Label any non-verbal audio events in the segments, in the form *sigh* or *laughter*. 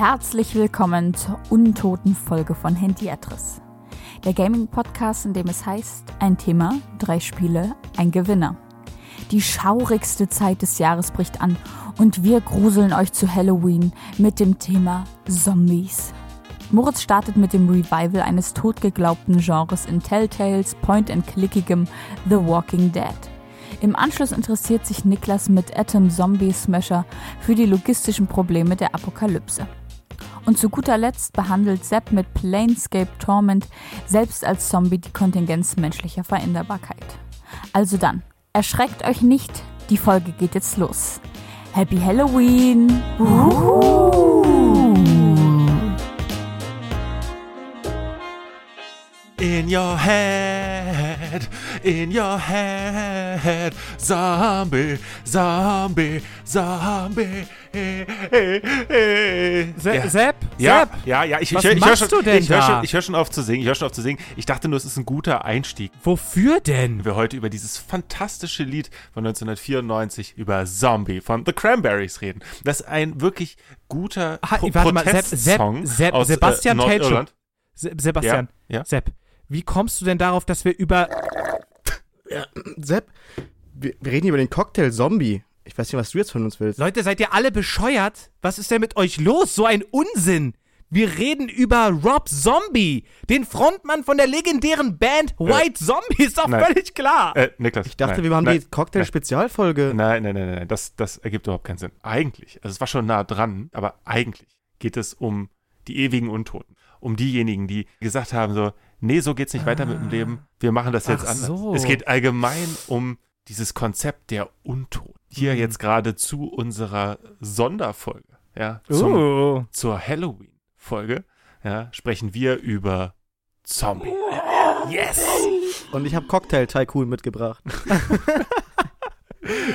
herzlich willkommen zur untoten Folge von Handyadress. Der Gaming-Podcast, in dem es heißt, ein Thema, drei Spiele, ein Gewinner. Die schaurigste Zeit des Jahres bricht an und wir gruseln euch zu Halloween mit dem Thema Zombies. Moritz startet mit dem Revival eines totgeglaubten Genres in Telltales Point-and-Clickigem The Walking Dead. Im Anschluss interessiert sich Niklas mit Atom Zombie Smasher für die logistischen Probleme der Apokalypse. Und zu guter Letzt behandelt Sepp mit Planescape Torment selbst als Zombie die Kontingenz menschlicher Veränderbarkeit. Also dann, erschreckt euch nicht, die Folge geht jetzt los. Happy Halloween! Uhuhu. In your head, in your head, Zombie, Zombie, Zombie. Ja. Sepp? Ja, Sepp? ja, ja, ich, Was ich, ich, machst hör du schon, denn ich, hör da? schon, ich hör schon auf zu singen, ich höre schon auf zu singen. Ich dachte nur, es ist ein guter Einstieg, Wofür denn? wenn wir heute über dieses fantastische Lied von 1994 über Zombie von The Cranberries reden. Das ist ein wirklich guter Ah, Pro warte mal, Sepp, Sepp, Protestsong Sepp, aus Sebastian äh. Nordirland. Se Sebastian, Ja, ja. Sepp, wie kommst du denn darauf, dass wir über. Sepp, wir, wir reden hier über den Cocktail Zombie. Ich weiß nicht, was du jetzt von uns willst. Leute, seid ihr alle bescheuert? Was ist denn mit euch los? So ein Unsinn! Wir reden über Rob Zombie, den Frontmann von der legendären Band White Zombie, ist doch nein. völlig klar. Äh, Niklas. Ich dachte, nein, wir machen nein, die Cocktail-Spezialfolge. Nein, nein, nein, nein, nein. Das, das ergibt überhaupt keinen Sinn. Eigentlich, also es war schon nah dran, aber eigentlich geht es um die ewigen Untoten. Um diejenigen, die gesagt haben, so, nee, so geht's nicht weiter mit dem Leben. Wir machen das jetzt Ach anders. so. Es geht allgemein um dieses Konzept der Untoten. Hier Mhm. jetzt gerade zu unserer Sonderfolge, ja, zum, Oh. zur Halloween-Folge, ja, sprechen wir über Zombie. Yes! Und ich habe Cocktail Tycoon mitgebracht. *laughs*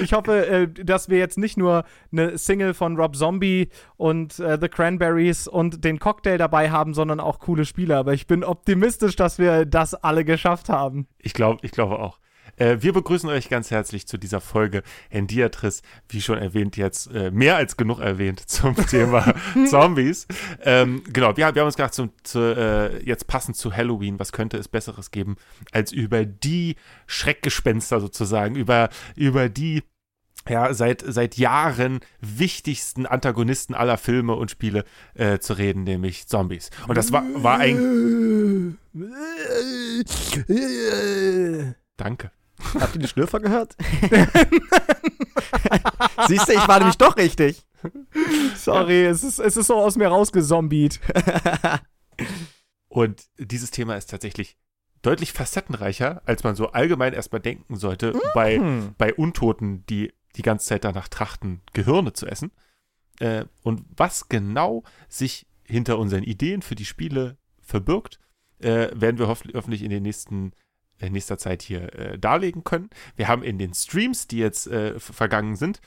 Ich hoffe, äh, dass wir jetzt nicht nur eine Single von Rob Zombie und äh, The Cranberries und den Cocktail dabei haben, sondern auch coole Spiele. Aber ich bin optimistisch, dass wir das alle geschafft haben. Ich glaube, ich glaube auch. Äh, wir begrüßen euch ganz herzlich zu dieser Folge Hendiatris, wie schon erwähnt, jetzt äh, mehr als genug erwähnt *laughs* zum Thema *laughs* Zombies. Ähm, genau, wir, wir haben uns gedacht, zum, zu, äh, jetzt passend zu Halloween, was könnte es Besseres geben, als über die Schreckgespenster sozusagen, über, über die ja, seit, seit Jahren wichtigsten Antagonisten aller Filme und Spiele äh, zu reden, nämlich Zombies. Und das war, war ein. *laughs* Danke. Habt ihr die Schlürfer gehört? *laughs* Siehst du, ich war nämlich doch richtig. Sorry, es, ist, es ist so aus mir rausgezombiet. *laughs* Und dieses Thema ist tatsächlich deutlich facettenreicher, als man so allgemein erstmal denken sollte, bei, bei Untoten, die die ganze Zeit danach trachten, Gehirne zu essen. Äh, und was genau sich hinter unseren Ideen für die Spiele verbirgt, äh, werden wir hoff hoffentlich in den nächsten in nächster Zeit hier äh, darlegen können. Wir haben in den Streams, die jetzt äh, vergangen sind,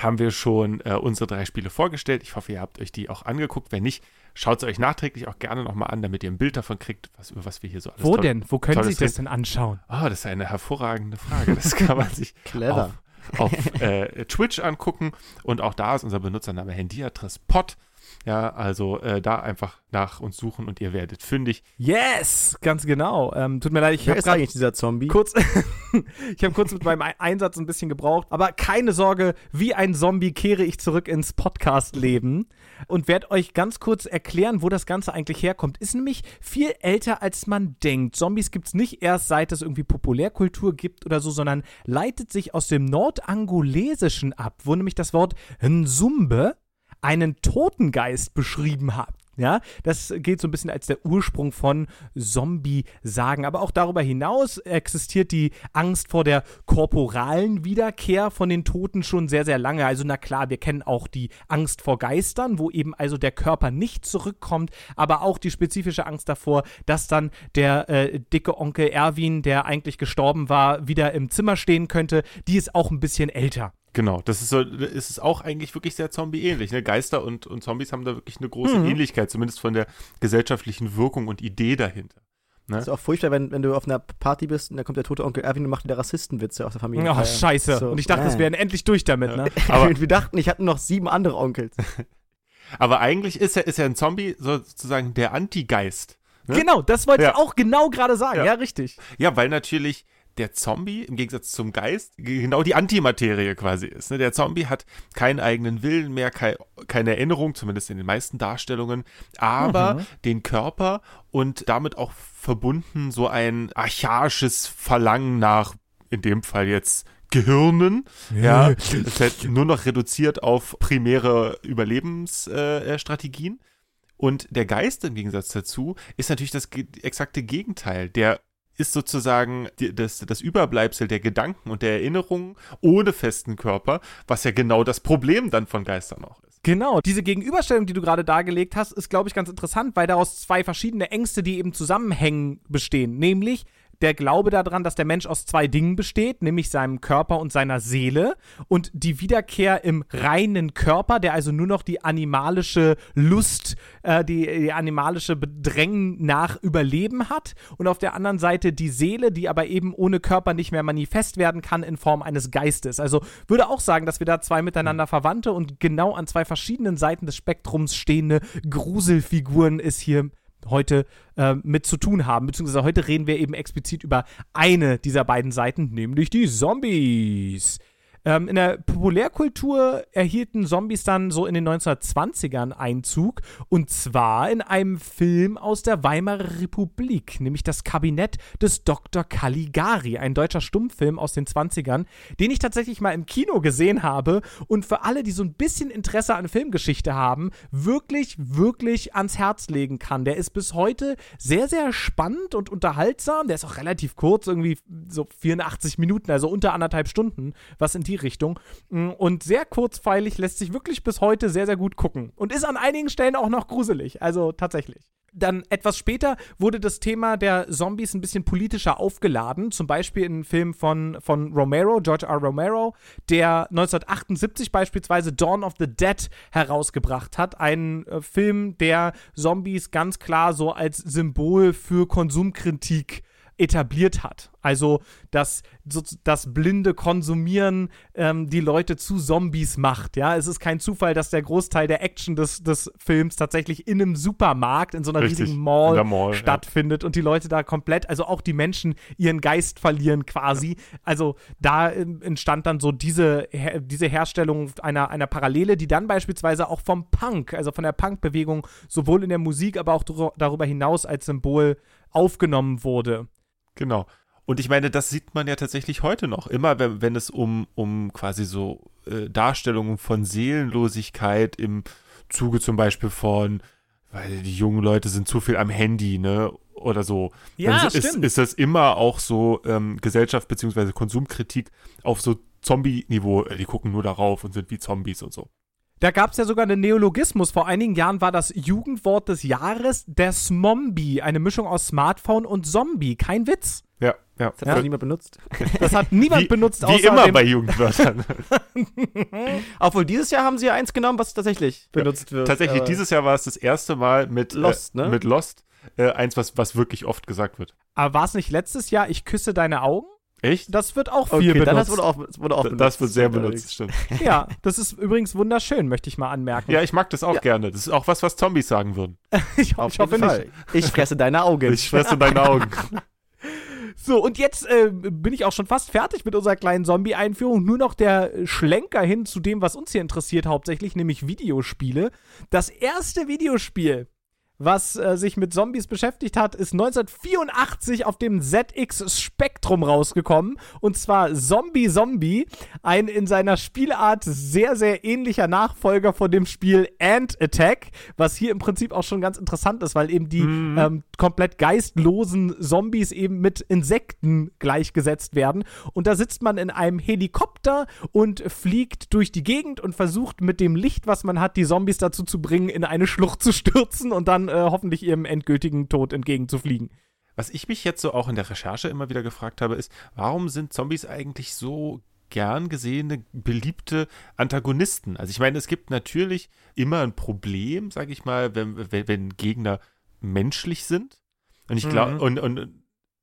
haben wir schon äh, unsere drei Spiele vorgestellt. Ich hoffe, ihr habt euch die auch angeguckt. Wenn nicht, schaut es euch nachträglich auch gerne nochmal an, damit ihr ein Bild davon kriegt, was, über was wir hier so alles Wo toll- denn? Wo können Sie das denn anschauen? Ah, das ist eine hervorragende Frage. Das kann man sich *laughs* Clever. auf, auf äh, Twitch angucken. Und auch da ist unser Benutzername Handiatris Pod. Ja, also äh, da einfach nach uns suchen und ihr werdet fündig. Yes, ganz genau. Ähm, tut mir leid, ich habe gerade eigentlich dieser Zombie? kurz, *laughs* ich habe kurz mit meinem Ei- Einsatz ein bisschen gebraucht, aber keine Sorge, wie ein Zombie kehre ich zurück ins Podcast-Leben und werde euch ganz kurz erklären, wo das Ganze eigentlich herkommt. Ist nämlich viel älter, als man denkt. Zombies gibt's nicht erst, seit es irgendwie Populärkultur gibt oder so, sondern leitet sich aus dem Nordangolesischen ab, wo nämlich das Wort Nsumbe einen Totengeist beschrieben hat. Ja, das geht so ein bisschen als der Ursprung von Zombie-Sagen. Aber auch darüber hinaus existiert die Angst vor der korporalen Wiederkehr von den Toten schon sehr, sehr lange. Also, na klar, wir kennen auch die Angst vor Geistern, wo eben also der Körper nicht zurückkommt, aber auch die spezifische Angst davor, dass dann der äh, dicke Onkel Erwin, der eigentlich gestorben war, wieder im Zimmer stehen könnte. Die ist auch ein bisschen älter. Genau, das ist so, ist es auch eigentlich wirklich sehr Zombie-ähnlich. Ne? Geister und, und Zombies haben da wirklich eine große Mhm. Ähnlichkeit, zumindest von der gesellschaftlichen Wirkung und Idee dahinter. Das ist auch furchtbar, wenn, wenn du auf einer Party bist und da kommt der tote Onkel Erwin und macht wieder Rassistenwitze aus der Familie. Oh, scheiße. So, und ich dachte, äh. wir wären endlich durch damit, ne? *laughs* Aber- *laughs* wir dachten, ich hatte noch sieben andere Onkels. *laughs* Aber eigentlich ist er, ist er ein Zombie sozusagen der Antigeist. Ne? Genau, das wollte Ja. ich auch genau gerade sagen. Ja. Ja, richtig. Ja, weil natürlich der Zombie im Gegensatz zum Geist genau die Antimaterie quasi ist. Ne? Der Zombie hat keinen eigenen Willen mehr, kei keine Erinnerung, zumindest in den meisten Darstellungen, aber den Körper und damit auch verbunden so ein archaisches Verlangen nach, in dem Fall jetzt Gehirnen, ja, das ist halt nur noch reduziert auf primäre Überlebensstrategien. Äh. Und der Geist im Gegensatz dazu ist natürlich das ge exakte Gegenteil. Der ist sozusagen die, das, das Überbleibsel der Gedanken und der Erinnerungen ohne festen Körper, was ja genau das Problem dann von Geistern auch ist. Genau, diese Gegenüberstellung, die du gerade dargelegt hast, ist, glaube ich, ganz interessant, weil daraus zwei verschiedene Ängste, die eben zusammenhängen, bestehen. Nämlich der Glaube daran, dass der Mensch aus zwei Dingen besteht, nämlich seinem Körper und seiner Seele und die Wiederkehr im reinen Körper, der also nur noch die animalische Lust, äh, die, die animalische Bedrängen nach Überleben hat und auf der anderen Seite die Seele, die aber eben ohne Körper nicht mehr manifest werden kann in Form eines Geistes. Also würde auch sagen, dass wir da zwei miteinander verwandte und genau an zwei verschiedenen Seiten des Spektrums stehende Gruselfiguren es hier heute äh, mit zu tun haben. Beziehungsweise heute reden wir eben explizit über eine dieser beiden Seiten, nämlich die Zombies. Ähm, in der Populärkultur erhielten Zombies dann so in den 1920ern Einzug und zwar in einem Film aus der Weimarer Republik, nämlich das Kabinett des Dr. Caligari, ein deutscher Stummfilm aus den 20ern, den ich tatsächlich mal im Kino gesehen habe und für alle, die so ein bisschen Interesse an Filmgeschichte haben, wirklich, wirklich ans Herz legen kann. Der ist bis heute sehr, sehr spannend und unterhaltsam. Der ist auch relativ kurz, irgendwie so 84 Minuten, also unter anderthalb Stunden, was in die Richtung. Mm, Und sehr kurzfeilig, lässt sich wirklich bis heute sehr, sehr gut gucken. Und ist an einigen Stellen auch noch gruselig. Also tatsächlich. Dann etwas später wurde das Thema der Zombies ein bisschen politischer aufgeladen. Zum Beispiel in einem Film von, von Romero, George R. Romero, der 1978 beispielsweise Dawn of the Dead herausgebracht hat. Ein äh, Film, der Zombies ganz klar so als Symbol für Konsumkritik etabliert hat. Also, dass so, das blinde Konsumieren ähm, die Leute zu Zombies macht. Ja, es ist kein Zufall, dass der Großteil der Action des, des Films tatsächlich in einem Supermarkt, in so einer Richtig, riesigen Mall, Mall, ja. stattfindet und die Leute da komplett, also auch die Menschen ihren Geist verlieren quasi. Also da ähm, entstand dann so diese, diese Herstellung einer, einer Parallele, die dann beispielsweise auch vom Punk, also von der Punk-Bewegung, sowohl in der Musik, aber auch darüber hinaus als Symbol aufgenommen wurde. Genau. Und ich meine, das sieht man ja tatsächlich heute noch. Immer wenn, wenn es um, um quasi so äh, Darstellungen von Seelenlosigkeit im Zuge zum Beispiel von, weil die jungen Leute sind zu viel am Handy, ne? Oder so. Ja, Dann ist, stimmt. ist das immer auch so ähm, Gesellschaft bzw. Konsumkritik auf so Zombie-Niveau. Äh, Die gucken nur darauf und sind wie Zombies und so. Da gab es ja sogar einen Neologismus. Vor einigen Jahren war das Jugendwort des Jahres der Smombie, eine Mischung aus Smartphone und Zombie. Kein Witz. Ja, ja. Das hat noch niemand benutzt. *laughs* Das hat niemand wie, benutzt, Wie immer dem bei Jugendwörtern. *laughs* Obwohl, dieses Jahr haben sie ja eins genommen, was tatsächlich benutzt wird. Tatsächlich, aber- dieses Jahr war es das erste Mal mit Lost, äh, ne? Mit Lost. Äh, eins, was, was wirklich oft gesagt wird. Aber war es nicht letztes Jahr, ich küsse deine Augen? Echt? Das wird auch viel Okay, dann das benutzt. wurde auch, das wurde auch benutzt. das wird sehr benutzt, stimmt. *laughs* ja, das ist übrigens wunderschön, möchte ich mal anmerken. Ja, ich mag das auch Ja. gerne. Das ist auch was, was Zombies sagen würden. *laughs* ich, ho Auf ich hoffe jeden nicht. Fall. Ich fresse deine Augen. Ich fresse deine Augen. *laughs* So, und jetzt äh, bin ich auch schon fast fertig mit unserer kleinen Zombie-Einführung. Nur noch der Schlenker hin zu dem, was uns hier interessiert, hauptsächlich, nämlich Videospiele. Das erste Videospiel, was äh, sich mit Zombies beschäftigt hat, ist 1984 auf dem ZX Spectrum rausgekommen. Und zwar Zombie Zombie, ein in seiner Spielart sehr, sehr ähnlicher Nachfolger von dem Spiel Ant Attack, was hier im Prinzip auch schon ganz interessant ist, weil eben die ähm, komplett geistlosen Zombies eben mit Insekten gleichgesetzt werden. Und da sitzt man in einem Helikopter und fliegt durch die Gegend und versucht mit dem Licht, was man hat, die Zombies dazu zu bringen, in eine Schlucht zu stürzen und dann äh, hoffentlich ihrem endgültigen Tod entgegenzufliegen. Was ich mich jetzt so auch in der Recherche immer wieder gefragt habe, ist, warum sind Zombies eigentlich so gern gesehene, beliebte Antagonisten? Also ich meine, es gibt natürlich immer ein Problem, sage ich mal, wenn, wenn, wenn Gegner menschlich sind. Und ich glaube, Mhm. und, und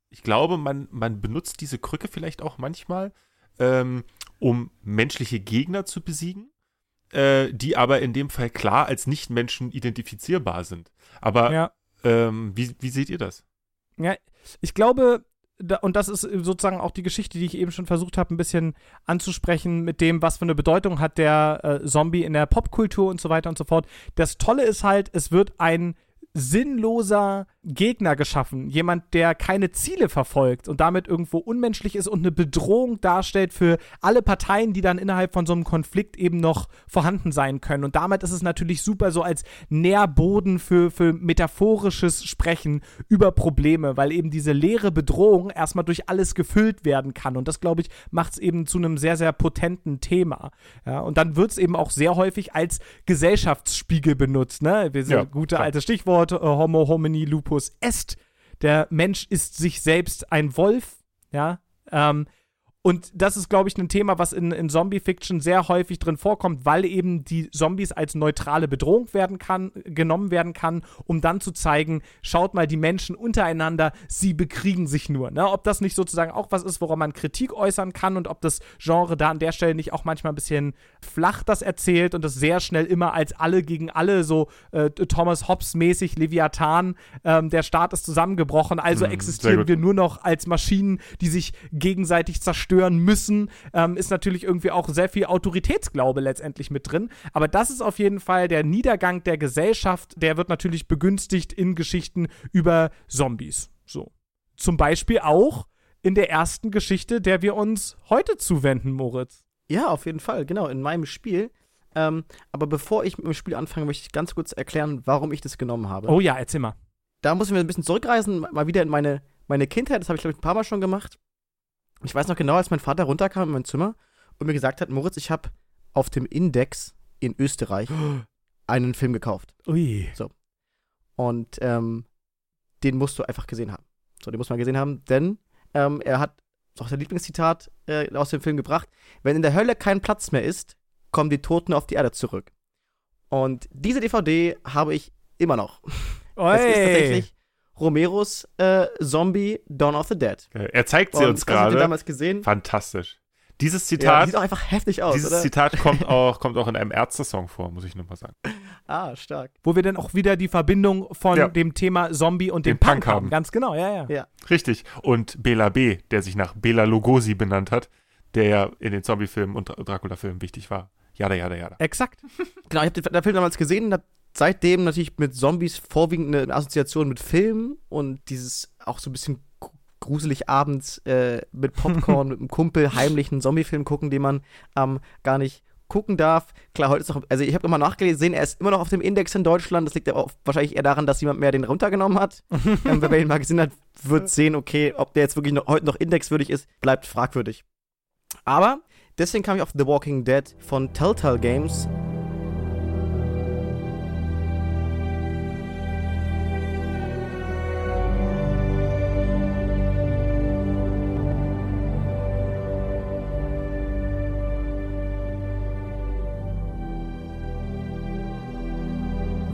ich glaube, man, man benutzt diese Krücke vielleicht auch manchmal, ähm, um menschliche Gegner zu besiegen. Äh, die aber in dem Fall klar als Nicht-Menschen identifizierbar sind. Aber Ja. ähm, wie, wie seht ihr das? Ja, ich glaube, da, und das ist sozusagen auch die Geschichte, die ich eben schon versucht habe, ein bisschen anzusprechen mit dem, was für eine Bedeutung hat der äh, Zombie in der Popkultur und so weiter und so fort. Das Tolle ist halt, es wird ein sinnloser Gegner geschaffen. Jemand, der keine Ziele verfolgt und damit irgendwo unmenschlich ist und eine Bedrohung darstellt für alle Parteien, die dann innerhalb von so einem Konflikt eben noch vorhanden sein können. Und damit ist es natürlich super so als Nährboden für, für metaphorisches Sprechen über Probleme, weil eben diese leere Bedrohung erstmal durch alles gefüllt werden kann. Und das, glaube ich, macht es eben zu einem sehr, sehr potenten Thema. Ja, und dann wird es eben auch sehr häufig als Gesellschaftsspiegel benutzt. Ne? Wir sind Ja, gute klar. alte Stichwort, äh, Homo homini lupus est. Der Mensch ist sich selbst ein Wolf. Ja, ähm, und das ist, glaube ich, ein Thema, was in, in Zombie-Fiction sehr häufig drin vorkommt, weil eben die Zombies als neutrale Bedrohung werden kann, genommen werden kann, um dann zu zeigen, schaut mal, die Menschen untereinander, sie bekriegen sich nur. Ne? Ob das nicht sozusagen auch was ist, woran man Kritik äußern kann und ob das Genre da an der Stelle nicht auch manchmal ein bisschen flach das erzählt und das sehr schnell immer als alle gegen alle, so äh, Thomas Hobbes-mäßig, Leviathan, ähm, der Staat ist zusammengebrochen, also Mhm, existieren wir nur noch als Maschinen, die sich gegenseitig zerstören müssen, ähm, ist natürlich irgendwie auch sehr viel Autoritätsglaube letztendlich mit drin. Aber das ist auf jeden Fall der Niedergang der Gesellschaft, der wird natürlich begünstigt in Geschichten über Zombies. So. Zum Beispiel auch in der ersten Geschichte, der wir uns heute zuwenden, Moritz. Ja, auf jeden Fall, genau, in meinem Spiel. Ähm, aber bevor ich mit dem Spiel anfange, möchte ich ganz kurz erklären, warum ich das genommen habe. Oh ja, erzähl mal. Da muss ich mir ein bisschen zurückreisen, mal wieder in meine, meine Kindheit. Das habe ich, glaube ich, ein paar Mal schon gemacht. Ich weiß noch genau, als mein Vater runterkam in mein Zimmer und mir gesagt hat, Moritz, ich habe auf dem Index in Österreich *gasps* einen Film gekauft. Ui. Und ähm, den musst du einfach gesehen haben. So, den muss man gesehen haben, denn ähm, er hat ist auch sein Lieblingszitat äh, aus dem Film gebracht: Wenn in der Hölle kein Platz mehr ist, kommen die Toten auf die Erde zurück. Und diese DVD habe ich immer noch. *laughs* Das ist tatsächlich Romeros äh, Zombie Dawn of the Dead. Äh, Er zeigt sie Und uns gerade. damals gesehen. Fantastisch. Dieses Ja, Zitat, sieht auch einfach heftig aus, dieses oder? Zitat kommt *laughs* auch, kommt auch in einem Ärzte-Song vor, muss ich nur mal sagen. ah, stark. Wo wir dann auch wieder die Verbindung von Ja. dem Thema Zombie und dem, Punk, Punk haben. haben. Ganz genau, ja, ja. Ja. Richtig. Und Bela B., der sich nach Bela Lugosi benannt hat, der ja in den Zombie-Filmen und Dra- Dracula-Filmen wichtig war. Jada, jada, jada. Exakt. *laughs* Genau, ich habe den, den Film damals gesehen und hab seitdem natürlich mit Zombies vorwiegend eine Assoziation mit Filmen und dieses auch so ein bisschen gru- gruselig abends äh, mit *laughs* Popcorn, mit einem Kumpel heimlich einen Zombie-Film gucken, den man ähm, gar nicht gucken darf. Klar, heute ist noch, also ich habe nochmal nachgelesen, er ist immer noch auf dem Index in Deutschland. Das liegt aber wahrscheinlich eher daran, dass jemand mehr den runtergenommen hat. *laughs* ähm, wer den mal gesehen hat, wird sehen, okay, ob der jetzt wirklich noch, heute noch indexwürdig ist, bleibt fragwürdig. Aber deswegen kam ich auf The Walking Dead von Telltale Games.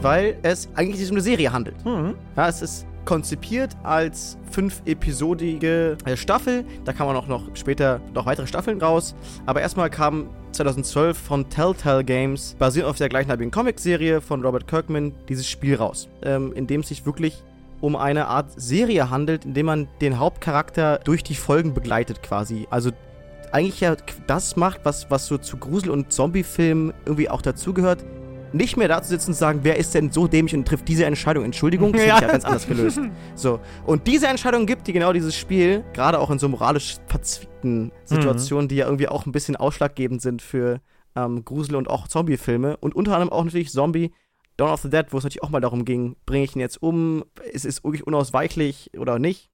Weil es eigentlich sich um eine Serie handelt. Mhm. Ja, es ist konzipiert als fünf-episodige äh, Staffel. Da kam auch noch später noch weitere Staffeln raus. Aber erstmal kam 2012 von Telltale Games, basierend auf der gleichnamigen Comicserie von Robert Kirkman, dieses Spiel raus. Ähm, in dem es sich wirklich um eine Art Serie handelt, in dem man den Hauptcharakter durch die Folgen begleitet quasi. Also eigentlich ja das macht, was, was so zu Grusel- und Zombie-Filmen irgendwie auch dazugehört. Nicht mehr da zu sitzen und sagen, wer ist denn so dämlich und trifft diese Entscheidung. Entschuldigung, das *laughs* Ja. hätte ich ja ganz anders gelöst. So. Und diese Entscheidung gibt, die genau dieses Spiel, gerade auch in so moralisch verzwickten Situationen, die ja irgendwie auch ein bisschen ausschlaggebend sind für ähm, Grusel- und auch Zombie-Filme. Und unter anderem auch natürlich Zombie Dawn of the Dead, wo es natürlich auch mal darum ging, bringe ich ihn jetzt um, ist es wirklich unausweichlich oder nicht.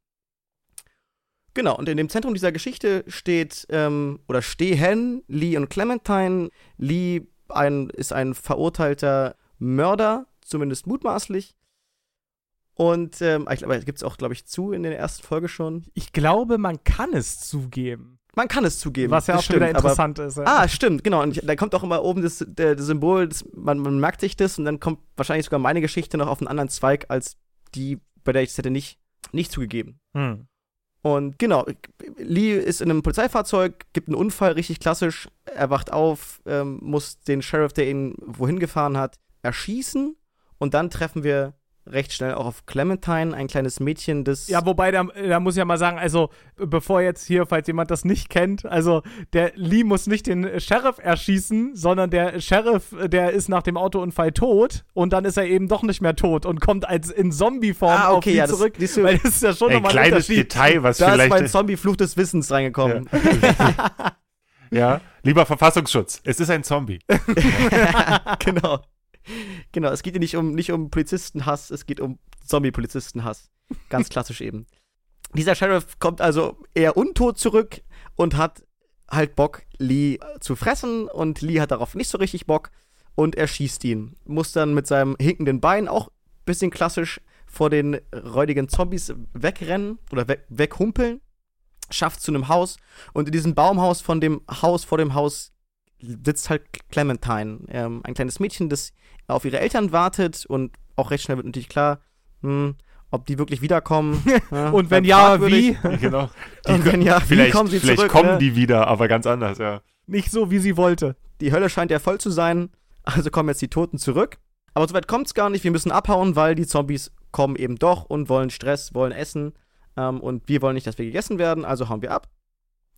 Genau, und in dem Zentrum dieser Geschichte steht, ähm, oder stehen Lee und Clementine. Lee ein, ist ein verurteilter Mörder, zumindest mutmaßlich. Und ähm, ich glaube, gibt es auch, glaube ich, zu in der ersten Folge schon. Ich glaube, man kann es zugeben. Man kann es zugeben. Was ja auch schon wieder stimmt, aber- interessant ist. ja. Ah, stimmt, genau. Und ich, da kommt auch immer oben das, der, das Symbol, das, man, man merkt sich das und dann kommt wahrscheinlich sogar meine Geschichte noch auf einen anderen Zweig als die, bei der ich es hätte nicht, nicht zugegeben. Hm. Und genau, Lee ist in einem Polizeifahrzeug, gibt einen Unfall, richtig klassisch. Er wacht auf, ähm, muss den Sheriff, der ihn wohin gefahren hat, erschießen. Und dann treffen wir recht schnell auch auf Clementine, ein kleines Mädchen, das. Ja, wobei, da, da muss ich ja mal sagen, also, bevor jetzt hier, falls jemand das nicht kennt, also, der Lee muss nicht den Sheriff erschießen, sondern der Sheriff, der ist nach dem Autounfall tot und dann ist er eben doch nicht mehr tot und kommt als in Zombie-Form Ah, okay, ja, das- zurück. du- weil das ist ja schon Ein nochmal ein kleines. Detail, was da ist vielleicht. mein Zombie-Fluch des Wissens reingekommen. ja, *laughs* lieber Verfassungsschutz, es ist ein Zombie. *laughs* *laughs* genau. Genau, es geht hier nicht um, nicht um Polizistenhass, es geht um Zombie-Polizistenhass. Ganz klassisch eben. Dieser Sheriff kommt also eher untot zurück und hat halt Bock, Lee zu fressen und Lee hat darauf nicht so richtig Bock und er schießt ihn. Muss dann mit seinem hinkenden Bein auch bisschen klassisch vor den räudigen Zombies wegrennen oder weg, weghumpeln. Schafft zu einem Haus und in diesem Baumhaus von dem Haus vor dem Haus sitzt halt Clementine, ähm, ein kleines Mädchen, das auf ihre Eltern wartet und auch recht schnell wird natürlich klar, hm, ob die wirklich wiederkommen. *laughs* ja, Und wenn äh, ja, wie? *laughs* genau. Und wenn ja, wie vielleicht kommen sie vielleicht zurück, kommen ne? die wieder, aber ganz anders, ja. Nicht so, wie sie wollte. Die Hölle scheint ja voll zu sein, also kommen jetzt die Toten zurück. Aber soweit kommt es gar nicht, wir müssen abhauen, weil die Zombies kommen eben doch und wollen Stress, wollen Essen. Ähm, und wir wollen nicht, dass wir gegessen werden, also hauen wir ab.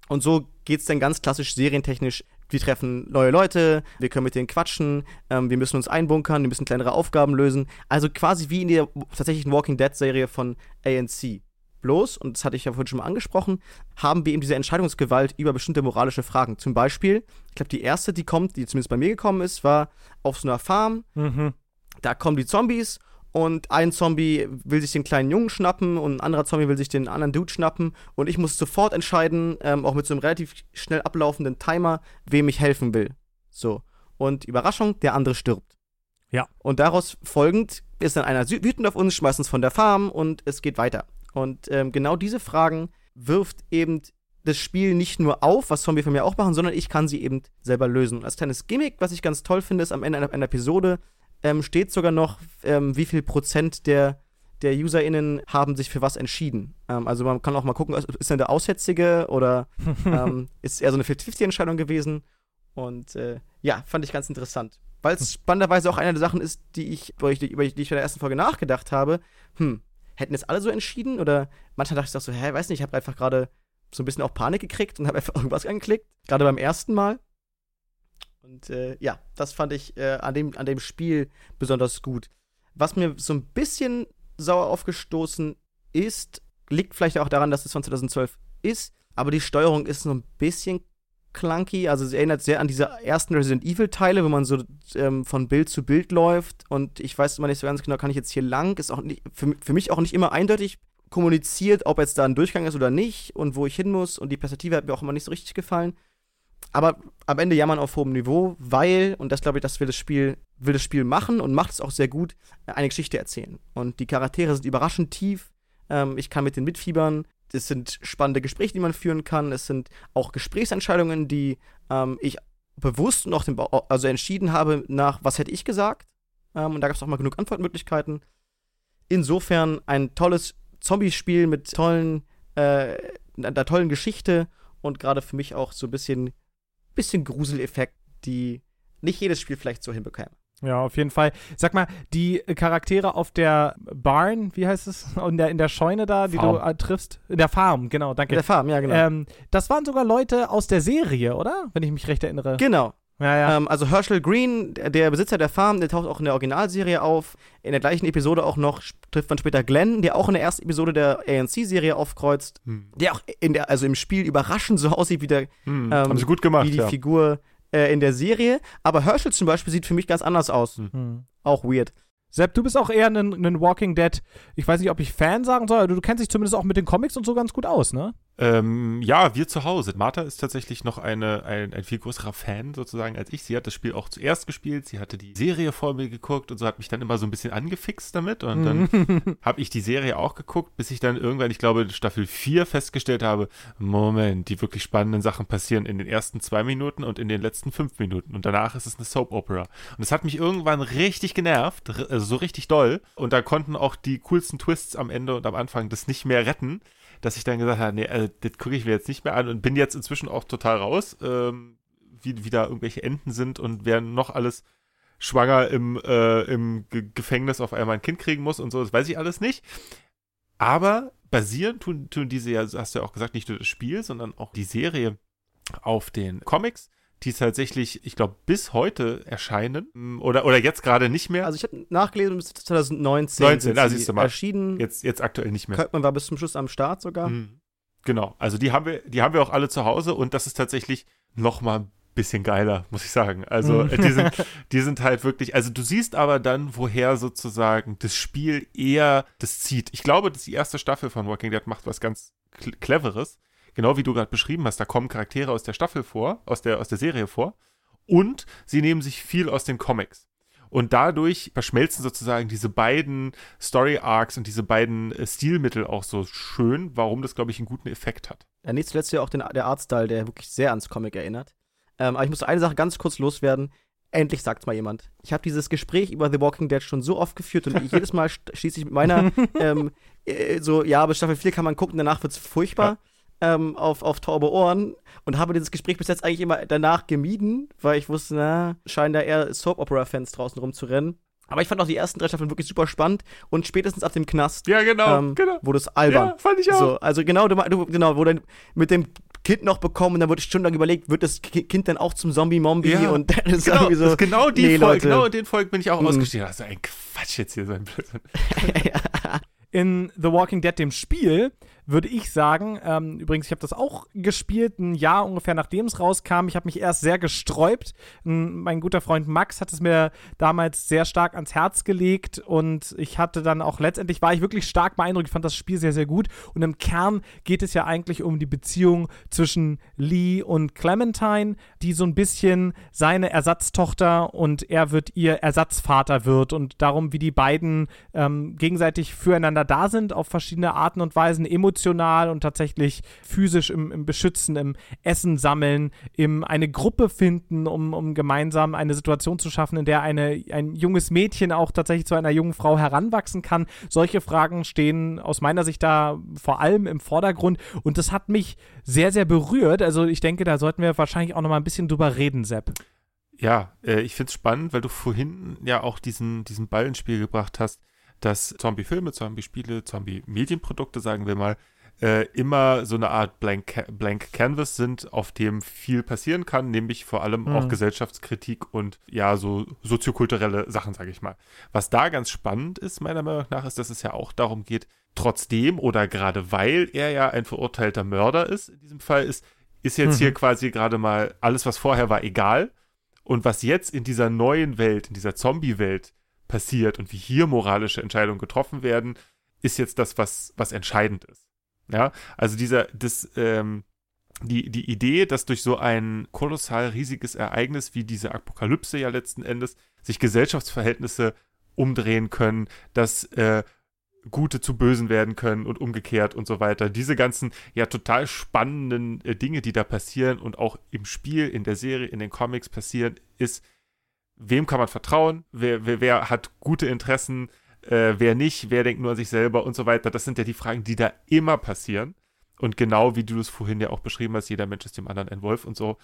Und so geht's dann ganz klassisch serientechnisch. Wir treffen neue Leute, wir können mit denen quatschen, ähm, wir müssen uns einbunkern, wir müssen kleinere Aufgaben lösen. Also quasi wie in der tatsächlichen Walking Dead-Serie von ANC. Bloß, und das hatte ich ja vorhin schon mal angesprochen, haben wir eben diese Entscheidungsgewalt über bestimmte moralische Fragen. Zum Beispiel, ich glaube, die erste, die kommt, die zumindest bei mir gekommen ist, war auf so einer Farm. Mhm. Da kommen die Zombies und ein Zombie will sich den kleinen Jungen schnappen und ein anderer Zombie will sich den anderen Dude schnappen und ich muss sofort entscheiden, ähm, auch mit so einem relativ schnell ablaufenden Timer, wem ich helfen will. So. Und Überraschung, der andere stirbt. Ja. Und daraus folgend ist dann einer wütend auf uns, schmeißt uns von der Farm und es geht weiter. Und ähm, genau diese Fragen wirft eben das Spiel nicht nur auf, was Zombie von mir auch machen, sondern ich kann sie eben selber lösen. Und als kleines Gimmick, was ich ganz toll finde, ist am Ende einer, einer Episode ähm, steht sogar noch, ähm, wie viel Prozent der, der UserInnen haben sich für was entschieden. Ähm, also man kann auch mal gucken, ist denn der Aussätzige oder *laughs* ähm, ist eher so eine 50-50-Entscheidung gewesen. Und äh, ja, fand ich ganz interessant. Weil es spannenderweise auch eine der Sachen ist, die ich, über die, über die ich bei der ersten Folge nachgedacht habe. Hm, hätten es alle so entschieden? Oder manchmal dachte ich auch so, hä, weiß nicht, ich habe einfach gerade so ein bisschen auch Panik gekriegt und habe einfach *laughs* irgendwas angeklickt. Gerade beim ersten Mal. Und äh, ja, das fand ich äh, an, dem, an dem Spiel besonders gut. Was mir so ein bisschen sauer aufgestoßen ist, liegt vielleicht auch daran, dass es von 2012 ist, aber die Steuerung ist so ein bisschen clunky. Also es erinnert sehr an diese ersten Resident Evil-Teile, wo man so ähm, von Bild zu Bild läuft und ich weiß immer nicht so ganz genau, kann ich jetzt hier lang? Ist auch nicht, für, für mich auch nicht immer eindeutig kommuniziert, ob jetzt da ein Durchgang ist oder nicht und wo ich hin muss und die Perspektive hat mir auch immer nicht so richtig gefallen. Aber am Ende jammern auf hohem Niveau, weil, und das glaube ich, das will das Spiel, will das Spiel machen und macht es auch sehr gut, eine Geschichte erzählen. Und die Charaktere sind überraschend tief. Ähm, ich kann mit den mitfiebern. Es sind spannende Gespräche, die man führen kann. Es sind auch Gesprächsentscheidungen, die ähm, ich bewusst noch den also entschieden habe, nach was hätte ich gesagt. Ähm, und da gab es auch mal genug Antwortmöglichkeiten. Insofern ein tolles Zombie-Spiel mit tollen, äh, einer tollen Geschichte und gerade für mich auch so ein bisschen, bisschen Gruseleffekt, die nicht jedes Spiel vielleicht so hinbekäme. Ja, auf jeden Fall. Sag mal, die Charaktere auf der Barn, wie heißt es? *laughs* In der, in der Scheune da, die Farm. du äh, triffst. In der Farm, genau, danke. Der Farm, ja, genau. Ähm, das waren sogar Leute aus der Serie, oder? Wenn ich mich recht erinnere. genau. Ja, ja. Ähm, also Herschel Green, der Besitzer der Farm, der taucht auch in der Originalserie auf. In der gleichen Episode auch noch trifft man später Glenn, der auch in der ersten Episode der ANC-Serie aufkreuzt. Hm. Der auch in der, also im Spiel überraschend so *laughs* aussieht wie der Hm. Ähm, Haben sie gut gemacht, wie die ja. Figur äh, in der Serie. Aber Herschel zum Beispiel sieht für mich ganz anders aus. Hm. Hm. Auch weird. Sepp, du bist auch eher ein, ein Walking Dead, ich weiß nicht, ob ich Fan sagen soll, aber du kennst dich zumindest auch mit den Comics und so ganz gut aus, ne? Ähm, ja, wir zu Hause. Martha ist tatsächlich noch eine, ein, ein viel größerer Fan sozusagen als ich. Sie hat das Spiel auch zuerst gespielt. Sie hatte die Serie vor mir geguckt und so hat mich dann immer so ein bisschen angefixt damit. Und dann *laughs* habe ich die Serie auch geguckt, bis ich dann irgendwann, ich glaube, Staffel 4 festgestellt habe, Moment, die wirklich spannenden Sachen passieren in den ersten zwei Minuten und in den letzten fünf Minuten. Und danach ist es eine Soap Opera. Und es hat mich irgendwann richtig genervt, also so richtig doll. Und da konnten auch die coolsten Twists am Ende und am Anfang das nicht mehr retten dass ich dann gesagt habe, nee, also, das gucke ich mir jetzt nicht mehr an und bin jetzt inzwischen auch total raus, ähm, wie, wie da irgendwelche Enten sind und wer noch alles schwanger im, äh, im Ge Gefängnis auf einmal ein Kind kriegen muss und so, das weiß ich alles nicht. Aber basieren tun, tun diese ja, hast du ja auch gesagt, nicht nur das Spiel, sondern auch die Serie auf den Comics die tatsächlich, ich glaube, bis heute erscheinen. Mm, oder, oder jetzt gerade nicht mehr. Also ich habe nachgelesen, bis 2019 19, ah, siehst du mal. erschienen. Jetzt, jetzt aktuell nicht mehr. Kirkman war bis zum Schluss am Start sogar. Mhm. Genau, also die haben wir, die haben wir auch alle zu Hause und das ist tatsächlich noch mal ein bisschen geiler, muss ich sagen. Also Mhm. die sind, die sind halt wirklich, also du siehst aber dann, woher sozusagen das Spiel eher das zieht. Ich glaube, dass die erste Staffel von Walking Dead macht was ganz cl- Cleveres. Genau wie du gerade beschrieben hast, da kommen Charaktere aus der Staffel vor, aus der, aus der Serie vor. Und sie nehmen sich viel aus den Comics. Und dadurch verschmelzen sozusagen diese beiden Story Arcs und diese beiden äh, Stilmittel auch so schön, warum das, glaube ich, einen guten Effekt hat. Ja, nicht zuletzt ja auch den, der Artstyle, der wirklich sehr ans Comic erinnert. Ähm, aber ich muss eine Sache ganz kurz loswerden. Endlich sagt's mal jemand. Ich habe dieses Gespräch über The Walking Dead schon so oft geführt und jedes Mal *laughs* schließe ich mit meiner *laughs* ähm, äh, so, ja, bis Staffel 4 kann man gucken, danach wird's furchtbar. Ähm, auf, auf taube Ohren und habe dieses Gespräch bis jetzt eigentlich immer danach gemieden, weil ich wusste, na, scheinen da eher Soap-Opera-Fans draußen rumzurennen. Aber ich fand auch die ersten drei Staffeln wirklich super spannend und spätestens ab dem Knast Ja, genau, ähm, genau. wurde es albern. Ja, fand ich auch. So, also genau, du, du, genau, wo dann mit dem Kind noch bekommen und dann wurde stundenlang überlegt, wird das Ki- Kind dann auch zum Zombie-Mombi Ja, und *laughs* das ist Genau, so. das ist genau die nee, Folge, Leute. genau den Folgen bin ich auch Mhm. ausgestiegen. Also ein Quatsch jetzt hier, so ein Blödsinn. *laughs* In The Walking Dead, dem Spiel, würde ich sagen, ähm, übrigens, ich habe das auch gespielt, ein Jahr ungefähr nachdem es rauskam. Ich habe mich erst sehr gesträubt. Mein guter Freund Max hat es mir damals sehr stark ans Herz gelegt und ich hatte dann auch letztendlich, war ich wirklich stark beeindruckt. Ich fand das Spiel sehr, sehr gut. Und im Kern geht es ja eigentlich um die Beziehung zwischen Lee und Clementine, die so ein bisschen seine Ersatztochter und er wird ihr Ersatzvater wird und darum, wie die beiden ähm, gegenseitig füreinander da sind auf verschiedene Arten und Weisen, emotional und tatsächlich physisch im, im Beschützen, im Essen sammeln, im eine Gruppe finden, um, um gemeinsam eine Situation zu schaffen, in der eine, ein junges Mädchen auch tatsächlich zu einer jungen Frau heranwachsen kann. Solche Fragen stehen aus meiner Sicht da vor allem im Vordergrund und das hat mich sehr, sehr berührt. Also ich denke, da sollten wir wahrscheinlich auch noch mal ein bisschen drüber reden, Sepp. Ja, äh, ich finde es spannend, weil du vorhin ja auch diesen, diesen Ball ins Spiel gebracht hast, dass Zombie-Filme, Zombie-Spiele, Zombie-Medienprodukte, sagen wir mal, äh, immer so eine Art Blank, Blank Canvas sind, auf dem viel passieren kann, nämlich vor allem Mhm. auch Gesellschaftskritik und ja, so soziokulturelle Sachen, sage ich mal. Was da ganz spannend ist, meiner Meinung nach, ist, dass es ja auch darum geht, trotzdem oder gerade weil er ja ein verurteilter Mörder ist, in diesem Fall ist, ist jetzt Mhm. hier quasi gerade mal alles, was vorher war, egal. Und was jetzt in dieser neuen Welt, in dieser Zombie-Welt passiert und wie hier moralische Entscheidungen getroffen werden, ist jetzt das, was, was entscheidend ist. Ja, also dieser, das, ähm, die, die Idee, dass durch so ein kolossal riesiges Ereignis wie diese Apokalypse ja letzten Endes sich Gesellschaftsverhältnisse umdrehen können, dass äh, Gute zu Bösen werden können und umgekehrt und so weiter. Diese ganzen ja total spannenden äh, Dinge, die da passieren und auch im Spiel, in der Serie, in den Comics passieren, ist, wem kann man vertrauen, wer, wer, wer hat gute Interessen, äh, wer nicht, wer denkt nur an sich selber und so weiter. Das sind ja die Fragen, die da immer passieren. Und genau wie du es vorhin ja auch beschrieben hast, jeder Mensch ist dem anderen ein Wolf und so.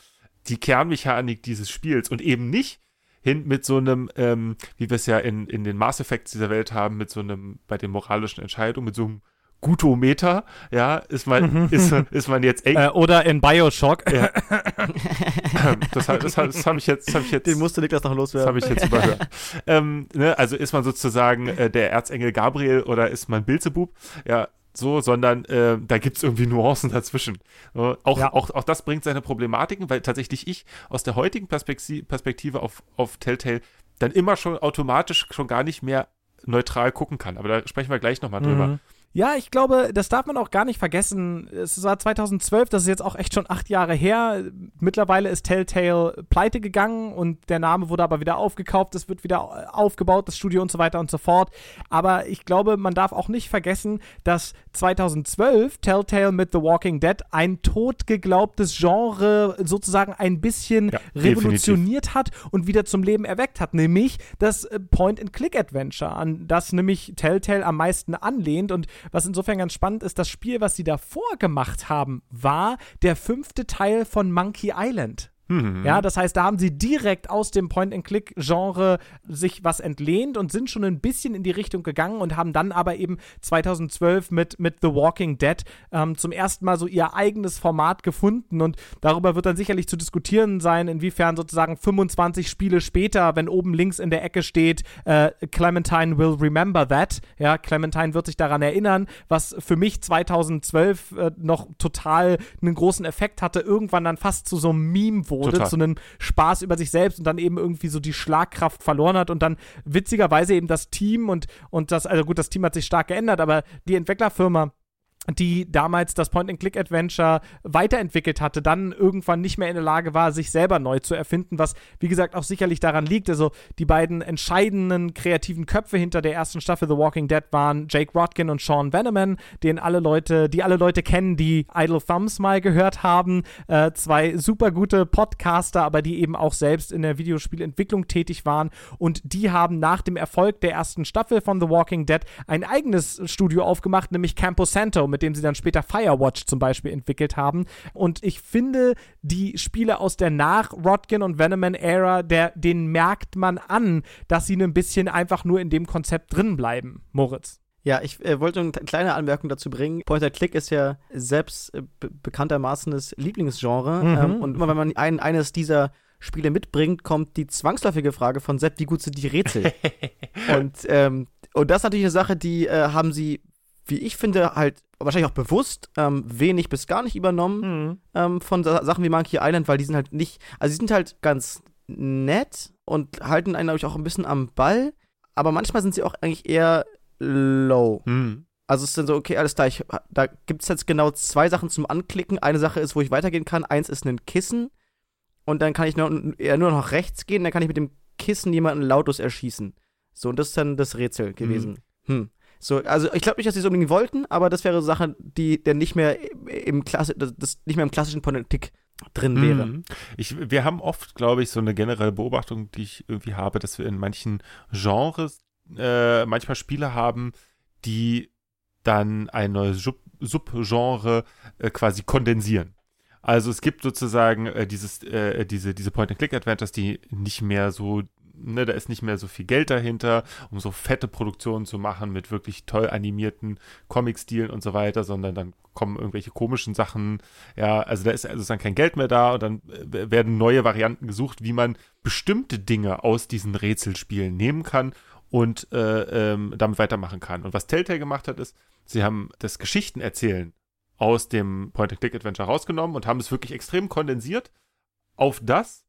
Die Kernmechanik dieses Spiels und eben nicht hin mit so einem, ähm, wie wir es ja in, in den Mass Effects dieser Welt haben, mit so einem, bei den moralischen Entscheidungen, mit so einem Gutometer, ja, ist man, ist, ist man jetzt echt. Äh, oder in Bioshock. Ja. *laughs* das habe das, das hab ich jetzt, das hab ich jetzt Den musste Niklas noch das loswerden. habe ich jetzt überhört. *laughs* ähm, ne, also ist man sozusagen äh, der Erzengel Gabriel oder ist man Bilzebub? Ja, so, sondern äh, da gibt es irgendwie Nuancen dazwischen. So, auch, Ja. auch, auch das bringt seine Problematiken, weil tatsächlich ich aus der heutigen Perspekti- Perspektive auf, auf Telltale dann immer schon automatisch schon gar nicht mehr neutral gucken kann. Aber da sprechen wir gleich nochmal drüber. Mhm. Ja, ich glaube, das darf man auch gar nicht vergessen. Es war 2012, das ist jetzt auch echt schon acht Jahre her. Mittlerweile ist Telltale pleite gegangen und der Name wurde aber wieder aufgekauft, es wird wieder aufgebaut, das Studio und so weiter und so fort. Aber ich glaube, man darf auch nicht vergessen, dass 2012 Telltale mit The Walking Dead ein totgeglaubtes Genre sozusagen ein bisschen ja, revolutioniert definitiv. hat und wieder zum Leben erweckt hat, nämlich das äh, Point-and-Click-Adventure, an das nämlich Telltale am meisten anlehnt und was insofern ganz spannend ist, das Spiel, was sie davor gemacht haben, war der fünfte Teil von Monkey Island. Mhm. Ja, das heißt, da haben sie direkt aus dem Point-and-Click-Genre sich was entlehnt und sind schon ein bisschen in die Richtung gegangen und haben dann aber eben 2012 mit, mit The Walking Dead ähm, zum ersten Mal so ihr eigenes Format gefunden und darüber wird dann sicherlich zu diskutieren sein, inwiefern sozusagen 25 Spiele später, wenn oben links in der Ecke steht, äh, Clementine will remember that, ja, Clementine wird sich daran erinnern, was für mich 2012 äh, noch total einen großen Effekt hatte, irgendwann dann fast zu so einem Meme wurde wurde, Total. zu einem Spaß über sich selbst und dann eben irgendwie so die Schlagkraft verloren hat und dann witzigerweise eben das Team und, und das, also gut, das Team hat sich stark geändert, aber die Entwicklerfirma die damals das Point-and-Click-Adventure weiterentwickelt hatte, dann irgendwann nicht mehr in der Lage war, sich selber neu zu erfinden, was wie gesagt auch sicherlich daran liegt. Also die beiden entscheidenden kreativen Köpfe hinter der ersten Staffel The Walking Dead waren Jake Rodkin und Sean Veneman, den alle Leute, die alle Leute kennen, die Idle Thumbs mal gehört haben. Äh, zwei super gute Podcaster, aber die eben auch selbst in der Videospielentwicklung tätig waren. Und die haben nach dem Erfolg der ersten Staffel von The Walking Dead ein eigenes Studio aufgemacht, nämlich Campo Santo mit dem sie dann später Firewatch zum Beispiel entwickelt haben. Und ich finde, die Spiele aus der Nach-Rodkin und Veneman-Ära, denen merkt man an, dass sie ein bisschen einfach nur in dem Konzept drin bleiben, Moritz. Ja, ich äh, wollte eine kleine Anmerkung dazu bringen. Point-and-Click ist ja selbst äh, bekanntermaßen das Lieblingsgenre. Mhm. Ähm, und immer wenn man ein, eines dieser Spiele mitbringt, kommt die zwangsläufige Frage von Sepp, wie gut sind die Rätsel? *laughs* und, ähm, und das ist natürlich eine Sache, die äh, haben sie wie ich finde, halt wahrscheinlich auch bewusst ähm, wenig bis gar nicht übernommen mhm. ähm, von Sachen wie Monkey Island, weil die sind halt nicht, also die sind halt ganz nett und halten einen, glaube ich, auch ein bisschen am Ball, aber manchmal sind sie auch eigentlich eher low. Mhm. Also es ist dann so, okay, alles klar, ich, da gibt es jetzt genau zwei Sachen zum Anklicken. Eine Sache ist, wo ich weitergehen kann, eins ist ein Kissen und dann kann ich nur, eher nur noch rechts gehen, dann kann ich mit dem Kissen jemanden lautlos erschießen. So, und das ist dann das Rätsel gewesen. Mhm. Hm. So, also ich glaube nicht, dass sie es unbedingt wollten, aber das wäre so Sache, die der nicht mehr im Klasse, das nicht mehr im klassischen Politik drin wäre. Mhm. Ich, wir haben oft, glaube ich, so eine generelle Beobachtung, die ich irgendwie habe, dass wir in manchen Genres äh, manchmal Spiele haben, die dann ein neues Sub Subgenre äh, quasi kondensieren. Also es gibt sozusagen äh, dieses, äh, diese, diese Point-and-Click-Adventures, die nicht mehr so ne, da ist nicht mehr so viel Geld dahinter, um so fette Produktionen zu machen mit wirklich toll animierten Comic-Stilen und so weiter, sondern dann kommen irgendwelche komischen Sachen. Ja, also da ist also dann kein Geld mehr da und dann äh, werden neue Varianten gesucht, wie man bestimmte Dinge aus diesen Rätselspielen nehmen kann und äh, ähm, damit weitermachen kann. Und was Telltale gemacht hat, ist, sie haben das Geschichtenerzählen aus dem Point-and-Click-Adventure rausgenommen und haben es wirklich extrem kondensiert auf das,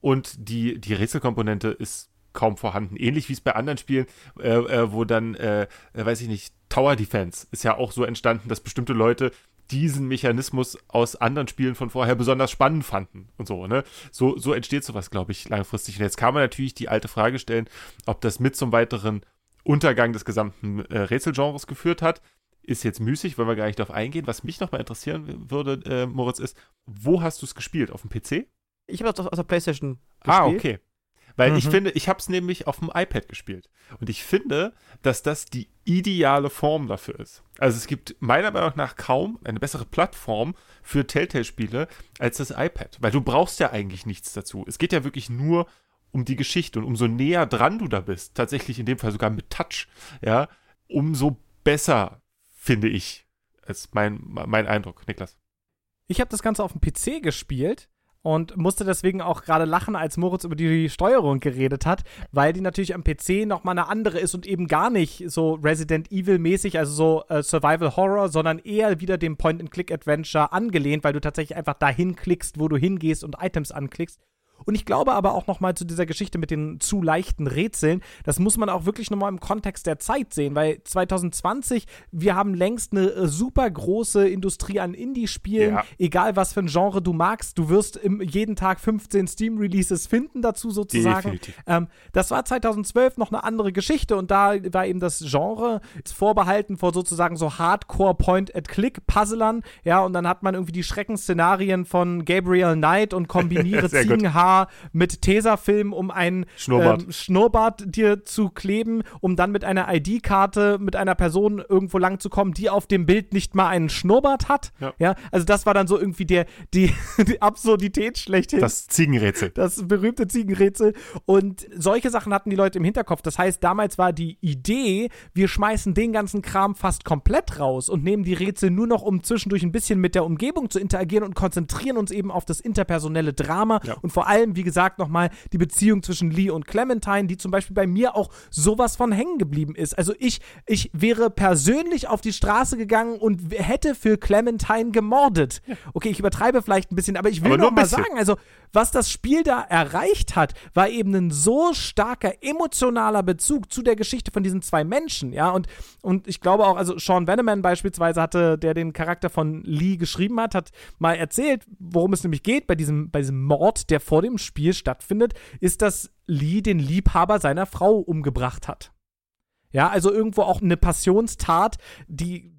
und die, die Rätselkomponente ist kaum vorhanden. Ähnlich wie es bei anderen Spielen, äh, äh, wo dann, äh, äh, weiß ich nicht, Tower Defense ist ja auch so entstanden, dass bestimmte Leute diesen Mechanismus aus anderen Spielen von vorher besonders spannend fanden und so, ne? So, so entsteht sowas, glaube ich, langfristig. Und jetzt kann man natürlich die alte Frage stellen, ob das mit zum weiteren Untergang des gesamten äh, Rätselgenres geführt hat. Ist jetzt müßig, wollen wir gar nicht darauf eingehen. Was mich nochmal interessieren würde, äh, Moritz, ist, wo hast du es gespielt? Auf dem PC? Ich habe das aus der PlayStation ah, gespielt. Ah, okay. Weil mhm. ich finde, ich habe es nämlich auf dem iPad gespielt. Und ich finde, dass das die ideale Form dafür ist. Also es gibt meiner Meinung nach kaum eine bessere Plattform für Telltale-Spiele als das iPad. Weil du brauchst ja eigentlich nichts dazu. Es geht ja wirklich nur um die Geschichte und umso näher dran du da bist, tatsächlich in dem Fall sogar mit Touch, ja, umso besser, finde ich. Als mein, mein Eindruck, Niklas. Ich habe das Ganze auf dem PC gespielt und musste deswegen auch gerade lachen, als Moritz über die Steuerung geredet hat, weil die natürlich am PC nochmal eine andere ist und eben gar nicht so Resident Evil-mäßig, also so äh, Survival Horror, sondern eher wieder dem Point-and-Click-Adventure angelehnt, weil du tatsächlich einfach dahin klickst, wo du hingehst und Items anklickst. Und ich glaube aber auch nochmal zu dieser Geschichte mit den zu leichten Rätseln, das muss man auch wirklich nochmal im Kontext der Zeit sehen, weil 2020, wir haben längst eine äh, super große Industrie an Indie-Spielen, Ja. egal was für ein Genre du magst, du wirst im, jeden Tag 15 Steam-Releases finden dazu sozusagen. Definitiv. Ähm, das war 2012 noch eine andere Geschichte und da war eben das Genre vorbehalten vor sozusagen so Hardcore Point-and-Click-Puzzlern, ja, und dann hat man irgendwie die Schreckensszenarien von Gabriel Knight und *laughs* kombiniere Sehr Ziegenhaar mit Tesafilm, um einen Schnurrbart. ähm, Schnurrbart dir zu kleben, um dann mit einer ID-Karte mit einer Person irgendwo lang zu kommen, die auf dem Bild nicht mal einen Schnurrbart hat. Ja. also das war dann so irgendwie der, die, *laughs* die Absurdität schlechthin Das Ziegenrätsel. das berühmte Ziegenrätsel. Und solche Sachen hatten die Leute im Hinterkopf. Das heißt, damals war die Idee, wir schmeißen den ganzen Kram fast komplett raus und nehmen die Rätsel nur noch, um zwischendurch ein bisschen mit der Umgebung zu interagieren und konzentrieren uns eben auf das interpersonelle Drama Ja. und vor allem, wie gesagt, nochmal die Beziehung zwischen Lee und Clementine, die zum Beispiel bei mir auch sowas von hängen geblieben ist. Also ich, ich wäre persönlich auf die Straße gegangen und hätte für Clementine gemordet. Okay, ich übertreibe vielleicht ein bisschen, aber ich will Aber nur noch mal bisschen. sagen, also was das Spiel da erreicht hat, war eben ein so starker emotionaler Bezug zu der Geschichte von diesen zwei Menschen, ja, und, und ich glaube auch, also Sean Veneman beispielsweise hatte, der den Charakter von Lee geschrieben hat, hat mal erzählt, worum es nämlich geht bei diesem, bei diesem Mord, der vor dem Spiel stattfindet, ist, dass Lee den Liebhaber seiner Frau umgebracht hat. Ja, also irgendwo auch eine Passionstat, die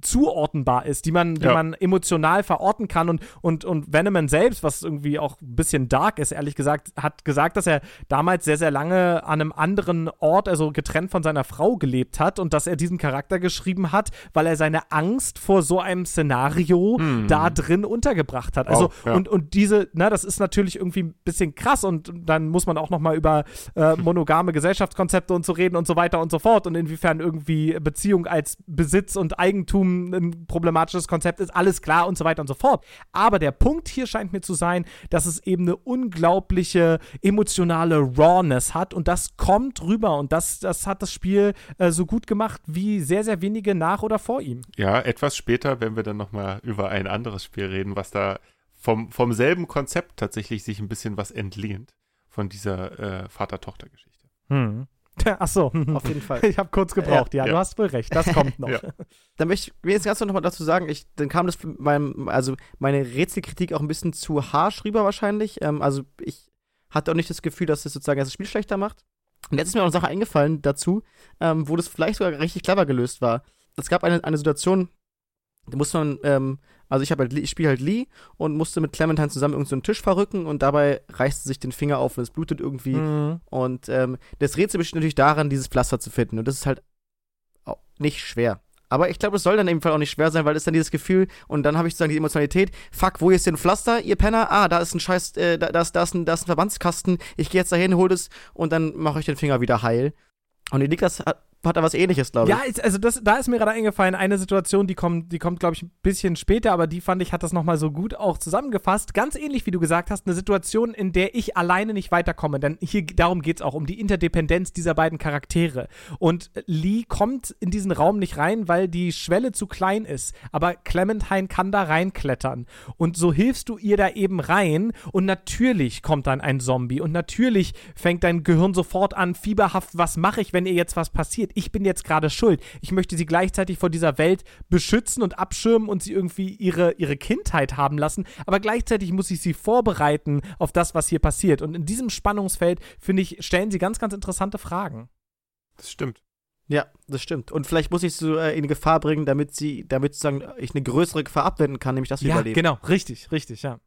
zuordnenbar ist, die man, die Ja. man emotional verorten kann und, und, und Veneman selbst, was irgendwie auch ein bisschen dark ist, ehrlich gesagt, hat gesagt, dass er damals sehr, sehr lange an einem anderen Ort, also getrennt von seiner Frau gelebt hat und dass er diesen Charakter geschrieben hat, weil er seine Angst vor so einem Szenario da drin untergebracht hat. Also Wow, ja. und, und diese, na, das ist natürlich irgendwie ein bisschen krass und dann muss man auch nochmal über äh, *laughs* monogame Gesellschaftskonzepte und so reden und so weiter und so fort und inwiefern irgendwie Beziehung als Besitz und Eigentum ein problematisches Konzept ist, alles klar und so weiter und so fort. Aber der Punkt hier scheint mir zu sein, dass es eben eine unglaubliche emotionale Rawness hat und das kommt rüber und das, das hat das Spiel äh, so gut gemacht wie sehr, sehr wenige nach oder vor ihm. Ja, etwas später, wenn wir dann nochmal über ein anderes Spiel reden, was da vom, vom selben Konzept tatsächlich sich ein bisschen was entlehnt von dieser äh, Vater-Tochter-Geschichte. Hm. *laughs* Ach so, Auf jeden Fall. ich habe kurz gebraucht. Ja, Ja. du hast wohl recht. Das kommt noch. *laughs* Ja. Dann möchte ich mir jetzt ganz noch mal dazu sagen, ich, dann kam das für meinem, also meine Rätselkritik auch ein bisschen zu harsch rüber wahrscheinlich. Ähm, also ich hatte auch nicht das Gefühl, dass das sozusagen das Spiel schlechter macht. Und jetzt ist mir auch eine Sache eingefallen dazu, ähm, wo das vielleicht sogar richtig clever gelöst war. Es gab eine, eine Situation, da muss man, ähm, also ich halt, ich spiele halt Lee und musste mit Clementine zusammen irgendeinen so einen Tisch verrücken und dabei reißt sie sich den Finger auf und es blutet irgendwie. Mhm. Und ähm, das Rätsel besteht natürlich daran, dieses Pflaster zu finden. Und das ist halt nicht schwer. Aber ich glaube, es soll dann im Fall auch nicht schwer sein, weil es dann dieses Gefühl, und dann habe ich sozusagen die Emotionalität, fuck, wo ist denn Pflaster, ihr Penner? Ah, da ist ein scheiß, äh, da, da, ist, da, ist ein, da ist ein Verbandskasten, ich gehe jetzt dahin, hol das und dann mache ich den Finger wieder heil. Und die Niklas hat, hat da was ähnliches, glaube ich. Ja, ist, also das, da ist mir gerade eingefallen, eine Situation, die kommt, die kommt, glaube ich, ein bisschen später, aber die fand ich, hat das nochmal so gut auch zusammengefasst. Ganz ähnlich, wie du gesagt hast, eine Situation, in der ich alleine nicht weiterkomme. Denn hier, darum geht es auch, um die Interdependenz dieser beiden Charaktere. Und Lee kommt in diesen Raum nicht rein, weil die Schwelle zu klein ist. Aber Clementine kann da reinklettern. Und so hilfst du ihr da eben rein. Und natürlich kommt dann ein Zombie. Und natürlich fängt dein Gehirn sofort an, fieberhaft, was mache ich, wenn ihr jetzt was passiert? Ich bin jetzt gerade schuld. Ich möchte sie gleichzeitig vor dieser Welt beschützen und abschirmen und sie irgendwie ihre, ihre Kindheit haben lassen. Aber gleichzeitig muss ich sie vorbereiten auf das, was hier passiert. Und in diesem Spannungsfeld, finde ich, stellen sie ganz, ganz interessante Fragen. Das stimmt. Ja, das stimmt. Und vielleicht muss ich sie so äh, in Gefahr bringen, damit sie, damit sozusagen ich eine größere Gefahr abwenden kann, nämlich dass wir ja, überleben. genau. Richtig, richtig, ja.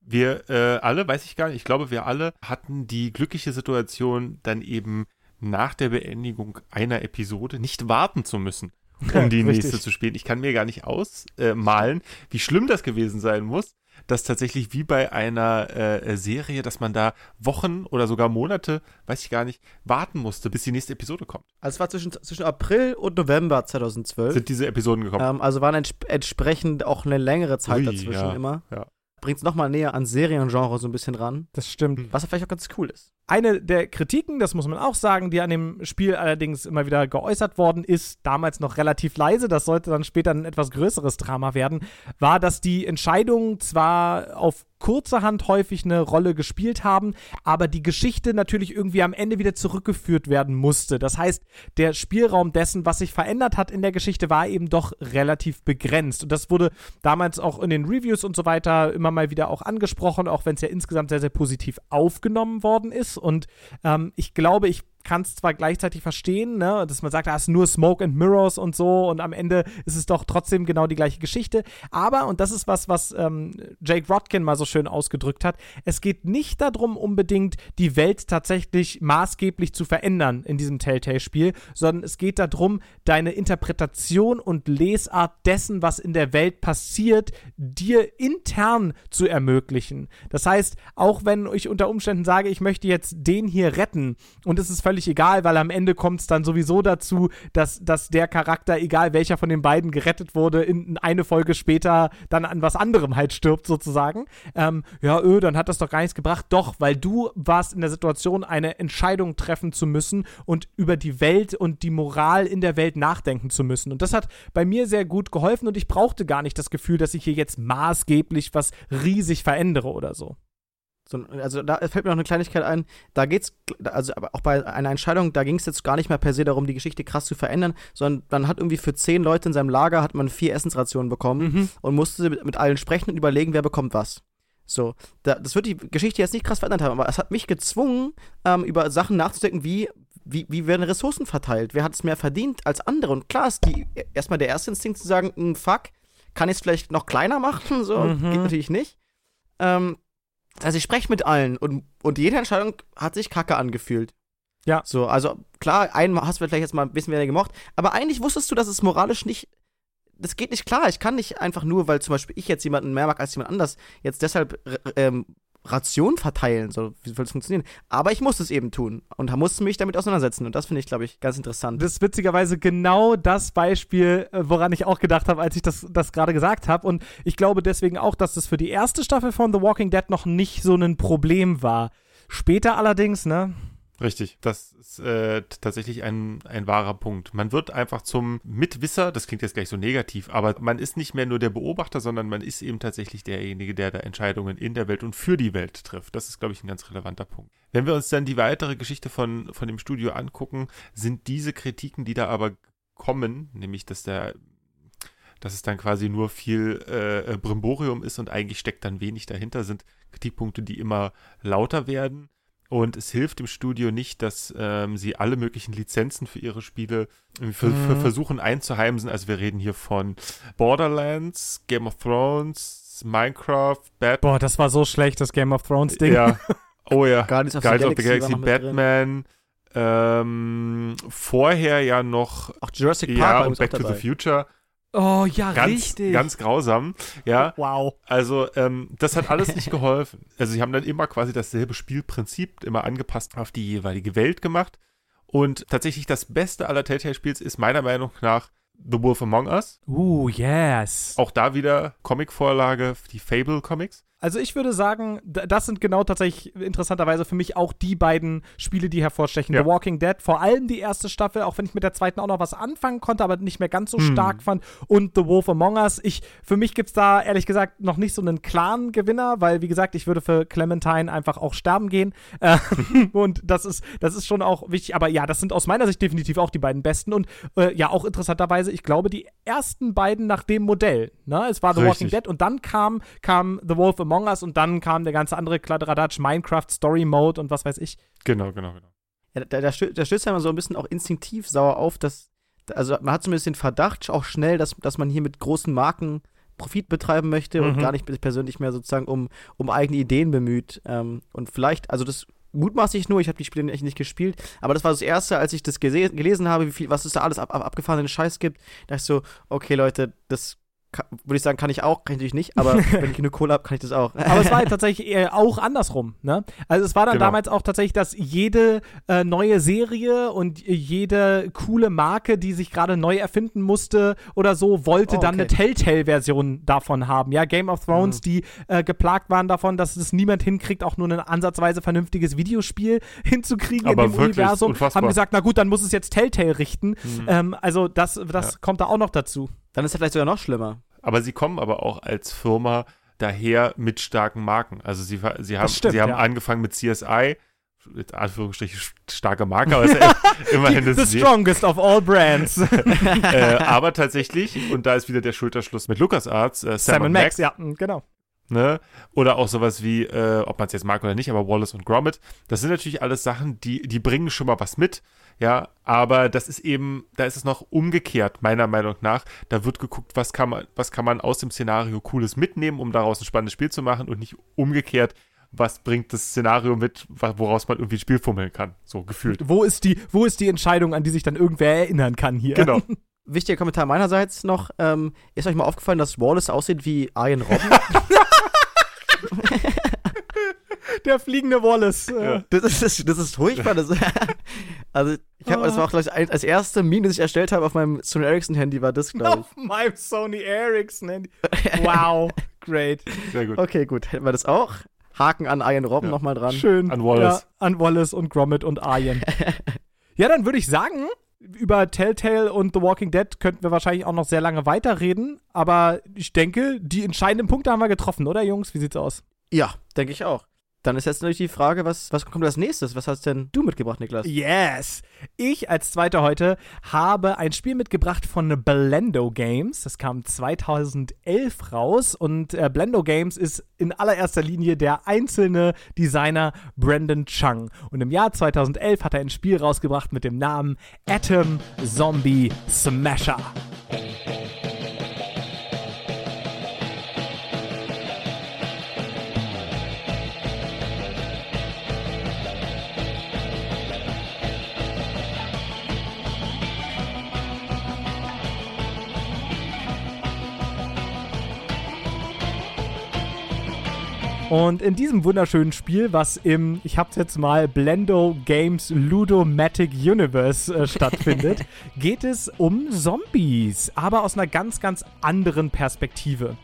Wir äh, alle, weiß ich gar nicht, ich glaube, wir alle hatten die glückliche Situation, dann eben nach der Beendigung einer Episode nicht warten zu müssen, *laughs* um die Richtig. nächste zu spielen. Ich kann mir gar nicht ausmalen, wie schlimm das gewesen sein muss, dass tatsächlich wie bei einer äh, Serie, dass man da Wochen oder sogar Monate, weiß ich gar nicht, warten musste, bis die nächste Episode kommt. Also es war zwischen, zwischen April und November 2012. Sind diese Episoden gekommen? Ähm, also waren entsp entsprechend auch eine längere Zeit Ui, dazwischen ja, immer. ja. Bringt es nochmal näher an Seriengenre so ein bisschen ran. Das stimmt. Was vielleicht auch ganz cool ist. Eine der Kritiken, das muss man auch sagen, die an dem Spiel allerdings immer wieder geäußert worden ist, damals noch relativ leise, das sollte dann später ein etwas größeres Drama werden, war, dass die Entscheidungen zwar auf kurzerhand häufig eine Rolle gespielt haben, aber die Geschichte natürlich irgendwie am Ende wieder zurückgeführt werden musste. Das heißt, der Spielraum dessen, was sich verändert hat in der Geschichte, war eben doch relativ begrenzt. Und das wurde damals auch in den Reviews und so weiter immer mal wieder auch angesprochen, auch wenn es ja insgesamt sehr, sehr positiv aufgenommen worden ist. Und ähm, ich glaube, ich kann es zwar gleichzeitig verstehen, ne, dass man sagt, da ist nur Smoke and Mirrors und so und am Ende ist es doch trotzdem genau die gleiche Geschichte. Aber, und das ist was, was ähm, Jake Rodkin mal so schön ausgedrückt hat, es geht nicht darum, unbedingt die Welt tatsächlich maßgeblich zu verändern in diesem Telltale-Spiel, sondern es geht darum, deine Interpretation und Lesart dessen, was in der Welt passiert, dir intern zu ermöglichen. Das heißt, auch wenn ich unter Umständen sage, ich möchte jetzt den hier retten und es ist völlig völlig egal, weil am Ende kommt es dann sowieso dazu, dass, dass der Charakter, egal welcher von den beiden gerettet wurde, in eine Folge später dann an was anderem halt stirbt, sozusagen. Ähm, ja, öh, dann hat das doch gar nichts gebracht. Doch, weil du warst in der Situation, eine Entscheidung treffen zu müssen und über die Welt und die Moral in der Welt nachdenken zu müssen. Und das hat bei mir sehr gut geholfen und ich brauchte gar nicht das Gefühl, dass ich hier jetzt maßgeblich was riesig verändere oder so. So, also da fällt mir noch eine Kleinigkeit ein, da geht's, also auch bei einer Entscheidung, da ging es jetzt gar nicht mehr per se darum, die Geschichte krass zu verändern, sondern man hat irgendwie für zehn Leute in seinem Lager hat man vier Essensrationen bekommen mhm. und musste mit, mit, allen sprechen und überlegen, wer bekommt was. So, da, das wird die Geschichte jetzt nicht krass verändert haben, aber es hat mich gezwungen, ähm, über Sachen nachzudenken, wie, wie, wie werden Ressourcen verteilt? Wer hat es mehr verdient als andere? Und klar ist die erstmal der erste Instinkt zu sagen, hm, fuck, kann ich es vielleicht noch kleiner machen? *laughs* So, mhm. geht natürlich nicht. Ähm, also ich spreche mit allen und, und jede Entscheidung hat sich kacke angefühlt. Ja. So, also klar, einen hast du vielleicht jetzt mal ein bisschen weniger gemocht, aber eigentlich wusstest du, dass es moralisch nicht. Das geht nicht klar. Ich kann nicht einfach nur, weil zum Beispiel ich jetzt jemanden mehr mag als jemand anders, jetzt deshalb ähm, Ration verteilen. So, wie soll das funktionieren? Aber ich musste es eben tun und musste mich damit auseinandersetzen. Und das finde ich, glaube ich, ganz interessant. Das ist witzigerweise genau das Beispiel, äh, woran ich auch gedacht habe, als ich das, das gerade gesagt habe. Und ich glaube deswegen auch, dass das für die erste Staffel von The Walking Dead noch nicht so ein Problem war. Später allerdings, ne? Richtig, das ist äh, tatsächlich ein, ein wahrer Punkt. Man wird einfach zum Mitwisser, das klingt jetzt gleich so negativ, aber man ist nicht mehr nur der Beobachter, sondern man ist eben tatsächlich derjenige, der da Entscheidungen in der Welt und für die Welt trifft. Das ist, glaube ich, ein ganz relevanter Punkt. Wenn wir uns dann die weitere Geschichte von, von dem Studio angucken, sind diese Kritiken, die da aber kommen, nämlich dass der dass es dann quasi nur viel äh, Brimborium ist und eigentlich steckt dann wenig dahinter, sind Kritikpunkte, die immer lauter werden. Und es hilft dem Studio nicht, dass ähm, sie alle möglichen Lizenzen für ihre Spiele für, mhm. für versuchen einzuheimsen. Also wir reden hier von Borderlands, Game of Thrones, Minecraft, Batman. Boah, das war so schlecht, das Game of Thrones Ding. Ja. *laughs* Oh ja. Guardians of, Guardians of the Galaxy, Galaxy Batman. Ähm, vorher ja noch. Auch Jurassic Park ja, und Back to the Future. Oh ja, ganz, richtig. Ganz grausam. Ja. Wow. Also ähm, das hat alles nicht geholfen. Also sie haben dann immer quasi dasselbe Spielprinzip immer angepasst auf die jeweilige Welt gemacht. Und tatsächlich das Beste aller Telltale-Spiels ist meiner Meinung nach The Wolf Among Us. Uh, yes. Auch da wieder Comic-Vorlage, die Fable-Comics. Also ich würde sagen, das sind genau tatsächlich interessanterweise für mich auch die beiden Spiele, die hervorstechen. Ja. The Walking Dead, vor allem die erste Staffel, auch wenn ich mit der zweiten auch noch was anfangen konnte, aber nicht mehr ganz so hm. stark fand. Und The Wolf Among Us. Ich, für mich gibt es da ehrlich gesagt noch nicht so einen klaren Gewinner, weil wie gesagt, ich würde für Clementine einfach auch sterben gehen. Äh, *laughs* und das ist, das ist schon auch wichtig. Aber ja, das sind aus meiner Sicht definitiv auch die beiden besten. Und äh, ja, auch interessanterweise, ich glaube, die ersten beiden nach dem Modell. Ne? Es war The Richtig. Walking Dead und dann kam, kam The Wolf Among Us. Among Us und dann kam der ganze andere Kladderadatsch, Minecraft Story Mode und was weiß ich. Genau, genau, genau. Ja, da, da, da stößt ja immer so ein bisschen auch instinktiv sauer auf, dass, also man hat zumindest den Verdacht auch schnell, dass, dass man hier mit großen Marken Profit betreiben möchte mhm. und gar nicht persönlich mehr sozusagen um, um eigene Ideen bemüht. Ähm, und vielleicht, also das mutmaße ich nur, ich habe die Spiele echt nicht gespielt, aber das war das Erste, als ich das gelesen habe, wie viel, was es da alles ab, ab, abgefahrenen Scheiß gibt, da dachte ich so, okay Leute, das würde ich sagen, kann ich auch, kann ich natürlich nicht, aber *laughs* wenn ich genug Kohle habe, kann ich das auch. Aber es war halt *laughs* tatsächlich auch andersrum. Ne? Also es war dann Genau. damals auch tatsächlich, dass jede äh, neue Serie und jede coole Marke, die sich gerade neu erfinden musste oder so, wollte Oh, dann eine okay. Telltale-Version davon haben. Ja, Game of Thrones, Mhm. die äh, geplagt waren davon, dass es niemand hinkriegt, auch nur ein ansatzweise vernünftiges Videospiel *laughs* hinzukriegen Aber in dem Universum, unfassbar. haben gesagt, na gut, dann muss es jetzt Telltale richten. Ähm, also das, das Ja. kommt da auch noch dazu. Dann ist es vielleicht sogar noch schlimmer. Aber sie kommen aber auch als Firma daher mit starken Marken. Also sie, sie haben, stimmt, sie haben ja. angefangen mit CSI, mit Anführungsstrichen starke Marke, aber es ist ja *laughs* immerhin eine The strongest of all brands. *laughs* äh, aber tatsächlich, und da ist wieder der Schulterschluss mit LucasArts, äh, Sam, Sam und Max, Max, ja, genau. Ne? Oder auch sowas wie, äh, ob man es jetzt mag oder nicht, aber Wallace und Gromit. Das sind natürlich alles Sachen, die, die bringen schon mal was mit, ja, aber das ist eben, da ist es noch umgekehrt, meiner Meinung nach. Da wird geguckt, was kann man, was kann man aus dem Szenario Cooles mitnehmen, um daraus ein spannendes Spiel zu machen und nicht umgekehrt, was bringt das Szenario mit, woraus man irgendwie ein Spiel fummeln kann, so gefühlt. Wo ist die, wo ist die Entscheidung, an die sich dann irgendwer erinnern kann hier? Genau. *laughs* Wichtiger Kommentar meinerseits noch. Ähm, ist euch mal aufgefallen, dass Wallace aussieht wie Arjen Robben? *laughs* Der fliegende Wallace. äh, Ja. Das ist, das, das ist furchtbar. Das, *laughs* also, ich habe, das war auch gleich als erste Meme, das ich erstellt habe auf meinem Sony Ericsson Handy, war das, glaube *laughs* Auf meinem Sony Ericsson Handy. Wow, great. Sehr gut. ich. Okay, gut, hätten wir das auch. Haken an Arjen Robben Ja. nochmal dran. Schön. An Wallace. Ja, an Wallace und Gromit und Arjen. ja, dann würde ich sagen, über Telltale und The Walking Dead könnten wir wahrscheinlich auch noch sehr lange weiterreden. Aber ich denke, die entscheidenden Punkte haben wir getroffen, oder Jungs? Wie sieht's aus? Ja, denke ich auch. Dann ist jetzt natürlich die Frage, was, was kommt als nächstes? Was hast denn du mitgebracht, Niklas? Yes! Ich als Zweiter heute habe ein Spiel mitgebracht von Blendo Games. Das kam 2011 raus und äh, Blendo Games ist in allererster Linie der einzelne Designer Brandon Chung. Und im Jahr 2011 hat er ein Spiel rausgebracht mit dem Namen Atom Zombie Smasher. Und in diesem wunderschönen Spiel, was im, ich hab's jetzt mal, Blendo Games Ludomatic Universe äh, stattfindet, *laughs* geht es um Zombies, aber aus einer ganz, ganz anderen Perspektive.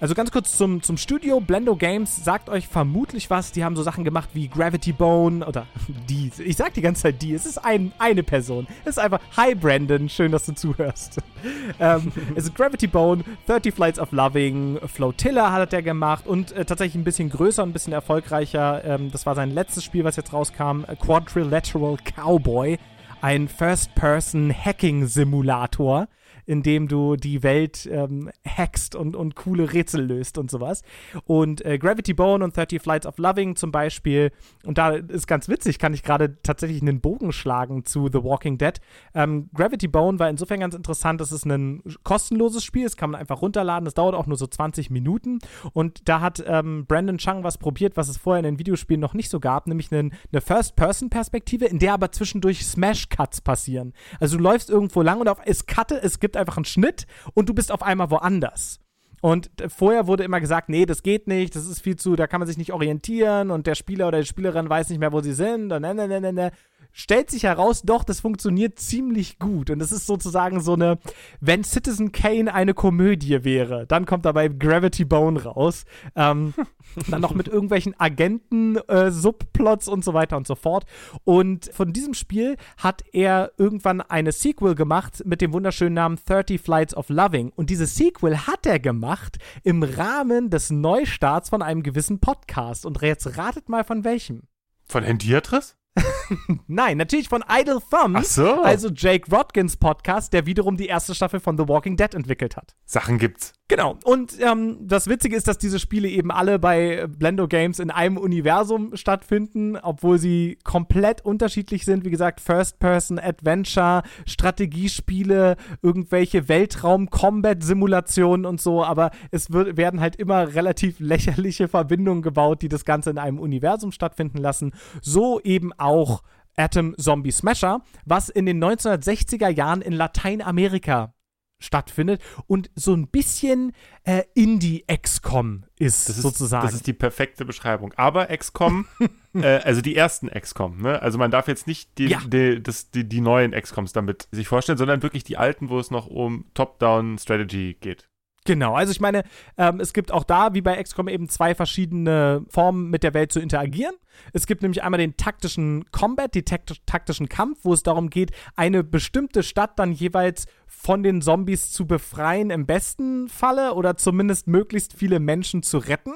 Also ganz kurz zum, zum Studio. Blendo Games sagt euch vermutlich was. Die haben so Sachen gemacht wie Gravity Bone oder *laughs* die. Ich sag die ganze Zeit die. Es ist ein, eine Person. Es ist einfach, hi Brandon, schön, dass du zuhörst. *laughs* ähm, es ist Gravity Bone, 30 Flights of Loving, Flotilla hat er gemacht und äh, tatsächlich ein bisschen größer und ein bisschen erfolgreicher. Ähm, das war sein letztes Spiel, was jetzt rauskam. Quadrilateral Cowboy. Ein First-Person-Hacking-Simulator in dem du die Welt ähm, hackst und, und coole Rätsel löst und sowas. Und äh, Gravity Bone und 30 Flights of Loving zum Beispiel, und da ist ganz witzig, kann ich gerade tatsächlich einen Bogen schlagen zu The Walking Dead. Ähm, Gravity Bone war insofern ganz interessant, es ist ein kostenloses Spiel, das kann man einfach runterladen, es dauert auch nur so 20 Minuten und da hat ähm, Brandon Chung was probiert, was es vorher in den Videospielen noch nicht so gab, nämlich einen, eine First-Person-Perspektive, in der aber zwischendurch Smash-Cuts passieren. Also du läufst irgendwo lang und auf es cutte, es gibt einfach einen Schnitt und du bist auf einmal woanders. Und äh, vorher wurde immer gesagt, nee, das geht nicht, das ist viel zu, da kann man sich nicht orientieren und der Spieler oder die Spielerin weiß nicht mehr, wo sie sind und ne, ne, ne, ne, ne. Stellt sich heraus, doch, das funktioniert ziemlich gut. Und es ist sozusagen so eine, wenn Citizen Kane eine Komödie wäre, dann kommt dabei Gravity Bone raus. Ähm, *laughs* dann noch mit irgendwelchen Agenten, äh, Subplots und so weiter und so fort. Und von diesem Spiel hat er irgendwann eine Sequel gemacht mit dem wunderschönen Namen 30 Flights of Loving. Und diese Sequel hat er gemacht im Rahmen des Neustarts von einem gewissen Podcast. Und jetzt ratet mal von welchem. Von Hendiatris? *laughs* *laughs* Nein, natürlich von Idle Thumbs. Ach so. Also Jake Rodkins Podcast, der wiederum die erste Staffel von The Walking Dead entwickelt hat. Sachen gibt's. Genau. Und ähm, das Witzige ist, dass diese Spiele eben alle bei Blendo Games in einem Universum stattfinden, obwohl sie komplett unterschiedlich sind. Wie gesagt, First-Person-Adventure, Strategiespiele, irgendwelche Weltraum-Combat-Simulationen und so. Aber es wird, werden halt immer relativ *laughs* lächerliche Verbindungen gebaut, die das Ganze in einem Universum stattfinden lassen. So eben auch Atom Zombie Smasher, was in den 1960er Jahren in Lateinamerika stattfindet und so ein bisschen äh, Indie-XCOM ist, ist sozusagen. Das ist die perfekte Beschreibung. Aber XCOM, *laughs* äh, also die ersten XCOM, ne? Also man darf jetzt nicht die, Ja. die, das, die, die neuen XCOMs damit sich vorstellen, sondern wirklich die alten, wo es noch um Top-Down-Strategy geht. Genau, also ich meine, ähm, es gibt auch da, wie bei XCOM, eben zwei verschiedene Formen, mit der Welt zu interagieren. Es gibt nämlich einmal den taktischen Combat, die takt taktischen Kampf, wo es darum geht, eine bestimmte Stadt dann jeweils von den Zombies zu befreien, im besten Falle, oder zumindest möglichst viele Menschen zu retten.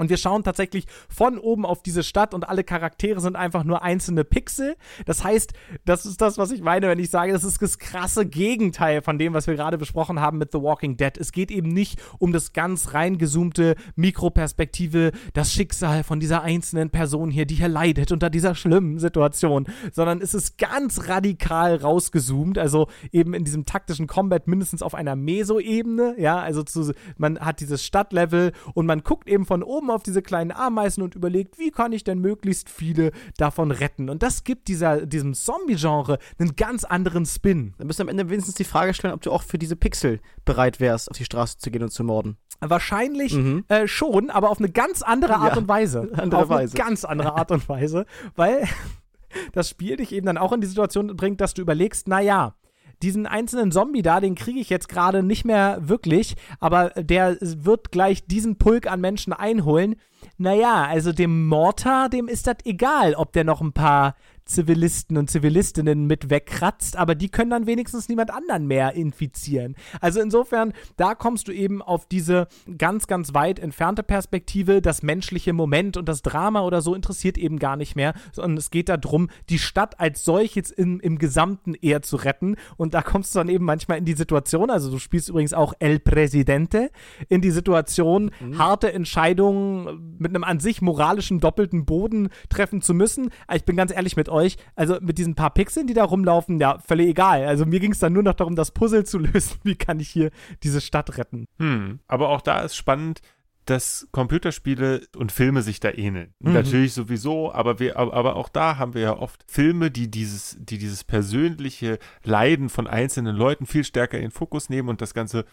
Und wir schauen tatsächlich von oben auf diese Stadt und alle Charaktere sind einfach nur einzelne Pixel. Das heißt, das ist das, was ich meine, wenn ich sage, das ist das krasse Gegenteil von dem, was wir gerade besprochen haben mit The Walking Dead. Es geht eben nicht um das ganz reingezoomte Mikroperspektive, das Schicksal von dieser einzelnen Person hier, die hier leidet unter dieser schlimmen Situation, sondern es ist ganz radikal rausgezoomt, also eben in diesem taktischen Combat mindestens auf einer Meso-Ebene, ja, also zu, man hat dieses Stadtlevel und man guckt eben von oben auf diese kleinen Ameisen und überlegt, wie kann ich denn möglichst viele davon retten? Und das gibt dieser, diesem Zombie-Genre einen ganz anderen Spin. Dann müssen wir am Ende wenigstens die Frage stellen, ob du auch für diese Pixel bereit wärst, auf die Straße zu gehen und zu morden. Wahrscheinlich Mhm. äh, schon, aber auf eine ganz andere Art Ja, und Weise. *laughs* andere auf Weise. eine ganz andere Art und Weise, weil *laughs* das Spiel dich eben dann auch in die Situation bringt, dass du überlegst, naja, diesen einzelnen Zombie da, den kriege ich jetzt gerade nicht mehr wirklich, aber der wird gleich diesen Pulk an Menschen einholen. Naja, also dem Mortar, dem ist das egal, ob der noch ein paar Zivilisten und Zivilistinnen mit wegkratzt, aber die können dann wenigstens niemand anderen mehr infizieren. Also insofern, da kommst du eben auf diese ganz, ganz weit entfernte Perspektive. Das menschliche Moment und das Drama oder so interessiert eben gar nicht mehr, sondern es geht darum, die Stadt als solches im, im Gesamten eher zu retten. Und da kommst du dann eben manchmal in die Situation, also du spielst übrigens auch El Presidente, in die Situation, harte Entscheidungen mit einem an sich moralischen doppelten Boden treffen zu müssen. Ich bin ganz ehrlich mit euch, also mit diesen paar Pixeln, die da rumlaufen, ja, völlig egal. Also mir ging es dann nur noch darum, das Puzzle zu *laughs* lösen. Wie kann ich hier diese Stadt retten? Hm. Aber auch da ist spannend, dass Computerspiele und Filme sich da ähneln. Mhm. Natürlich sowieso, aber wir, aber auch da haben wir ja oft Filme, die dieses, die dieses persönliche Leiden von einzelnen Leuten viel stärker in den Fokus nehmen und das Ganze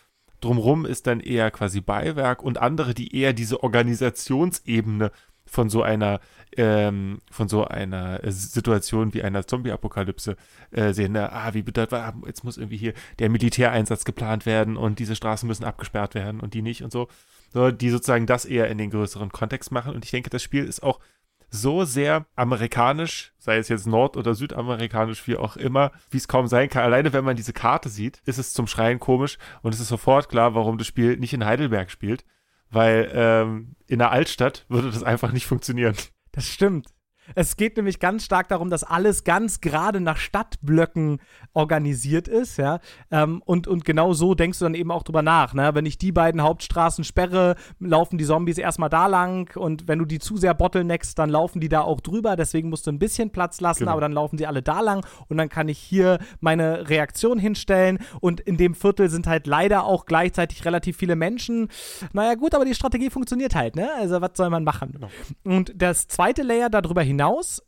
drumrum ist dann eher quasi Beiwerk und andere, die eher diese Organisationsebene von so einer ähm, von so einer Situation wie einer Zombie-Apokalypse äh, sehen. Ne? Ah, wie bedeutet, ah, jetzt muss irgendwie hier der Militäreinsatz geplant werden und diese Straßen müssen abgesperrt werden und die nicht und so. so. Die sozusagen das eher in den größeren Kontext machen. Und ich denke, das Spiel ist auch so sehr amerikanisch, sei es jetzt nord- oder südamerikanisch, wie auch immer, wie es kaum sein kann. Alleine wenn man diese Karte sieht, ist es zum Schreien komisch und es ist sofort klar, warum das Spiel nicht in Heidelberg spielt. Weil ähm, in der Altstadt würde das einfach nicht funktionieren. Das stimmt. Es geht nämlich ganz stark darum, dass alles ganz gerade nach Stadtblöcken organisiert ist, ja. Ähm, und, und genau so denkst du dann eben auch drüber nach, ne? Wenn ich die beiden Hauptstraßen sperre, laufen die Zombies erstmal da lang und wenn du die zu sehr bottleneckst, dann laufen die da auch drüber. Deswegen musst du ein bisschen Platz lassen, Genau. aber dann laufen sie alle da lang und dann kann ich hier meine Reaktion hinstellen. Und in dem Viertel sind halt leider auch gleichzeitig relativ viele Menschen. Naja, gut, aber die Strategie funktioniert halt, ne? Also, was soll man machen? Genau. Und das zweite Layer darüber hinaus,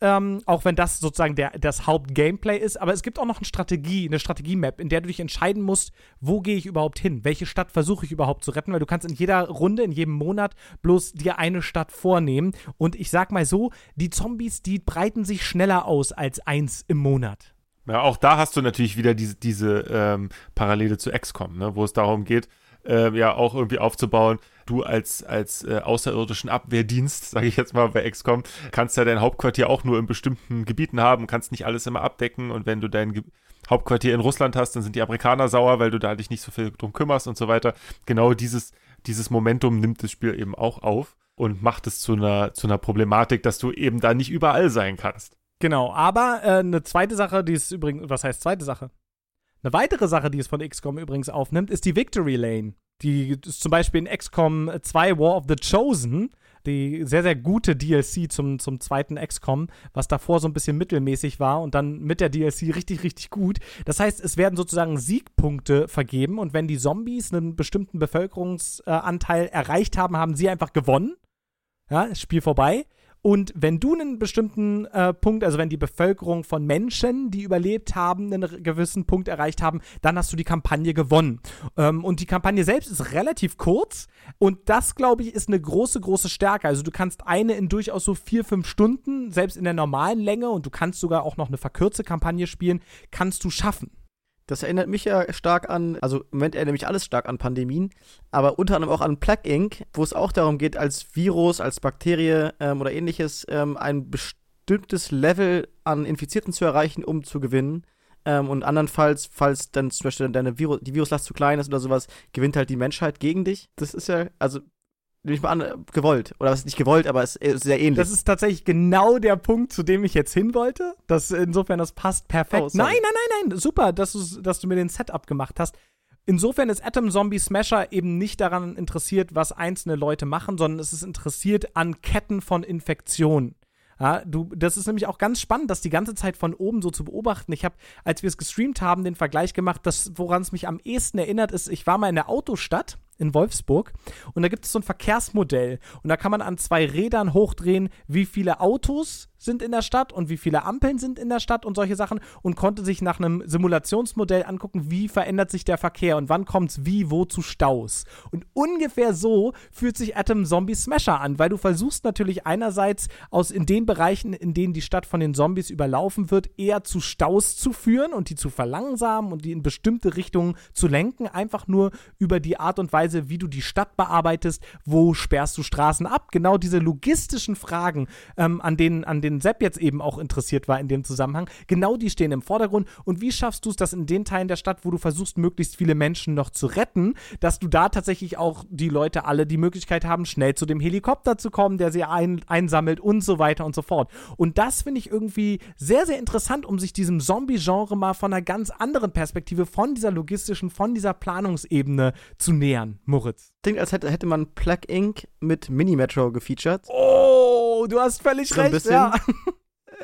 ähm, auch wenn das sozusagen der, das Hauptgameplay ist, aber es gibt auch noch eine Strategie, eine Strategie-Map, in der du dich entscheiden musst, wo gehe ich überhaupt hin? Welche Stadt versuche ich überhaupt zu retten? Weil du kannst in jeder Runde, in jedem Monat bloß dir eine Stadt vornehmen. Und ich sag mal so, die Zombies, die breiten sich schneller aus als eins im Monat. Ja, auch da hast du natürlich wieder diese, diese ähm, Parallele zu XCOM, ne, wo es darum geht, ähm, ja auch irgendwie aufzubauen. Du als, als äh, außerirdischen Abwehrdienst, sage ich jetzt mal bei XCOM, kannst ja dein Hauptquartier auch nur in bestimmten Gebieten haben, kannst nicht alles immer abdecken und wenn du dein Ge Hauptquartier in Russland hast, dann sind die Amerikaner sauer, weil du da dich nicht so viel drum kümmerst und so weiter. Genau dieses, dieses Momentum nimmt das Spiel eben auch auf und macht es zu einer, zu einer Problematik, dass du eben da nicht überall sein kannst. Genau, aber äh, eine zweite Sache, die ist übrigens, was heißt zweite Sache? Eine weitere Sache, die es von XCOM übrigens aufnimmt, ist die Victory Lane. Die ist zum Beispiel in XCOM 2 War of the Chosen, die sehr, sehr gute DLC zum, zum zweiten XCOM, was davor so ein bisschen mittelmäßig war und dann mit der DLC richtig, richtig gut. Das heißt, es werden sozusagen Siegpunkte vergeben und wenn die Zombies einen bestimmten Bevölkerungsanteil erreicht haben, haben sie einfach gewonnen. Ja, Spiel vorbei. Und wenn du einen bestimmten äh, Punkt, also wenn die Bevölkerung von Menschen, die überlebt haben, einen gewissen Punkt erreicht haben, dann hast du die Kampagne gewonnen. Ähm, und die Kampagne selbst ist relativ kurz. Und das, glaube ich, ist eine große, große Stärke. Also du kannst eine in durchaus so vier, fünf Stunden, selbst in der normalen Länge, und du kannst sogar auch noch eine verkürzte Kampagne spielen, kannst du schaffen. Das erinnert mich ja stark an, also im Moment erinnert mich alles stark an Pandemien, aber unter anderem auch an Plague Inc., wo es auch darum geht, als Virus, als Bakterie ähm, oder ähnliches ähm, ein bestimmtes Level an Infizierten zu erreichen, um zu gewinnen. Ähm, und andernfalls, falls dann zum Beispiel deine Virus, die Viruslast zu klein ist oder sowas, gewinnt halt die Menschheit gegen dich. Das ist ja, also ich mal an, gewollt. Oder was nicht gewollt, aber es ist sehr ähnlich. Das ist tatsächlich genau der Punkt, zu dem ich jetzt hin wollte. Das, insofern, das passt perfekt. Oh, nein, nein, nein, nein. Super, dass, dass du mir den Setup gemacht hast. Insofern ist Atom Zombie Smasher eben nicht daran interessiert, was einzelne Leute machen, sondern es ist interessiert an Ketten von Infektionen. Ja, du, das ist nämlich auch ganz spannend, das die ganze Zeit von oben so zu beobachten. Ich habe, als wir es gestreamt haben, den Vergleich gemacht, dass woran es mich am ehesten erinnert, ist, ich war mal in der Autostadt in Wolfsburg. Und da gibt es so ein Verkehrsmodell. Und da kann man an zwei Rädern hochdrehen, wie viele Autos sind in der Stadt und wie viele Ampeln sind in der Stadt und solche Sachen und konnte sich nach einem Simulationsmodell angucken, wie verändert sich der Verkehr und wann kommt es wie, wo zu Staus. Und ungefähr so fühlt sich Atom Zombie Smasher an, weil du versuchst natürlich einerseits aus in den Bereichen, in denen die Stadt von den Zombies überlaufen wird, eher zu Staus zu führen und die zu verlangsamen und die in bestimmte Richtungen zu lenken, einfach nur über die Art und Weise, wie du die Stadt bearbeitest, wo sperrst du Straßen ab. Genau diese logistischen Fragen, ähm, an denen, an denen Sepp jetzt eben auch interessiert war in dem Zusammenhang, genau die stehen im Vordergrund. Und wie schaffst du es, dass in den Teilen der Stadt, wo du versuchst, möglichst viele Menschen noch zu retten, dass du da tatsächlich auch die Leute alle die Möglichkeit haben, schnell zu dem Helikopter zu kommen, der sie ein, einsammelt und so weiter und so fort. Und das finde ich irgendwie sehr, sehr interessant, um sich diesem Zombie-Genre mal von einer ganz anderen Perspektive, von dieser logistischen, von dieser Planungsebene zu nähern. Moritz? Klingt, als hätte, hätte man Plug Inc. mit Mini-Metro gefeatured. Oh, du hast völlig so recht. Ja.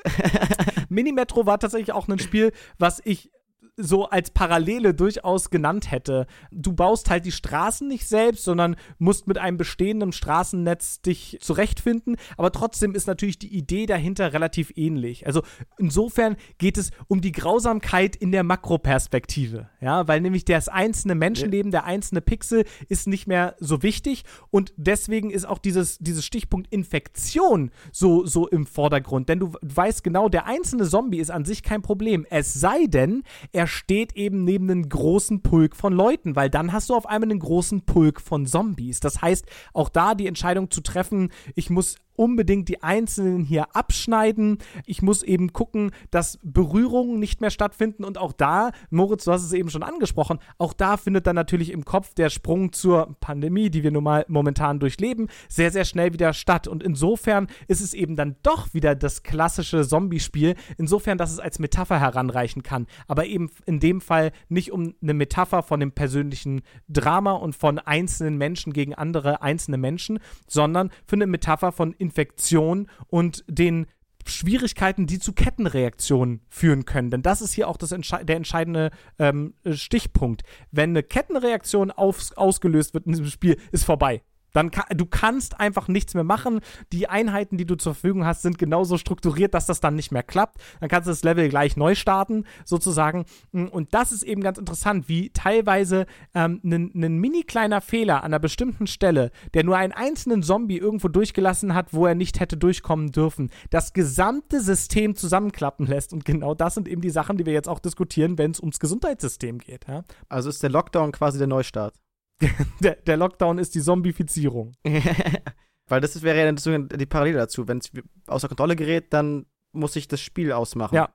*laughs* Mini-Metro war tatsächlich auch ein Spiel, was ich so als Parallele durchaus genannt hätte. Du baust halt die Straßen nicht selbst, sondern musst mit einem bestehenden Straßennetz dich zurechtfinden, aber trotzdem ist natürlich die Idee dahinter relativ ähnlich. Also insofern geht es um die Grausamkeit in der Makroperspektive, ja, weil nämlich das einzelne Menschenleben, der einzelne Pixel ist nicht mehr so wichtig. Und deswegen ist auch dieses, dieses Stichpunkt Infektion so, so im Vordergrund, denn du weißt genau, der einzelne Zombie ist an sich kein Problem, es sei denn, er er steht eben neben einem großen Pulk von Leuten, weil dann hast du auf einmal einen großen Pulk von Zombies. Das heißt, auch da die Entscheidung zu treffen, ich muss unbedingt die Einzelnen hier abschneiden. Ich muss eben gucken, dass Berührungen nicht mehr stattfinden. Und auch da, Moritz, du hast es eben schon angesprochen, auch da findet dann natürlich im Kopf der Sprung zur Pandemie, die wir nun mal momentan durchleben, sehr, sehr schnell wieder statt. Und insofern ist es eben dann doch wieder das klassische Zombie-Spiel, insofern, dass es als Metapher heranreichen kann. Aber eben in dem Fall nicht um eine Metapher von dem persönlichen Drama und von einzelnen Menschen gegen andere einzelne Menschen, sondern für eine Metapher von Infektion und den Schwierigkeiten, die zu Kettenreaktionen führen können. Denn das ist hier auch das Entsche der entscheidende ähm, Stichpunkt. Wenn eine Kettenreaktion auf, ausgelöst wird in diesem Spiel, ist vorbei. Dann kann, du kannst einfach nichts mehr machen. Die Einheiten, die du zur Verfügung hast, sind genauso strukturiert, dass das dann nicht mehr klappt. Dann kannst du das Level gleich neu starten, sozusagen. Und das ist eben ganz interessant, wie teilweise ähm, ein mini kleiner Fehler an einer bestimmten Stelle, der nur einen einzelnen Zombie irgendwo durchgelassen hat, wo er nicht hätte durchkommen dürfen, das gesamte System zusammenklappen lässt. Und genau das sind eben die Sachen, die wir jetzt auch diskutieren, wenn es ums Gesundheitssystem geht. Ja? Also ist der Lockdown quasi der Neustart. *laughs* der, der, Lockdown ist die Zombifizierung. *laughs* Weil das wäre ja die Parallele dazu. Wenn es außer Kontrolle gerät, dann muss ich das Spiel ausmachen. Ja.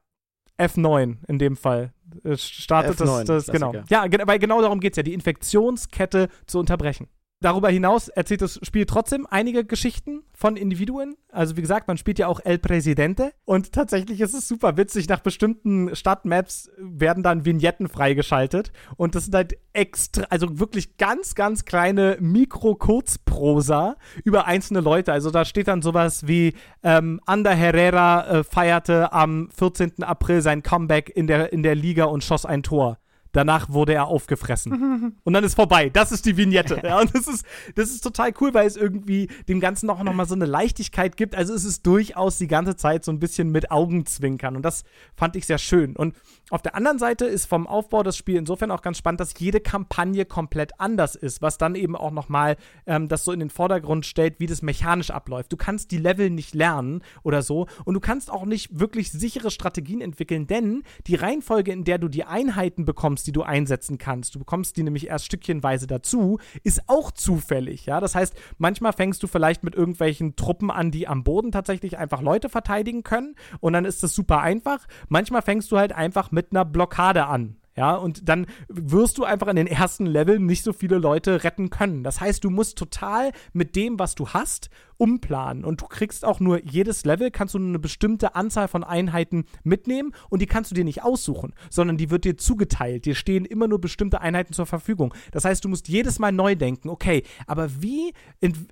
F9 in dem Fall. Startet F9, das, das genau. Ja, weil genau darum geht es ja, die Infektionskette zu unterbrechen. Darüber hinaus erzählt das Spiel trotzdem einige Geschichten von Individuen. Also wie gesagt, man spielt ja auch El Presidente und tatsächlich ist es super witzig. Nach bestimmten Stadtmaps werden dann Vignetten freigeschaltet und das sind halt extra, also wirklich ganz, ganz kleine Mikro-Kurzprosa über einzelne Leute. Also da steht dann sowas wie ähm, Ander Herrera äh, feierte am 14. April sein Comeback in der, in der Liga und schoss ein Tor Danach wurde er aufgefressen. *laughs* und dann ist vorbei. Das ist die Vignette. Ja, und das ist, das ist total cool, weil es irgendwie dem Ganzen auch nochmal so eine Leichtigkeit gibt. Also es ist durchaus die ganze Zeit so ein bisschen mit Augenzwinkern. Und das fand ich sehr schön. Und auf der anderen Seite ist vom Aufbau das Spiel insofern auch ganz spannend, dass jede Kampagne komplett anders ist, was dann eben auch nochmal ähm, das so in den Vordergrund stellt, wie das mechanisch abläuft. Du kannst die Level nicht lernen oder so und du kannst auch nicht wirklich sichere Strategien entwickeln, denn die Reihenfolge, in der du die Einheiten bekommst, die du einsetzen kannst, du bekommst die nämlich erst stückchenweise dazu, ist auch zufällig. Ja, das heißt, manchmal fängst du vielleicht mit irgendwelchen Truppen an, die am Boden tatsächlich einfach Leute verteidigen können und dann ist das super einfach. Manchmal fängst du halt einfach mit einer Blockade an. Ja, und dann wirst du einfach in den ersten Leveln nicht so viele Leute retten können. Das heißt, du musst total mit dem, was du hast, umplanen. Und du kriegst auch nur jedes Level, kannst du nur eine bestimmte Anzahl von Einheiten mitnehmen und die kannst du dir nicht aussuchen, sondern die wird dir zugeteilt. Dir stehen immer nur bestimmte Einheiten zur Verfügung. Das heißt, du musst jedes Mal neu denken, okay, aber wie,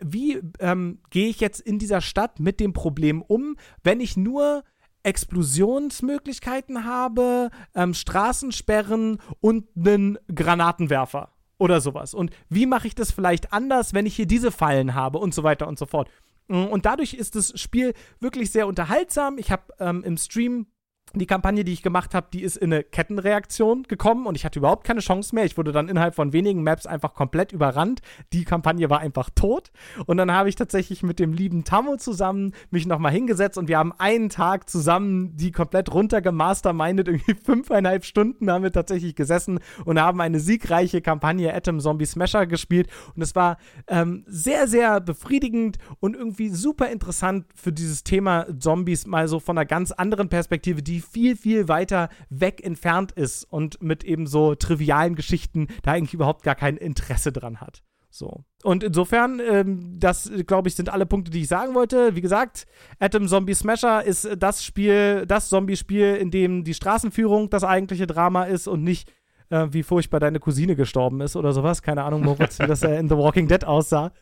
wie ähm, gehe ich jetzt in dieser Stadt mit dem Problem um, wenn ich nur Explosionsmöglichkeiten habe, ähm, Straßensperren und einen Granatenwerfer oder sowas. Und wie mache ich das vielleicht anders, wenn ich hier diese Fallen habe und so weiter und so fort. Und dadurch ist das Spiel wirklich sehr unterhaltsam. Ich habe ähm, im Stream die Kampagne, die ich gemacht habe, die ist in eine Kettenreaktion gekommen und ich hatte überhaupt keine Chance mehr. Ich wurde dann innerhalb von wenigen Maps einfach komplett überrannt. Die Kampagne war einfach tot. Und dann habe ich tatsächlich mit dem lieben Tammo zusammen mich nochmal hingesetzt und wir haben einen Tag zusammen die komplett runtergemastermindet. *laughs* Irgendwie fünfeinhalb Stunden haben wir tatsächlich gesessen und haben eine siegreiche Kampagne Atom Zombie Smasher gespielt. Und es war ähm, sehr, sehr befriedigend und irgendwie super interessant für dieses Thema Zombies mal so von einer ganz anderen Perspektive, die viel, viel weiter weg entfernt ist und mit eben so trivialen Geschichten da eigentlich überhaupt gar kein Interesse dran hat. So. Und insofern, ähm, das glaube ich, sind alle Punkte, die ich sagen wollte. Wie gesagt, Atom Zombie Smasher ist das Spiel, das Zombie-Spiel, in dem die Straßenführung das eigentliche Drama ist und nicht äh, wie furchtbar deine Cousine gestorben ist oder sowas. Keine Ahnung, Moritz, wie das äh, in The Walking Dead aussah.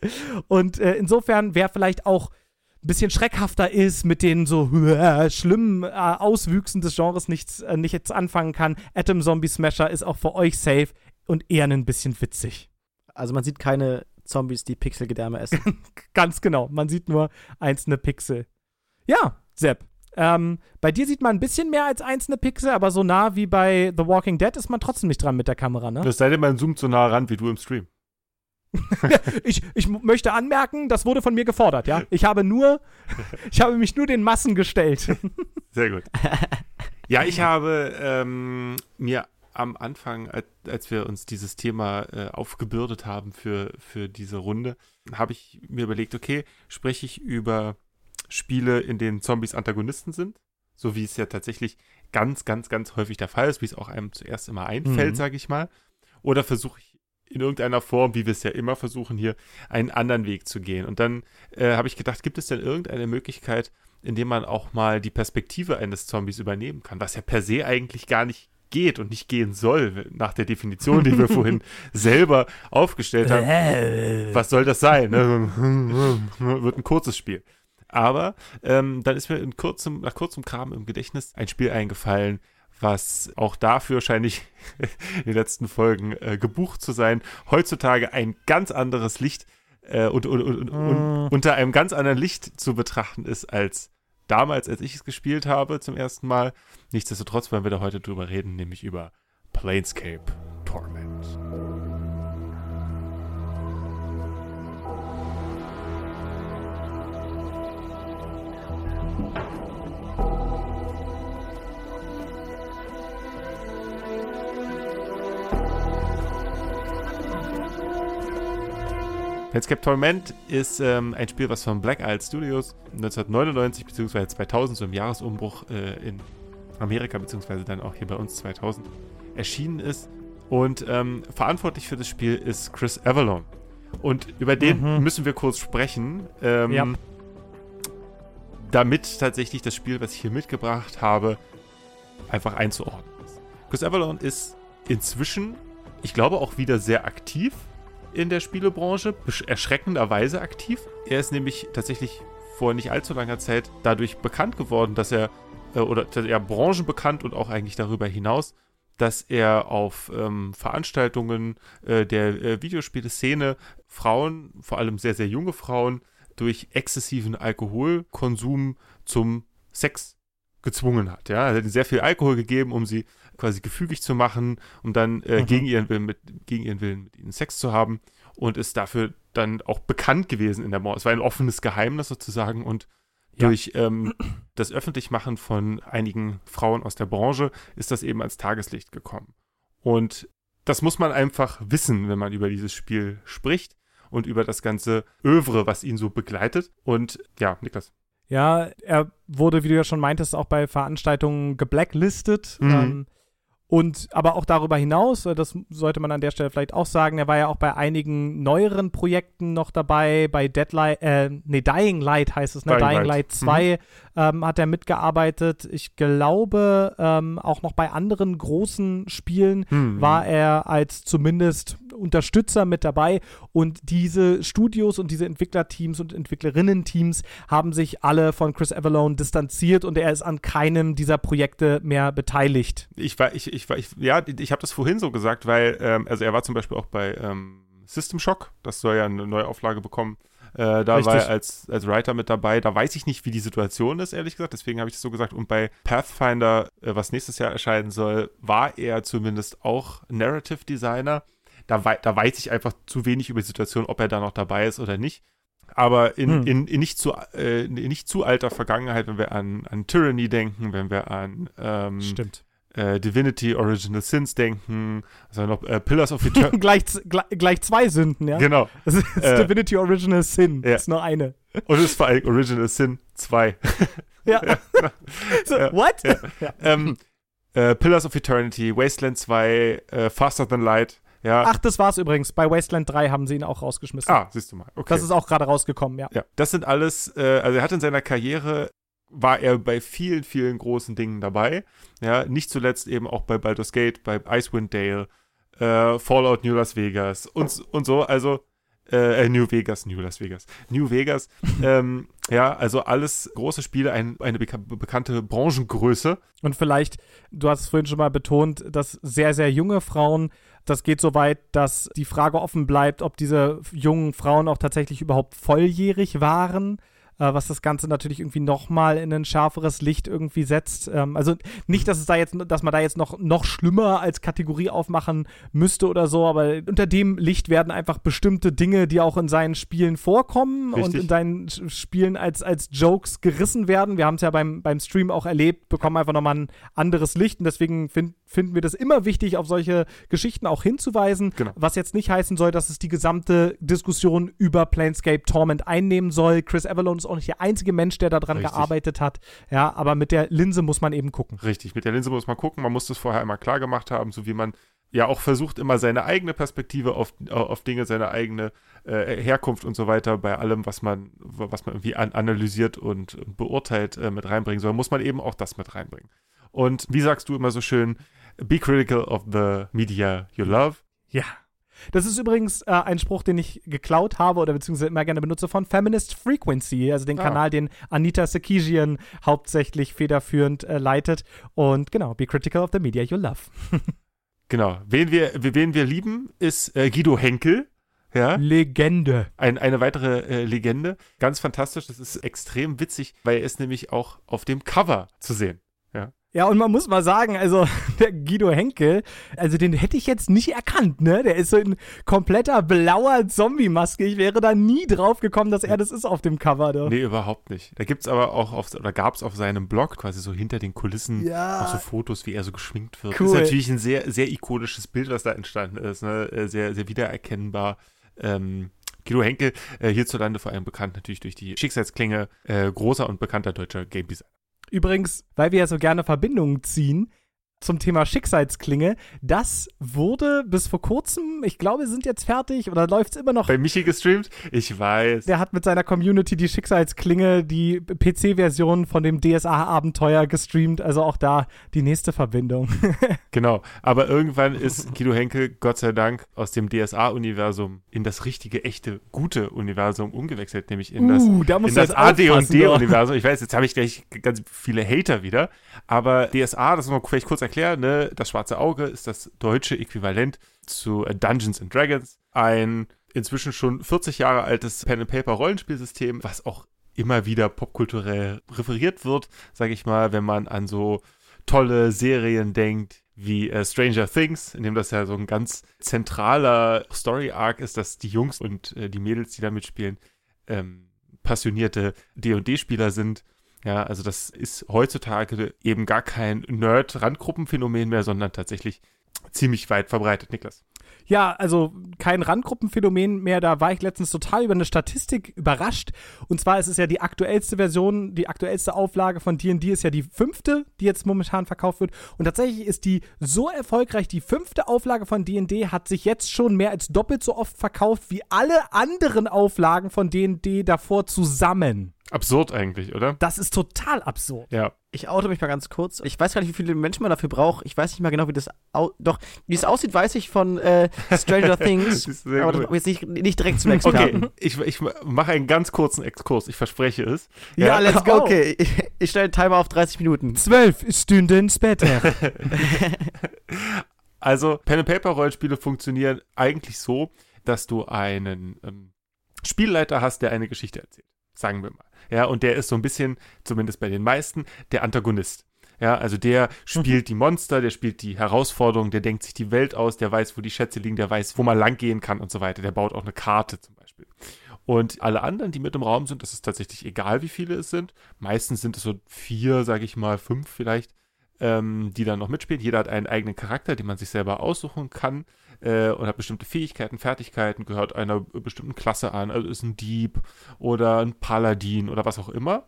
Und äh, insofern wäre vielleicht auch bisschen schreckhafter ist, mit den so *laughs* äh, schlimmen äh, Auswüchsen des Genres nichts, äh, nichts anfangen kann. Atom Zombie Smasher ist auch für euch safe und eher ein bisschen witzig. Also man sieht keine Zombies, die Pixelgedärme essen. *laughs* Ganz genau, man sieht nur einzelne Pixel. Ja, Sepp. Ähm, bei dir sieht man ein bisschen mehr als einzelne Pixel, aber so nah wie bei The Walking Dead ist man trotzdem nicht dran mit der Kamera, ne? Es sei denn, man zoomt so nah ran wie du im Stream. *laughs* ich, ich möchte anmerken, das wurde von mir gefordert, ja. Ich habe nur, *laughs* ich habe mich nur den Massen gestellt. *laughs* Sehr gut. Ja, ich habe ähm, mir am Anfang, als, wir uns dieses Thema äh, aufgebürdet haben für, für diese Runde, habe ich mir überlegt, okay, spreche ich über Spiele, in denen Zombies Antagonisten sind, so wie es ja tatsächlich ganz, ganz, ganz häufig der Fall ist, wie es auch einem zuerst immer einfällt, mhm. sage ich mal. Oder versuche ich in irgendeiner Form, wie wir es ja immer versuchen, hier einen anderen Weg zu gehen. Und dann äh, habe ich gedacht, gibt es denn irgendeine Möglichkeit, in dem man auch mal die Perspektive eines Zombies übernehmen kann, was ja per se eigentlich gar nicht geht und nicht gehen soll, nach der Definition, die wir vorhin *laughs* selber aufgestellt haben. was soll das sein? Ne? *laughs* Wird ein kurzes Spiel. Aber ähm, dann ist mir in kurzem, nach kurzem Kram im Gedächtnis ein Spiel eingefallen, was auch dafür wahrscheinlich *laughs* in den letzten Folgen äh, gebucht zu sein, heutzutage ein ganz anderes Licht äh, und, und, und, und, unter einem ganz anderen Licht zu betrachten ist als damals, als ich es gespielt habe zum ersten Mal. Nichtsdestotrotz wollen wir da heute drüber reden, nämlich über Planescape Torment. Planescape Torment ist ähm, ein Spiel, was von Black Isle Studios 1999 bzw. 2000, so im Jahresumbruch äh, in Amerika bzw. dann auch hier bei uns 2000 erschienen ist. Und ähm, verantwortlich für das Spiel ist Chris Avalon. Und über den mhm. müssen wir kurz sprechen, ähm, ja. damit tatsächlich das Spiel, was ich hier mitgebracht habe, einfach einzuordnen ist. Chris Avalon ist inzwischen, ich glaube, auch wieder sehr aktiv in der Spielebranche, erschreckenderweise aktiv. Er ist nämlich tatsächlich vor nicht allzu langer Zeit dadurch bekannt geworden, dass er, äh, oder er branchenbekannt und auch eigentlich darüber hinaus, dass er auf ähm, Veranstaltungen äh, der äh, Videospieleszene Frauen, vor allem sehr, sehr junge Frauen, durch exzessiven Alkoholkonsum zum Sex gezwungen hat. Ja, er hat ihnen sehr viel Alkohol gegeben, um sie quasi gefügig zu machen, um dann äh, Mhm. gegen, ihren Willen mit, gegen ihren Willen mit ihnen Sex zu haben und ist dafür dann auch bekannt gewesen in der Mord. Es war ein offenes Geheimnis sozusagen und Ja. durch ähm, das Öffentlichmachen von einigen Frauen aus der Branche ist das eben ans Tageslicht gekommen. Und das muss man einfach wissen, wenn man über dieses Spiel spricht und über das ganze Övre, was ihn so begleitet. Und ja, Niklas. Ja, er wurde, wie du ja schon meintest, auch bei Veranstaltungen geblacklistet. Mhm. Ähm, und aber auch darüber hinaus, äh, das sollte man an der Stelle vielleicht auch sagen, er war ja auch bei einigen neueren Projekten noch dabei, bei Deadlight, äh, nee, Dying Light heißt es, ne? Dying Dying, Light. Light 2 ähm, hat er mitgearbeitet. Ich glaube, ähm, auch noch bei anderen großen Spielen Hm. war er als zumindest Unterstützer mit dabei. Und diese Studios und diese Entwicklerteams und Entwicklerinnen-Teams haben sich alle von Chris Avalone distanziert und er ist an keinem dieser Projekte mehr beteiligt. Ich war, ich, ich war, ich, ja, ich habe das vorhin so gesagt, weil, ähm, also er war zum Beispiel auch bei ähm, System Shock, das soll ja eine neue Auflage bekommen. Äh, da war Richtig. er als, als Writer mit dabei. Da weiß ich nicht, wie die Situation ist, ehrlich gesagt. Deswegen habe ich das so gesagt. Und bei Pathfinder, äh, was nächstes Jahr erscheinen soll, war er zumindest auch Narrative Designer. Da, wei da weiß ich einfach zu wenig über die Situation, ob er da noch dabei ist oder nicht. Aber in, Hm. in, in, nicht, zu, äh, in nicht zu alter Vergangenheit, wenn wir an, an Tyranny denken, wenn wir an ähm, Stimmt. äh, Divinity Original Sins denken, also noch äh, Pillars of Eternity. *laughs* gleich, gleich, gleich zwei Sünden, ja. genau. Das ist Äh, Divinity Original Sin. ja. Das ist nur eine. Und es ist vor allem Original Sin 2. *laughs* Ja. so, Ja. what? Ja. *laughs* Ja. ähm, äh, Pillars of Eternity, Wasteland 2, äh, Faster Than Light. Ja. Ach, das war's übrigens. Bei Wasteland 3 haben sie ihn auch rausgeschmissen. ah, siehst du mal. Okay. Das ist auch gerade rausgekommen, ja. ja, das sind alles, äh, also er hat in seiner Karriere war er bei vielen, vielen großen Dingen dabei. Ja, nicht zuletzt eben auch bei Baldur's Gate, bei Icewind Dale, äh, Fallout New Las Vegas und, und so. Also äh, äh, New Vegas, New Las Vegas, New Vegas. *laughs* ähm, ja, also alles große Spiele, ein, eine beka bekannte Branchengröße. Und vielleicht, du hast es vorhin schon mal betont, dass sehr, sehr junge Frauen, das geht so weit, dass die Frage offen bleibt, ob diese jungen Frauen auch tatsächlich überhaupt volljährig waren. Äh, Was das Ganze natürlich irgendwie nochmal in ein schärferes Licht irgendwie setzt. Ähm, Also nicht, dass es da jetzt, dass man da jetzt noch, noch schlimmer als Kategorie aufmachen müsste oder so, aber unter dem Licht werden einfach bestimmte Dinge, die auch in seinen Spielen vorkommen und Richtig. in seinen Spielen als, als Jokes gerissen werden. Wir haben es ja beim, beim Stream auch erlebt, bekommen einfach nochmal ein anderes Licht und deswegen fin finden wir das immer wichtig, auf solche Geschichten auch hinzuweisen. Genau. Was jetzt nicht heißen soll, dass es die gesamte Diskussion über Planescape Torment einnehmen soll. Chris Avalon ist auch nicht der einzige Mensch, der daran Richtig. gearbeitet hat. Ja, aber mit der Linse muss man eben gucken. Richtig, mit der Linse muss man gucken, man muss das vorher einmal klar gemacht haben, so wie man ja auch versucht, immer seine eigene Perspektive auf, auf Dinge, seine eigene äh, Herkunft und so weiter bei allem, was man, was man irgendwie an, analysiert und beurteilt, äh, mit reinbringen soll, muss man eben auch das mit reinbringen. Und wie sagst du immer so schön, be critical of the media you love. Ja. Das ist übrigens äh, ein Spruch, den ich geklaut habe oder beziehungsweise immer gerne benutze von Feminist Frequency, also den Ah. Kanal, den Anita Sarkeesian hauptsächlich federführend äh, leitet. Und genau, be critical of the media you love. *laughs* Genau. Wen wir, wen wir lieben, ist äh, Guido Henkel. Ja, Legende. ein, eine weitere äh, Legende. Ganz fantastisch. Das ist extrem witzig, weil er ist nämlich auch auf dem Cover zu sehen. Ja, und man muss mal sagen, also *laughs* der Guido Henkel, also den hätte ich jetzt nicht erkannt, ne? Der ist so in kompletter blauer Zombie-Maske. Ich wäre da nie drauf gekommen, dass er das ist auf dem Cover. Da. Nee, überhaupt nicht. Da gibt es aber auch auf, oder gab es auf seinem Blog quasi so hinter den Kulissen Ja. auch so Fotos, wie er so geschminkt wird. Cool. Ist natürlich ein sehr, sehr ikonisches Bild, was da entstanden ist. Ne? Äh, Sehr, sehr wiedererkennbar. Ähm, Guido Henkel, äh, hierzulande vor allem bekannt natürlich durch die Schicksalsklinge, äh, großer und bekannter deutscher Game Designer. Übrigens, weil wir ja so gerne Verbindungen ziehen zum Thema Schicksalsklinge, das wurde bis vor kurzem, ich glaube, sind jetzt fertig oder läuft es immer noch. Bei Michi gestreamt? Ich weiß. Der hat mit seiner Community die Schicksalsklinge, die PC-Version von dem DSA-Abenteuer gestreamt. Also auch da die nächste Verbindung. *laughs* Genau. Aber irgendwann ist Guido Henkel, Gott sei Dank, aus dem DSA-Universum in das richtige, echte, gute Universum umgewechselt, nämlich in das Uh, da in das aufpassen, du. AD&D-Universum. Ich weiß, jetzt habe ich gleich ganz viele Hater wieder, aber DSA, das muss man vielleicht kurz erklären, ne? das schwarze Auge ist das deutsche Äquivalent zu äh, Dungeons and Dragons. Ein inzwischen schon 40 Jahre altes Pen-and-Paper-Rollenspielsystem, was auch immer wieder popkulturell referiert wird, sage ich mal, wenn man an so tolle Serien denkt, wie äh, Stranger Things, in dem das ja so ein ganz zentraler Story-Arc ist, dass die Jungs und äh, die Mädels, die da mitspielen, ähm, passionierte D&D-Spieler sind. Ja, also das ist heutzutage eben gar kein Nerd-Randgruppenphänomen mehr, sondern tatsächlich ziemlich weit verbreitet, Niklas. Ja, also kein Randgruppenphänomen mehr. Da war ich letztens total über eine Statistik überrascht. Und zwar ist es ja die aktuellste Version, die aktuellste Auflage von D&D ist ja die fünfte, die jetzt momentan verkauft wird. Und tatsächlich ist die so erfolgreich. Die fünfte Auflage von D&D hat sich jetzt schon mehr als doppelt so oft verkauft wie alle anderen Auflagen von D&D davor zusammen. Absurd eigentlich, oder? Das ist total absurd. Ja. Ich oute mich mal ganz kurz. Ich weiß gar nicht, wie viele Menschen man dafür braucht. Ich weiß nicht mal genau, wie das au Doch, wie es aussieht, weiß ich von äh, Stranger *laughs* Things. aber das, jetzt nicht, nicht direkt zum Experten. Okay, ich, ich mache einen ganz kurzen Exkurs. Ich verspreche es. Ja, ja let's go. Okay, ich, ich stelle den Timer auf 30 Minuten. Zwölf Stunden später. *laughs* *laughs* also, Pen-and-Paper-Rollenspiele funktionieren eigentlich so, dass du einen ähm, Spielleiter hast, der eine Geschichte erzählt. Sagen wir mal. Ja, und der ist so ein bisschen, zumindest bei den meisten, der Antagonist. Ja, also der spielt mhm. die Monster, der spielt die Herausforderungen, der denkt sich die Welt aus, der weiß, wo die Schätze liegen, der weiß, wo man langgehen kann und so weiter. Der baut auch eine Karte zum Beispiel. Und alle anderen, die mit im Raum sind, das ist tatsächlich egal, wie viele es sind. Meistens sind es so vier, sage ich mal, fünf vielleicht, ähm, die dann noch mitspielen. Jeder hat einen eigenen Charakter, den man sich selber aussuchen kann äh, und hat bestimmte Fähigkeiten, Fertigkeiten, gehört einer bestimmten Klasse an, also ist ein Dieb oder ein Paladin oder was auch immer.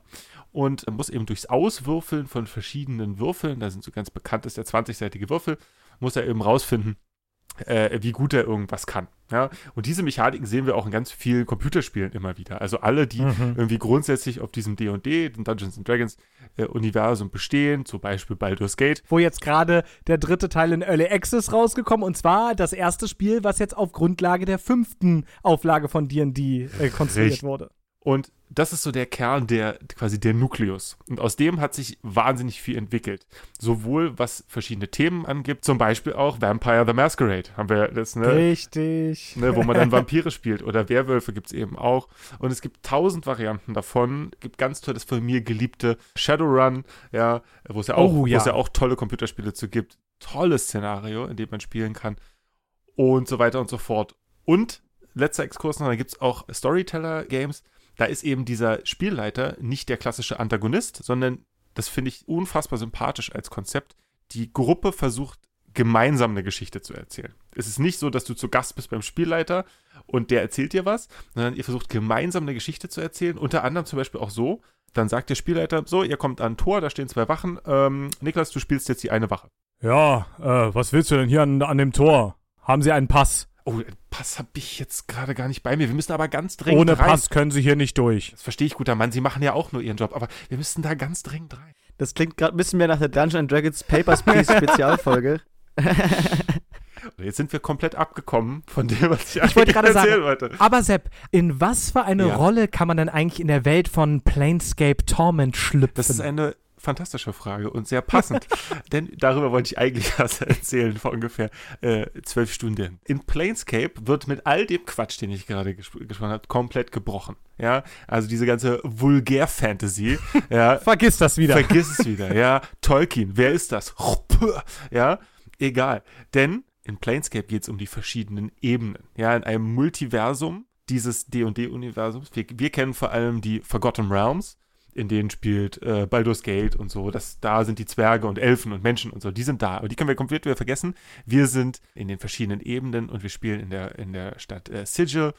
Und muss eben durchs Auswürfeln von verschiedenen Würfeln, da sind so ganz bekannt ist der 20-seitige Würfel, muss er eben rausfinden, äh, wie gut er irgendwas kann. Ja? Und diese Mechaniken sehen wir auch in ganz vielen Computerspielen immer wieder. Also alle, die mhm. irgendwie grundsätzlich auf diesem D&D, den Dungeons Dragons äh, Universum bestehen, zum Beispiel Baldur's Gate. Wo jetzt gerade der dritte Teil in Early Access rausgekommen und zwar das erste Spiel, was jetzt auf Grundlage der fünften Auflage von D&D äh, konstruiert Richtig. wurde. Und das ist so der Kern, der quasi der Nukleus. Und aus dem hat sich wahnsinnig viel entwickelt. Sowohl was verschiedene Themen angibt, zum Beispiel auch Vampire the Masquerade. Haben wir das, ne? Richtig. Ne, wo man dann Vampire spielt. Oder Werwölfe gibt es eben auch. Und es gibt tausend Varianten davon. Es gibt ganz tolles von mir geliebte Shadowrun, ja, wo es ja auch, oh, ja. ja auch tolle Computerspiele zu gibt. Tolles Szenario, in dem man spielen kann. Und so weiter und so fort. Und letzter Exkurs noch, da gibt es auch Storyteller-Games da ist eben dieser Spielleiter nicht der klassische Antagonist, sondern das finde ich unfassbar sympathisch als Konzept. Die Gruppe versucht gemeinsam eine Geschichte zu erzählen. Es ist nicht so, dass du zu Gast bist beim Spielleiter und der erzählt dir was, sondern ihr versucht gemeinsam eine Geschichte zu erzählen. Unter anderem zum Beispiel auch so, dann sagt der Spielleiter, so, ihr kommt an ein Tor, da stehen zwei Wachen. Ähm, Niklas, du spielst jetzt die eine Wache. Ja, äh, was willst du denn hier an, an dem Tor? Haben Sie einen Pass? Oh, Pass habe ich jetzt gerade gar nicht bei mir. Wir müssen aber ganz dringend Ohne rein. Pass können Sie hier nicht durch. Das verstehe ich, guter Mann. Sie machen ja auch nur Ihren Job, aber wir müssen da ganz dringend rein. Das klingt gerade ein bisschen mehr nach der Dungeon Dragons Papers, Please Spezialfolge. *laughs* Jetzt sind wir komplett abgekommen von dem, was ich, ich wollte gerade sagen. Wollte. Aber Sepp, in was für eine ja. Rolle kann man denn eigentlich in der Welt von Planescape Torment schlüpfen? Das ist eine fantastische Frage und sehr passend, *laughs* denn darüber wollte ich eigentlich was erzählen vor ungefähr äh, zwölf Stunden. In Planescape wird mit all dem Quatsch, den ich gerade gesp gesprochen habe, komplett gebrochen. Ja, also diese ganze Vulgär-Fantasy. *laughs* ja, vergiss das wieder. Vergiss es wieder. Ja, *laughs* Tolkien, wer ist das? ja, egal. Denn in Planescape geht es um die verschiedenen Ebenen. Ja, in einem Multiversum dieses D&D-Universums. Wir, wir kennen vor allem die Forgotten Realms in denen spielt äh, Baldur's Gate und so. Das, da sind die Zwerge und Elfen und Menschen und so. Die sind da. Aber die können wir komplett wieder vergessen. Wir sind in den verschiedenen Ebenen und wir spielen in der, in der Stadt äh, Sigil.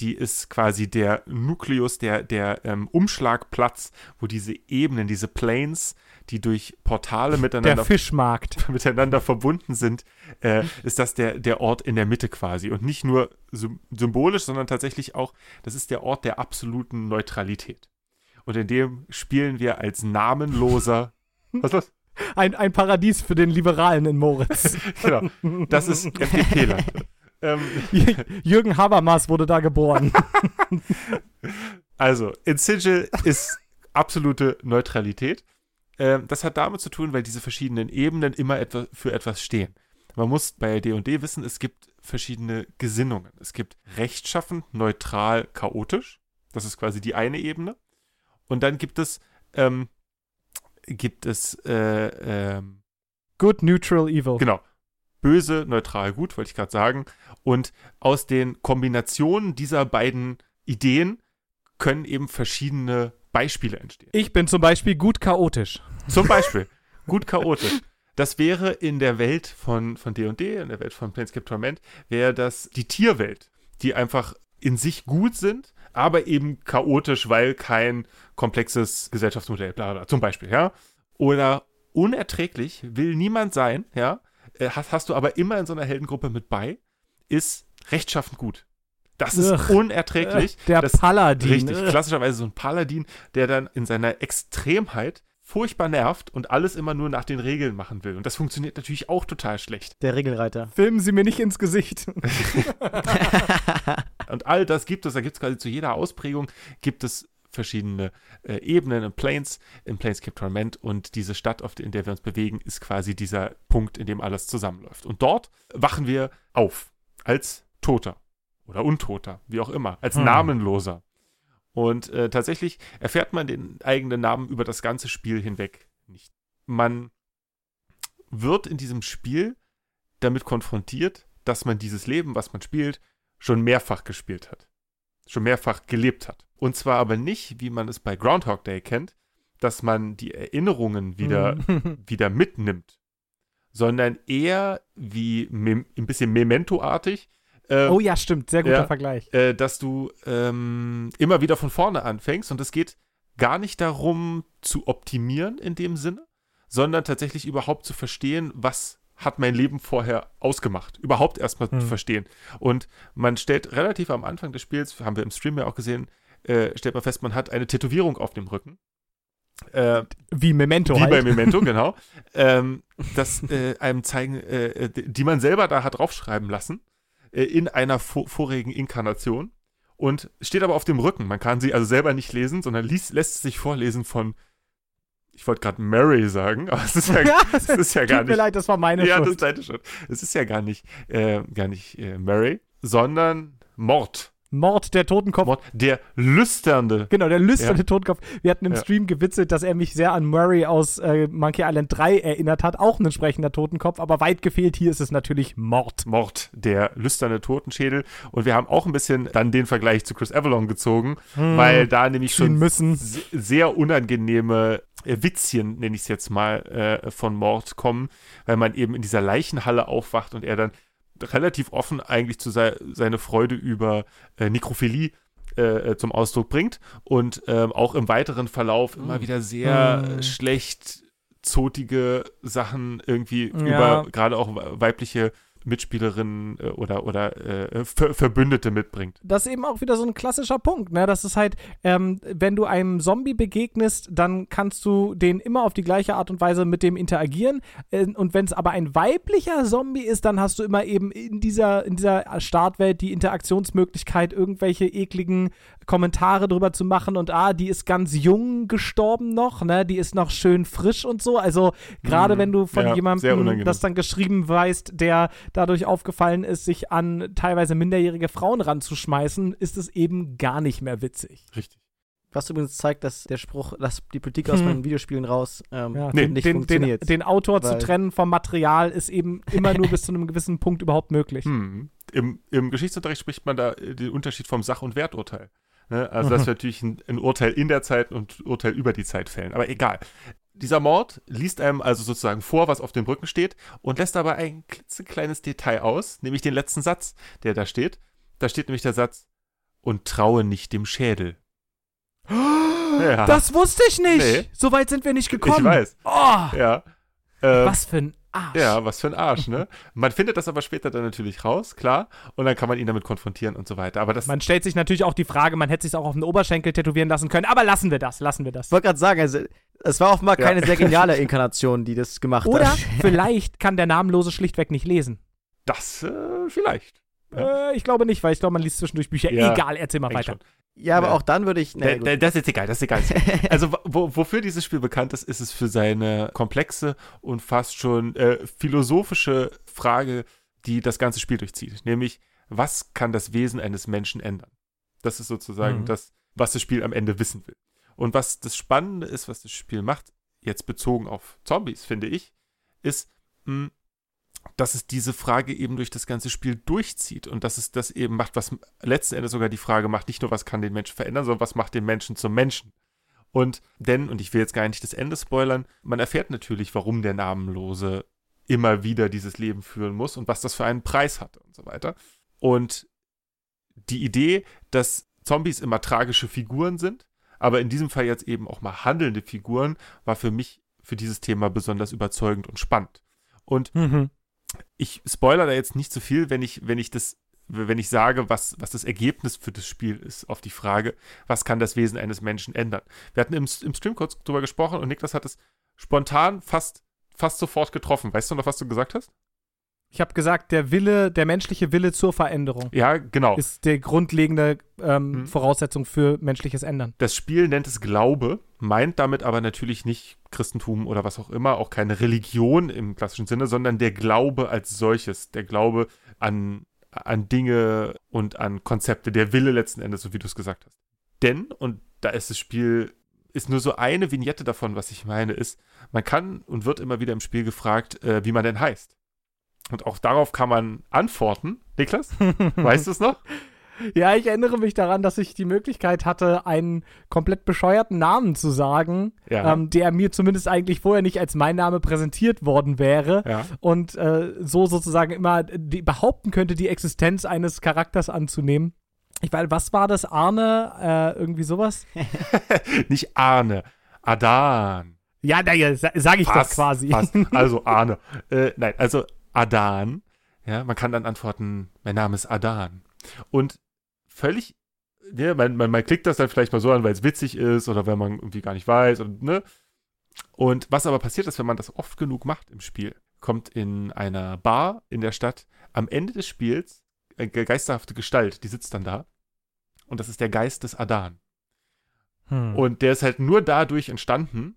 Die ist quasi der Nukleus, der, der ähm, Umschlagplatz, wo diese Ebenen, diese Planes, die durch Portale miteinander, der Fischmarkt. *laughs* miteinander verbunden sind, äh, ist das der, der Ort in der Mitte quasi. Und nicht nur symbolisch, sondern tatsächlich auch, das ist der Ort der absoluten Neutralität. Und in dem spielen wir als namenloser. *laughs* Was ist das? Ein, ein Paradies für den Liberalen in Moritz. *laughs* genau. Das ist FDP-Land. *laughs* ähm, Jürgen Habermas wurde da geboren. also, in Sigil ist absolute Neutralität. Ähm, das hat damit zu tun, weil diese verschiedenen Ebenen immer etwa für etwas stehen. Man muss bei D&D wissen, es gibt verschiedene Gesinnungen. Es gibt rechtschaffend, neutral, chaotisch. Das ist quasi die eine Ebene. Und dann gibt es, ähm, gibt es, äh, ähm, Good, neutral, evil. genau, böse, neutral, gut, wollte ich gerade sagen. Und aus den Kombinationen dieser beiden Ideen können eben verschiedene Beispiele entstehen. Ich bin zum Beispiel gut chaotisch. Zum *laughs* Beispiel, gut chaotisch. Das wäre in der Welt von von D&D, in der Welt von Planescape Torment, wäre das die Tierwelt, die einfach in sich gut sind, aber eben chaotisch, weil kein komplexes Gesellschaftsmodell, bla bla, zum Beispiel, ja. Oder unerträglich will niemand sein, ja. Äh, Hast, hast du aber immer in so einer Heldengruppe mit bei, ist rechtschaffend gut. Das ist Ugh. unerträglich. Der das, Paladin. Richtig, klassischerweise so ein Paladin, der dann in seiner Extremheit furchtbar nervt und alles immer nur nach den Regeln machen will. Und das funktioniert natürlich auch total schlecht. Der Regelreiter. Filmen Sie mir nicht ins Gesicht. *laughs* *laughs* Und all das gibt es, da gibt es quasi zu jeder Ausprägung, gibt es verschiedene äh, Ebenen und Planes im Planescape Torment und diese Stadt, auf der, in der wir uns bewegen, ist quasi dieser Punkt, in dem alles zusammenläuft. Und dort wachen wir auf als Toter oder Untoter, wie auch immer, als Hm. Namenloser. Und äh, tatsächlich erfährt man den eigenen Namen über das ganze Spiel hinweg nicht. Man wird in diesem Spiel damit konfrontiert, dass man dieses Leben, was man spielt, schon mehrfach gespielt hat. Schon mehrfach gelebt hat. Und zwar aber nicht, wie man es bei Groundhog Day kennt, dass man die Erinnerungen wieder, *laughs* wieder mitnimmt, sondern eher wie ein bisschen Memento-artig, äh, oh ja, stimmt. Sehr guter Ja. Vergleich. äh, dass du ähm, immer wieder von vorne anfängst und es geht gar nicht darum zu optimieren in dem Sinne, sondern tatsächlich überhaupt zu verstehen, was hat mein Leben vorher ausgemacht. Überhaupt erstmal Hm. zu verstehen. Und man stellt relativ am Anfang des Spiels, haben wir im Stream ja auch gesehen, äh, stellt man fest, man hat eine Tätowierung auf dem Rücken. Äh, Wie Memento wie halt. bei Memento, *laughs* genau. Ähm, das äh, einem zeigen, äh, d- die man selber da hat draufschreiben lassen, äh, in einer vo vorigen Inkarnation. Und steht aber auf dem Rücken. Man kann sie also selber nicht lesen, sondern liest, lässt sich vorlesen von, ich wollte gerade Mary sagen, *laughs* aber es ist ja, es ist ja gar Tut mir nicht. leid, das war meine Ja, das Schuld. ist deine Schuld. Es ist ja gar nicht, äh, gar nicht äh, Mary, sondern Mord. Mord der Totenkopf. Mord. Der lüsternde. Genau, der lüsterne Ja. Totenkopf. Wir hatten im Ja. Stream gewitzelt, dass er mich sehr an Murray aus äh, Monkey Island 3 erinnert hat. Auch ein entsprechender Totenkopf, aber weit gefehlt. Hier ist es natürlich Mord. Mord, der lüsterne Totenschädel. Und wir haben auch ein bisschen dann den Vergleich zu Chris Avalon gezogen, weil da nämlich schon müssen. se- sehr unangenehme äh, Witzchen, nenne ich es jetzt mal, äh, von Mord kommen, weil man eben in dieser Leichenhalle aufwacht und er dann relativ offen eigentlich zu sei seine Freude über äh, Nekrophilie äh, äh, zum Ausdruck bringt und ähm, auch im weiteren Verlauf immer wieder sehr Mm. schlecht zotige Sachen irgendwie Ja. über gerade auch weibliche Mitspielerinnen äh, oder, oder äh, Ver Verbündete mitbringt. Das ist eben auch wieder so ein klassischer Punkt, ne? Das ist halt, ähm, wenn du einem Zombie begegnest, dann kannst du den immer auf die gleiche Art und Weise mit dem interagieren. Äh, und wenn es aber ein weiblicher Zombie ist, dann hast du immer eben in dieser, in dieser Startwelt die Interaktionsmöglichkeit, irgendwelche ekligen Kommentare drüber zu machen und ah, die ist ganz jung gestorben noch, ne? Die ist noch schön frisch und so. Also gerade Mhm. wenn du von Ja, jemandem das dann geschrieben weißt, der dadurch aufgefallen ist, sich an teilweise minderjährige Frauen ranzuschmeißen, ist es eben gar nicht mehr witzig. Richtig. Was übrigens zeigt, dass der Spruch, lass die Politik aus Hm. meinen Videospielen raus, ähm, Ja, Nee. nicht den, funktioniert. den, den Autor zu trennen vom Material ist eben immer nur *laughs* bis zu einem gewissen Punkt überhaupt möglich. Hm. Im, Im Geschichtsunterricht spricht man da äh, den Unterschied vom Sach- und Werturteil. Ne? Also, dass *laughs* wir natürlich ein, ein Urteil in der Zeit und Urteil über die Zeit fällen. Aber egal. Dieser Mord liest einem also sozusagen vor, was auf dem Rücken steht und lässt aber ein klitzekleines Detail aus, nämlich den letzten Satz, der da steht. Da steht nämlich der Satz, und traue nicht dem Schädel. *gasps* Ja. Das wusste ich nicht. Nee. So weit sind wir nicht gekommen. Ich weiß. Oh, Ja. Ähm, was für ein Arsch. Ja, was für ein Arsch, ne? Man findet das aber später dann natürlich raus, klar. Und dann kann man ihn damit konfrontieren und so weiter. Aber das, Man stellt sich natürlich auch die Frage, man hätte sich auch auf den Oberschenkel tätowieren lassen können, aber lassen wir das, lassen wir das. Ich wollte gerade sagen, also, es war offenbar Ja. keine sehr geniale *laughs* Inkarnation, die das gemacht Oder hat. *laughs* vielleicht kann der Namenlose schlichtweg nicht lesen. das äh, vielleicht. Ja. Äh, ich glaube nicht, weil ich glaube, man liest zwischendurch Bücher. Ja, Egal, erzähl mal Eigentlich weiter. schon. Ja, aber Ja. auch dann würde ich. Nee, Da- da- das ist jetzt egal, das ist egal. *laughs* also wo, wofür dieses Spiel bekannt ist, ist es für seine komplexe und fast schon äh, philosophische Frage, die das ganze Spiel durchzieht. Nämlich, was kann das Wesen eines Menschen ändern? Das ist sozusagen Mhm. das, was das Spiel am Ende wissen will. Und was das Spannende ist, was das Spiel macht, jetzt bezogen auf Zombies, finde ich, ist, mh, dass es diese Frage eben durch das ganze Spiel durchzieht und dass es das eben macht, was letzten Endes sogar die Frage macht, nicht nur, was kann den Menschen verändern, sondern was macht den Menschen zum Menschen. Und denn, und ich will jetzt gar nicht das Ende spoilern, man erfährt natürlich, warum der Namenlose immer wieder dieses Leben führen muss und was das für einen Preis hat und so weiter. Und die Idee, dass Zombies immer tragische Figuren sind, aber in diesem Fall jetzt eben auch mal handelnde Figuren, war für mich für dieses Thema besonders überzeugend und spannend. Und Mhm. Ich spoiler da jetzt nicht so viel, wenn ich, wenn ich das, wenn ich sage, was, was das Ergebnis für das Spiel ist, auf die Frage, was kann das Wesen eines Menschen ändern. Wir hatten im, im Stream kurz drüber gesprochen und Niklas hat es spontan fast, fast sofort getroffen. Weißt du noch, was du gesagt hast? Ich habe gesagt, der Wille, der menschliche Wille zur Veränderung Ja, genau. ist die grundlegende ähm, Mhm. Voraussetzung für menschliches Ändern. Das Spiel nennt es Glaube, meint damit aber natürlich nicht Christentum oder was auch immer, auch keine Religion im klassischen Sinne, sondern der Glaube als solches, der Glaube an, an Dinge und an Konzepte, der Wille letzten Endes, so wie du es gesagt hast. Denn, und da ist das Spiel, ist nur so eine Vignette davon, was ich meine, ist, man kann und wird immer wieder im Spiel gefragt, äh, wie man denn heißt. Und auch darauf kann man antworten. Niklas, *laughs* weißt du es noch? Ja, ich erinnere mich daran, dass ich die Möglichkeit hatte, einen komplett bescheuerten Namen zu sagen, Ja. ähm, der mir zumindest eigentlich vorher nicht als mein Name präsentiert worden wäre ja. und äh, so sozusagen immer die, behaupten könnte, die Existenz eines Charakters anzunehmen. Ich weiß, was war das, Arne? Äh, irgendwie sowas? *laughs* Nicht Arne, Adan. Ja, naja, sa sage ich Fast, quasi. Fast. *laughs* Also Arne. Äh, nein, also Adan. Ja, man kann dann antworten, mein Name ist Adan. Und völlig, ja, man, man, man klickt das dann vielleicht mal so an, weil es witzig ist oder weil man irgendwie gar nicht weiß. Und, ne? und was aber passiert ist, wenn man das oft genug macht im Spiel, kommt in einer Bar in der Stadt am Ende des Spiels eine geisterhafte Gestalt, die sitzt dann da. Und das ist der Geist des Adan. Hm. Und der ist halt nur dadurch entstanden,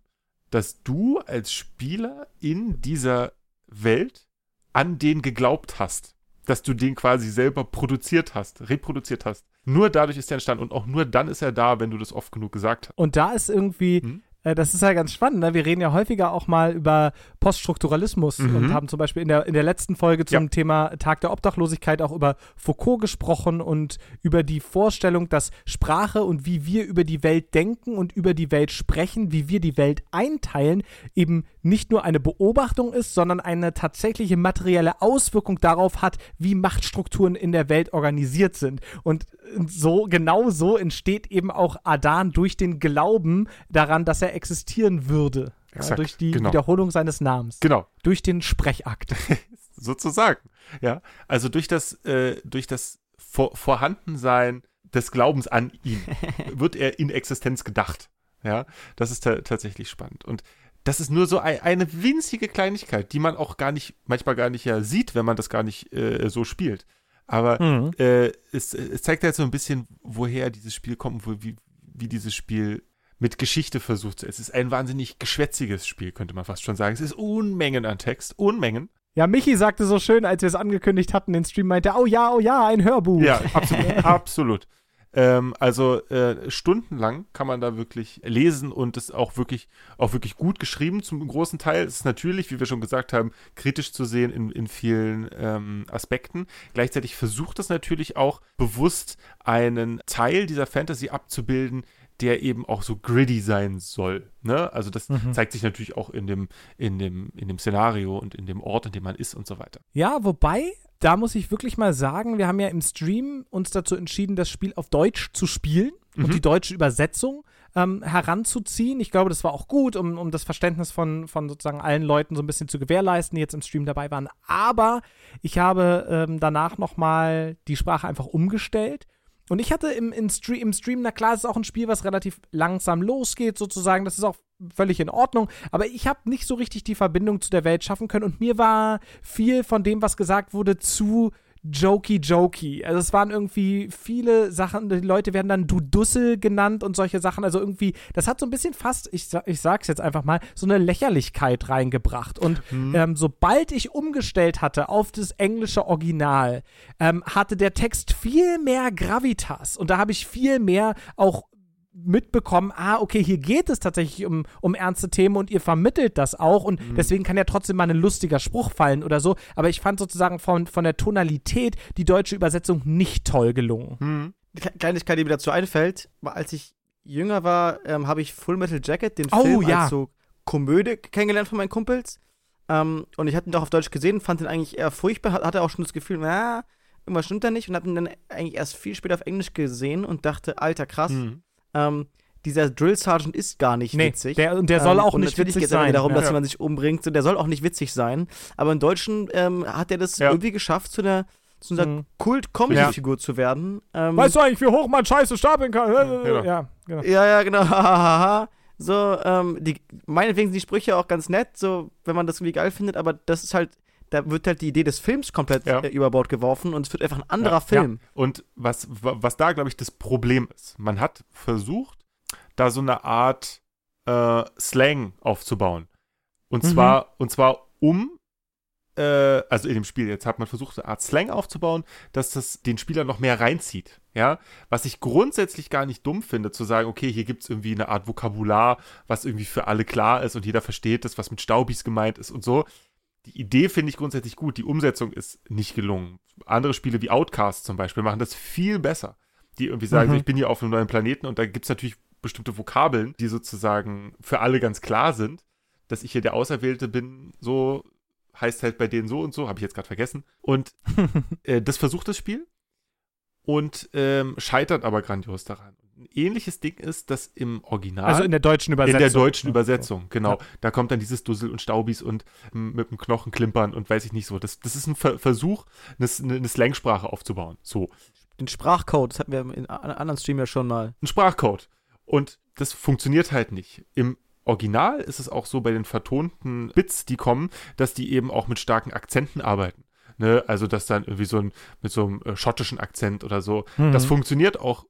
dass du als Spieler in dieser Welt an den geglaubt hast. Dass du den quasi selber produziert hast, reproduziert hast. Nur dadurch ist er entstanden und auch nur dann ist er da, wenn du das oft genug gesagt hast. Und da ist irgendwie, Hm? Äh, das ist ja ganz spannend, ne? wir reden ja häufiger auch mal über Poststrukturalismus Mhm. und haben zum Beispiel in der, in der letzten Folge zum Ja. Thema Tag der Obdachlosigkeit auch über Foucault gesprochen und über die Vorstellung, dass Sprache und wie wir über die Welt denken und über die Welt sprechen, wie wir die Welt einteilen, eben nicht nur eine Beobachtung ist, sondern eine tatsächliche materielle Auswirkung darauf hat, wie Machtstrukturen in der Welt organisiert sind. Und so, genau so entsteht eben auch Adan durch den Glauben daran, dass er existieren würde. Ja, Exakt, durch die genau. Wiederholung seines Namens. Genau, Durch den Sprechakt. *laughs* sozusagen. Ja, also durch das, äh, durch das Vor Vorhandensein des Glaubens an ihn *laughs* wird er in Existenz gedacht. Ja, das ist ta tatsächlich spannend. Und das ist nur so ein, eine winzige Kleinigkeit, die man auch gar nicht, manchmal gar nicht ja sieht, wenn man das gar nicht äh, so spielt. Aber Mhm. äh, es, es zeigt halt so ein bisschen, woher dieses Spiel kommt, wo, wie, wie dieses Spiel mit Geschichte versucht. Es ist ein wahnsinnig geschwätziges Spiel, könnte man fast schon sagen. Es ist Unmengen an Text, Unmengen. Ja, Michi sagte so schön, als wir es angekündigt hatten, den Stream meinte, oh ja, oh ja, ein Hörbuch. Ja, absolut. *laughs* absolut. Ähm, also äh, stundenlang kann man da wirklich lesen und es auch wirklich, auch wirklich gut geschrieben zum großen Teil. Es ist natürlich, wie wir schon gesagt haben, kritisch zu sehen in, in vielen ähm, Aspekten. Gleichzeitig versucht es natürlich auch bewusst einen Teil dieser Fantasy abzubilden, der eben auch so gritty sein soll. Ne? Also das Mhm. zeigt sich natürlich auch in dem, in, dem, in dem Szenario und in dem Ort, in dem man ist und so weiter. Ja, wobei, da muss ich wirklich mal sagen, wir haben ja im Stream uns dazu entschieden, das Spiel auf Deutsch zu spielen Mhm. und die deutsche Übersetzung ähm, heranzuziehen. Ich glaube, das war auch gut, um, um das Verständnis von, von sozusagen allen Leuten so ein bisschen zu gewährleisten, die jetzt im Stream dabei waren. Aber ich habe ähm, danach nochmal die Sprache einfach umgestellt. Und ich hatte im, im, Stream, im Stream, na klar, es ist auch ein Spiel, was relativ langsam losgeht, sozusagen. Das ist auch völlig in Ordnung. Aber ich habe nicht so richtig die Verbindung zu der Welt schaffen können. Und mir war viel von dem, was gesagt wurde, zu jokey jokey. Also es waren irgendwie viele Sachen, die Leute werden dann du Dussel genannt und solche Sachen. Also irgendwie, das hat so ein bisschen fast, ich, ich sag's jetzt einfach mal, so eine Lächerlichkeit reingebracht. Und Mhm. ähm, sobald ich umgestellt hatte auf das englische Original, ähm, hatte der Text viel mehr Gravitas. Und da habe ich viel mehr auch mitbekommen, ah, okay, hier geht es tatsächlich um, um ernste Themen und ihr vermittelt das auch und Mhm. deswegen kann ja trotzdem mal ein lustiger Spruch fallen oder so, aber ich fand sozusagen von, von der Tonalität die deutsche Übersetzung nicht toll gelungen. Hm. Die Kle- Kleinigkeit, die mir dazu einfällt, war, als ich jünger war, ähm, habe ich Full Metal Jacket, den Oh, Film, ja. als so Komödie kennengelernt von meinen Kumpels. Ähm, und ich hatte ihn doch auf Deutsch gesehen, fand ihn eigentlich eher furchtbar, hat- hatte auch schon das Gefühl, na, irgendwas stimmt da nicht und habe ihn dann eigentlich erst viel später auf Englisch gesehen und dachte, alter, krass, Hm. Ähm, dieser Drill Sergeant ist gar nicht Nee, witzig. der, und der soll Ähm, auch und nicht natürlich witzig geht es am Ende sein. darum, ja. dass man sich umbringt. Der soll auch nicht witzig sein. Aber im Deutschen ähm, hat er das Ja. irgendwie geschafft, zu einer, zu einer Mhm. Kult-Comedy-Figur zu werden. Ähm, Weißt du eigentlich, wie hoch man Scheiße stapeln kann? genau. Ja, genau. Ja, ja, genau. *laughs* Hahaha. so, ähm, die, meinetwegen sind die Sprüche auch ganz nett, so, wenn man das irgendwie geil findet, aber das ist halt, da wird halt die Idee des Films komplett Ja. äh, über Bord geworfen und es wird einfach ein anderer Ja, Film. Und was, wa- was da, glaube ich, das Problem ist, man hat versucht, da so eine Art äh, Slang aufzubauen. Und Mhm. zwar, und zwar um, äh, also in dem Spiel jetzt hat man versucht, eine Art Slang aufzubauen, dass das den Spieler noch mehr reinzieht. Ja, was ich grundsätzlich gar nicht dumm finde, zu sagen, okay, hier gibt es irgendwie eine Art Vokabular, was irgendwie für alle klar ist und jeder versteht das, was mit Staubis gemeint ist und so. Die Idee finde ich grundsätzlich gut, die Umsetzung ist nicht gelungen. Andere Spiele wie Outcast zum Beispiel machen das viel besser. Die irgendwie sagen, Mhm. so, ich bin hier auf einem neuen Planeten und da gibt es natürlich bestimmte Vokabeln, die sozusagen für alle ganz klar sind. Dass ich hier der Auserwählte bin, so heißt halt bei denen so und so, habe ich jetzt gerade vergessen. Und *laughs* äh, das versucht das Spiel und ähm, scheitert aber grandios daran. Ein ähnliches Ding ist, dass im Original Also in der deutschen in Übersetzung. der deutschen. Übersetzung, genau. Ja. Da kommt dann dieses Dussel und Staubis und ähm, mit dem Knochen klimpern und weiß ich nicht so. Das, das ist ein Ver Versuch, eine, eine Slangsprache aufzubauen. So, Den Sprachcode, das hatten wir in a- anderen Stream ja schon mal. ein Sprachcode. Und das funktioniert halt nicht. Im Original ist es auch so bei den vertonten Bits, die kommen, dass die eben auch mit starken Akzenten arbeiten. Ne? Also, dass dann irgendwie so ein, mit so einem äh, schottischen Akzent oder so. Mhm. Das funktioniert auch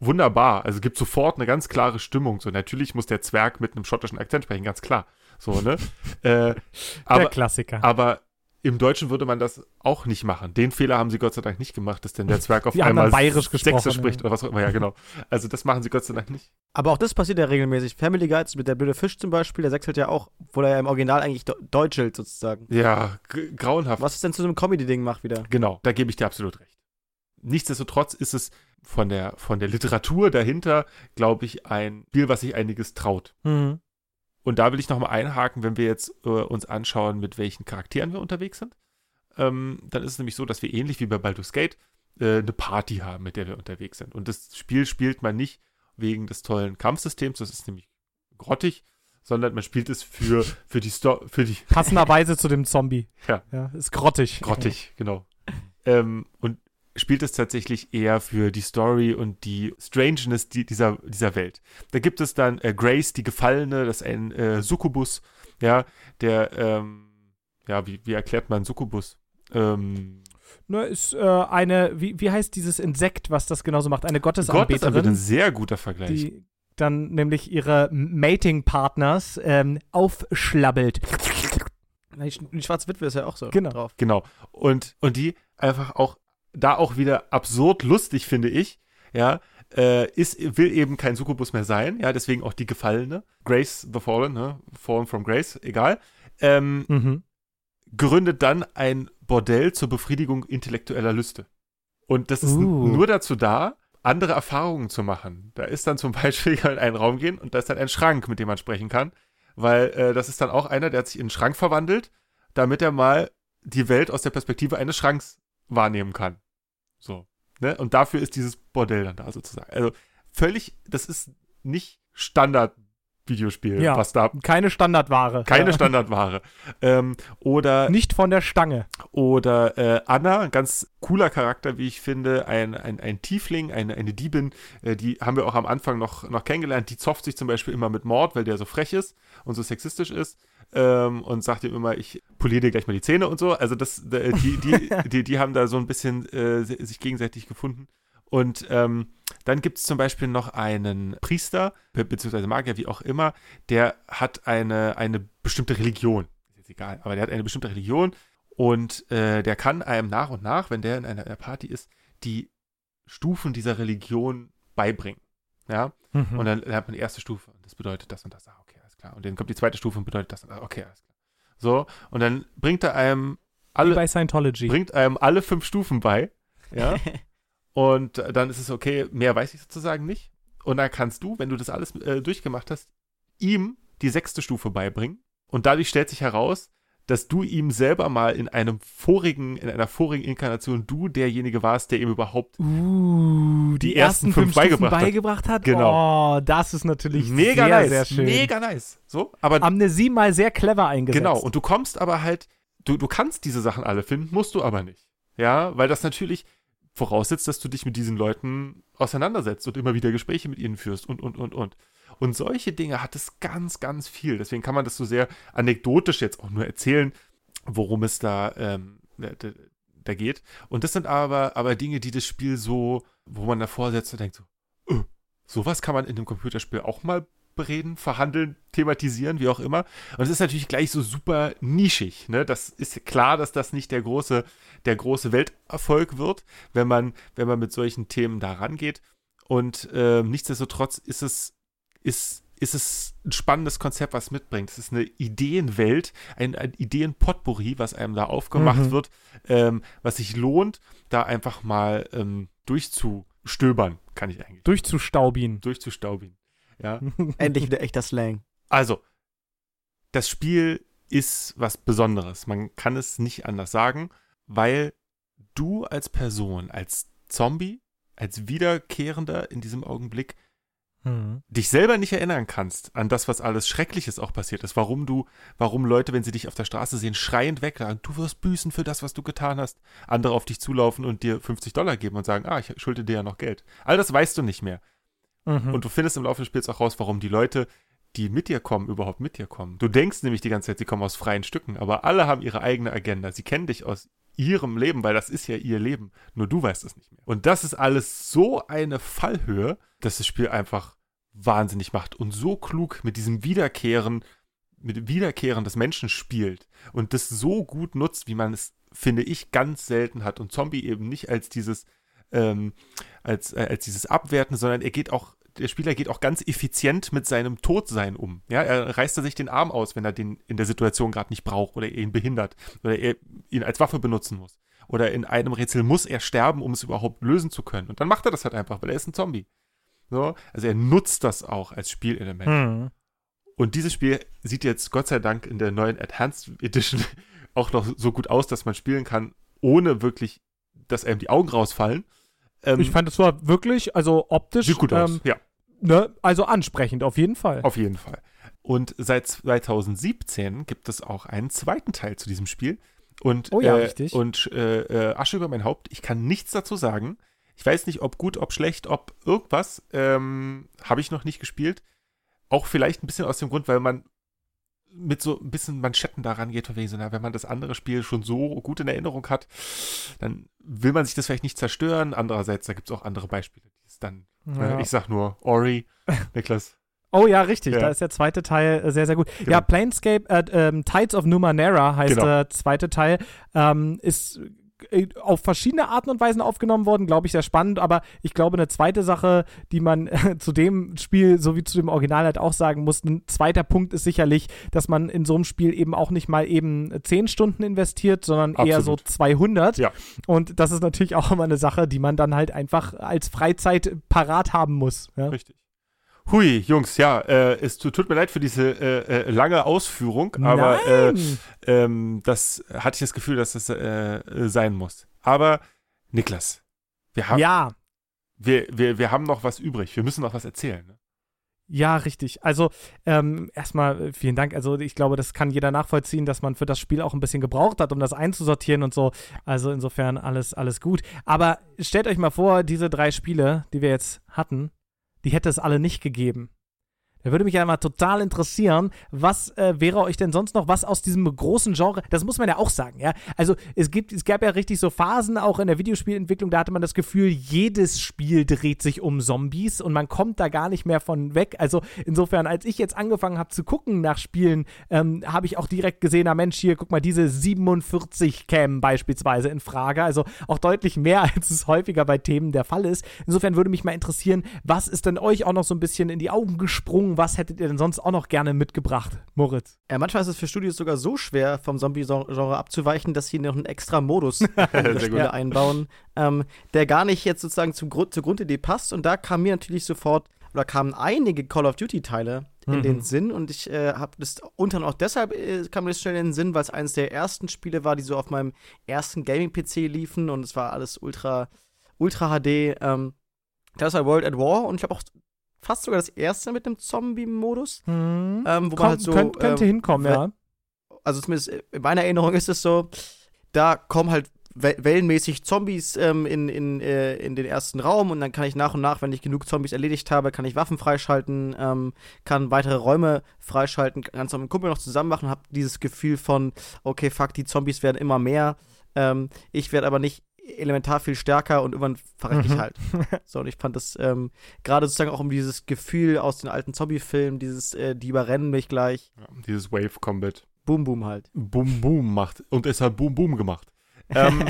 wunderbar. Also gibt sofort eine ganz klare Stimmung. So, natürlich muss der Zwerg mit einem schottischen Akzent sprechen, ganz klar. So, ne? *laughs* äh, der aber, Klassiker. aber im Deutschen würde man das auch nicht machen. Den Fehler haben sie Gott sei Dank nicht gemacht, dass denn der Zwerg auf Die einmal bayerisch Sächsisch gesprochen, spricht oder was auch immer. Ja, genau. Also das machen sie Gott sei Dank nicht. Aber auch das passiert ja regelmäßig. Family Guides mit der blöde Fisch zum Beispiel, der sechselt ja auch, obwohl er ja im Original eigentlich deutschelt sozusagen. Ja, grauenhaft. Was es denn zu so einem Comedy-Ding macht wieder. Genau, da gebe ich dir absolut recht. Nichtsdestotrotz ist es von der, von der Literatur dahinter, glaube ich, ein Spiel, was sich einiges traut. Mhm. Und da will ich nochmal einhaken, wenn wir jetzt äh, uns anschauen, mit welchen Charakteren wir unterwegs sind. Ähm, dann ist es nämlich so, dass wir ähnlich wie bei Baldur's Gate äh, eine Party haben, mit der wir unterwegs sind. Und das Spiel spielt man nicht wegen des tollen Kampfsystems, das ist nämlich grottig, sondern man spielt es für, *laughs* für die Sto für die Passenderweise zu dem Zombie. Ja. ja. Ist grottig. grottig, genau. Ähm, und spielt es tatsächlich eher für die Story und die Strangeness die, dieser, dieser Welt. Da gibt es dann äh, Grace, die Gefallene, das ist ein äh, Succubus, ja, der, ähm, ja, wie, wie erklärt man Succubus? Ähm, Ne, ist äh, eine, wie, wie heißt dieses Insekt, was das genauso macht? Eine Gott ist Gottesanbeterin, ein sehr guter Vergleich. die dann nämlich ihre Mating-Partners ähm, aufschlabbelt. Die, Sch- die Schwarze Witwe ist ja auch so Genau. drauf. Genau. Und, und die einfach auch, da auch wieder absurd lustig, finde ich, ja, äh, ist, will eben kein Succubus mehr sein, ja, deswegen auch die Gefallene, Grace the Fallen, ne, Fallen from Grace, egal, ähm, Mhm. gründet dann ein Bordell zur Befriedigung intellektueller Lüste. Und das ist Uh. nur dazu da, andere Erfahrungen zu machen. Da ist dann zum *laughs* Beispiel in einen Raum gehen und da ist dann ein Schrank, mit dem man sprechen kann, weil äh, das ist dann auch einer, der hat sich in einen Schrank verwandelt, damit er mal die Welt aus der Perspektive eines Schranks wahrnehmen kann. So. Ne? Und dafür ist dieses Bordell dann da sozusagen. Also völlig, das ist nicht Standard Videospiel, Ja. was da Keine Standardware. keine ja. Standardware. Ähm, oder Nicht von der Stange. oder äh, Anna, ein ganz cooler Charakter, wie ich finde, ein, ein, ein Tiefling, eine, eine Diebin, äh, die haben wir auch am Anfang noch, noch kennengelernt. Die zofft sich zum Beispiel immer mit Mord, weil der so frech ist und so sexistisch ist. Ähm, und sagt ihm immer, ich poliere dir gleich mal die Zähne und so. Also das, äh, die, die, *laughs* die, die haben da so ein bisschen äh, si- sich gegenseitig gefunden. Und ähm, dann gibt es zum Beispiel noch einen Priester, be beziehungsweise Magier, wie auch immer, der hat eine, eine bestimmte Religion. Ist jetzt egal, aber der hat eine bestimmte Religion und äh, der kann einem nach und nach, wenn der in einer, einer Party ist, die Stufen dieser Religion beibringen. Ja, Mhm. und dann lernt man die erste Stufe und das bedeutet das und das. Ah, alles klar. Und dann kommt die zweite Stufe und bedeutet das das. Okay, alles klar. So, und dann bringt er einem Wie alle, bei Scientology. bringt einem alle fünf Stufen bei. Ja. *laughs* und dann ist es okay, mehr weiß ich sozusagen nicht. Und dann kannst du, wenn du das alles äh, durchgemacht hast, ihm die sechste Stufe beibringen. Und dadurch stellt sich heraus, dass du ihm selber mal in einem vorigen, in einer vorigen Inkarnation du derjenige warst, der ihm überhaupt Uh, die, Die ersten fünf fünf beigebracht hat. beigebracht hat. Genau. Oh, das ist natürlich mega sehr, nice, sehr schön. mega nice. So, aber Amnesie mal sehr clever eingesetzt. Genau, und du kommst aber halt, du, du kannst diese Sachen alle finden, musst du aber nicht. Ja, weil das natürlich voraussetzt, dass du dich mit diesen Leuten auseinandersetzt und immer wieder Gespräche mit ihnen führst und, und, und, und. Und solche Dinge hat es ganz, ganz viel. Deswegen kann man das so sehr anekdotisch jetzt auch nur erzählen, worum es da, ähm, da, geht. Und das sind aber, aber Dinge, die das Spiel so, wo man davor sitzt und denkt so, öh, sowas kann man in einem Computerspiel auch mal bereden, verhandeln, thematisieren, wie auch immer. Und es ist natürlich gleich so super nischig. Ne? Das ist klar, dass das nicht der große, der große Welterfolg wird, wenn man, wenn man mit solchen Themen da rangeht. Und ähm, nichtsdestotrotz ist es, ist, ist es ein spannendes Konzept, was mitbringt. Es ist eine Ideenwelt, ein, ein Ideenpotpourri, was einem da aufgemacht Mhm. wird, ähm, was sich lohnt, da einfach mal ähm, durchzustöbern, kann ich eigentlich. Durchzustaubien. Durchzustaubigen. Ja. *laughs* Endlich wieder echter Slang. Also, das Spiel ist was Besonderes. Man kann es nicht anders sagen, weil du als Person, als Zombie, als Wiederkehrender in diesem Augenblick Mhm. dich selber nicht erinnern kannst an das, was alles Schreckliches auch passiert ist. Warum du, warum Leute, wenn sie dich auf der Straße sehen, schreiend weglagen, du wirst büßen für das, was du getan hast. Andere auf dich zulaufen und dir 50 Dollar geben und sagen, ah, ich schulde dir ja noch Geld. All das weißt du nicht mehr. Mhm. Und du findest im Laufe des Spiels auch raus, warum die Leute, die mit dir kommen, überhaupt mit dir kommen. Du denkst nämlich die ganze Zeit, sie kommen aus freien Stücken, aber alle haben ihre eigene Agenda. Sie kennen dich aus ihrem Leben, weil das ist ja ihr Leben. Nur du weißt es nicht mehr. Und das ist alles so eine Fallhöhe, dass das Spiel einfach wahnsinnig macht und so klug mit diesem Wiederkehren, mit Wiederkehren des Menschen spielt und das so gut nutzt, wie man es, finde ich, ganz selten hat. Und Zombie eben nicht als dieses, ähm, als, äh, als dieses Abwerten, sondern er geht auch, der Spieler geht auch ganz effizient mit seinem Todsein um. Ja, er reißt er sich den Arm aus, wenn er den in der Situation gerade nicht braucht oder er ihn behindert oder er ihn als Waffe benutzen muss. Oder in einem Rätsel muss er sterben, um es überhaupt lösen zu können. Und dann macht er das halt einfach, weil er ist ein Zombie. So, also er nutzt das auch als Spielelement. Mhm. Und dieses Spiel sieht jetzt Gott sei Dank in der neuen Advanced Edition *laughs* auch noch so gut aus, dass man spielen kann, ohne wirklich, dass einem die Augen rausfallen. Ähm, Ich fand, es war wirklich, also optisch, sieht gut aus, ähm, ja, ne, also ansprechend, auf jeden Fall. auf jeden Fall. Und seit 2017 gibt es auch einen zweiten Teil zu diesem Spiel. Und, Oh ja, äh, richtig. Und äh, äh, Asche über mein Haupt, ich kann nichts dazu sagen. Ich weiß nicht, ob gut, ob schlecht, ob irgendwas. Ähm, Habe ich noch nicht gespielt. Auch vielleicht ein bisschen aus dem Grund, weil man mit so ein bisschen Manschetten daran geht, von wegen so, na, wenn man das andere Spiel schon so gut in Erinnerung hat, dann will man sich das vielleicht nicht zerstören. Andererseits, da gibt es auch andere Beispiele, die es dann, Ja. äh, ich sag nur Ori, *laughs* Niklas. Oh ja, richtig. Ja. Da ist der zweite Teil äh, sehr, sehr gut. Genau. Ja, Planescape, äh, ähm, Tides of Numenera heißt Genau. der zweite Teil. Ähm, ist auf verschiedene Arten und Weisen aufgenommen worden, glaube ich, sehr spannend. Aber ich glaube, eine zweite Sache, die man äh, *laughs* zu dem Spiel sowie zu dem Original halt auch sagen muss, ein zweiter Punkt ist sicherlich, dass man in so einem Spiel eben auch nicht mal eben 10 Stunden investiert, sondern eher so Absolut. 200. Ja. Und das ist natürlich auch immer eine Sache, die man dann halt einfach als Freizeit parat haben muss. Ja? Richtig. Hui, Jungs, ja, äh, es tut, mir leid für diese äh, äh, lange Ausführung, aber äh, ähm, das hatte ich das Gefühl, dass das äh, äh, sein muss. Aber Niklas, wir haben, ja. wir, wir, wir haben noch was übrig. Wir müssen noch was erzählen. Ne? Ja, richtig. Also ähm, erstmal äh, vielen Dank. Also ich glaube, das kann jeder nachvollziehen, dass man für das Spiel auch ein bisschen gebraucht hat, um das einzusortieren und so. Also insofern alles, alles gut. Aber stellt euch mal vor, diese drei Spiele, die wir jetzt hatten, die hätte es alle nicht gegeben. Da würde mich einmal total interessieren, was äh, wäre euch denn sonst noch was aus diesem großen Genre? Das muss man ja auch sagen, ja. Also es gibt, es gab ja richtig so Phasen auch in der Videospielentwicklung, da hatte man das Gefühl, jedes Spiel dreht sich um Zombies und man kommt da gar nicht mehr von weg. Also insofern, als ich jetzt angefangen habe zu gucken nach Spielen, ähm, habe ich auch direkt gesehen, na Mensch, hier, guck mal, diese 47 kämen beispielsweise in Frage. Also auch deutlich mehr, *laughs* als es häufiger bei Themen der Fall ist. Insofern würde mich mal interessieren, was ist denn euch auch noch so ein bisschen in die Augen gesprungen? Was hättet ihr denn sonst auch noch gerne mitgebracht, Moritz? Ja, manchmal ist es für Studios sogar so schwer, vom Zombie-Genre abzuweichen, dass sie noch einen extra Modus *laughs* Spiel einbauen, ähm, der gar nicht jetzt sozusagen zum Grund, zur Grundidee passt. Und da kam mir natürlich sofort, oder kamen einige Call of Duty-Teile in mhm. den Sinn. Und ich äh, habe das unter anderem auch deshalb äh, kam mir das schnell in den Sinn, weil es eines der ersten Spiele war, die so auf meinem ersten Gaming-PC liefen und es war alles ultra, ultra HD. Ähm, das war World at War und ich habe auch fast sogar das erste mit dem Zombie-Modus. Mhm. Ähm, wo Komm, man halt so. Könnt, könnte ähm, hinkommen, ja. Also zumindest in meiner Erinnerung ist es so, da kommen halt wellenmäßig Zombies ähm, in, in, äh, in den ersten Raum und dann kann ich nach und nach, wenn ich genug Zombies erledigt habe, kann ich Waffen freischalten, ähm, kann weitere Räume freischalten, ganz mit dem Kumpel noch zusammen machen, habe dieses Gefühl von, okay, fuck, die Zombies werden immer mehr. Ähm, ich werde aber nicht elementar viel stärker und irgendwann verrecke ich mhm. halt. *laughs* so, und ich fand das ähm, gerade sozusagen auch um dieses Gefühl aus den alten Zombie-Filmen, dieses, äh, die überrennen mich gleich. Ja, dieses Wave-Combat. Boom, boom halt. Boom, boom macht. Und es hat Boom, boom gemacht. Ähm,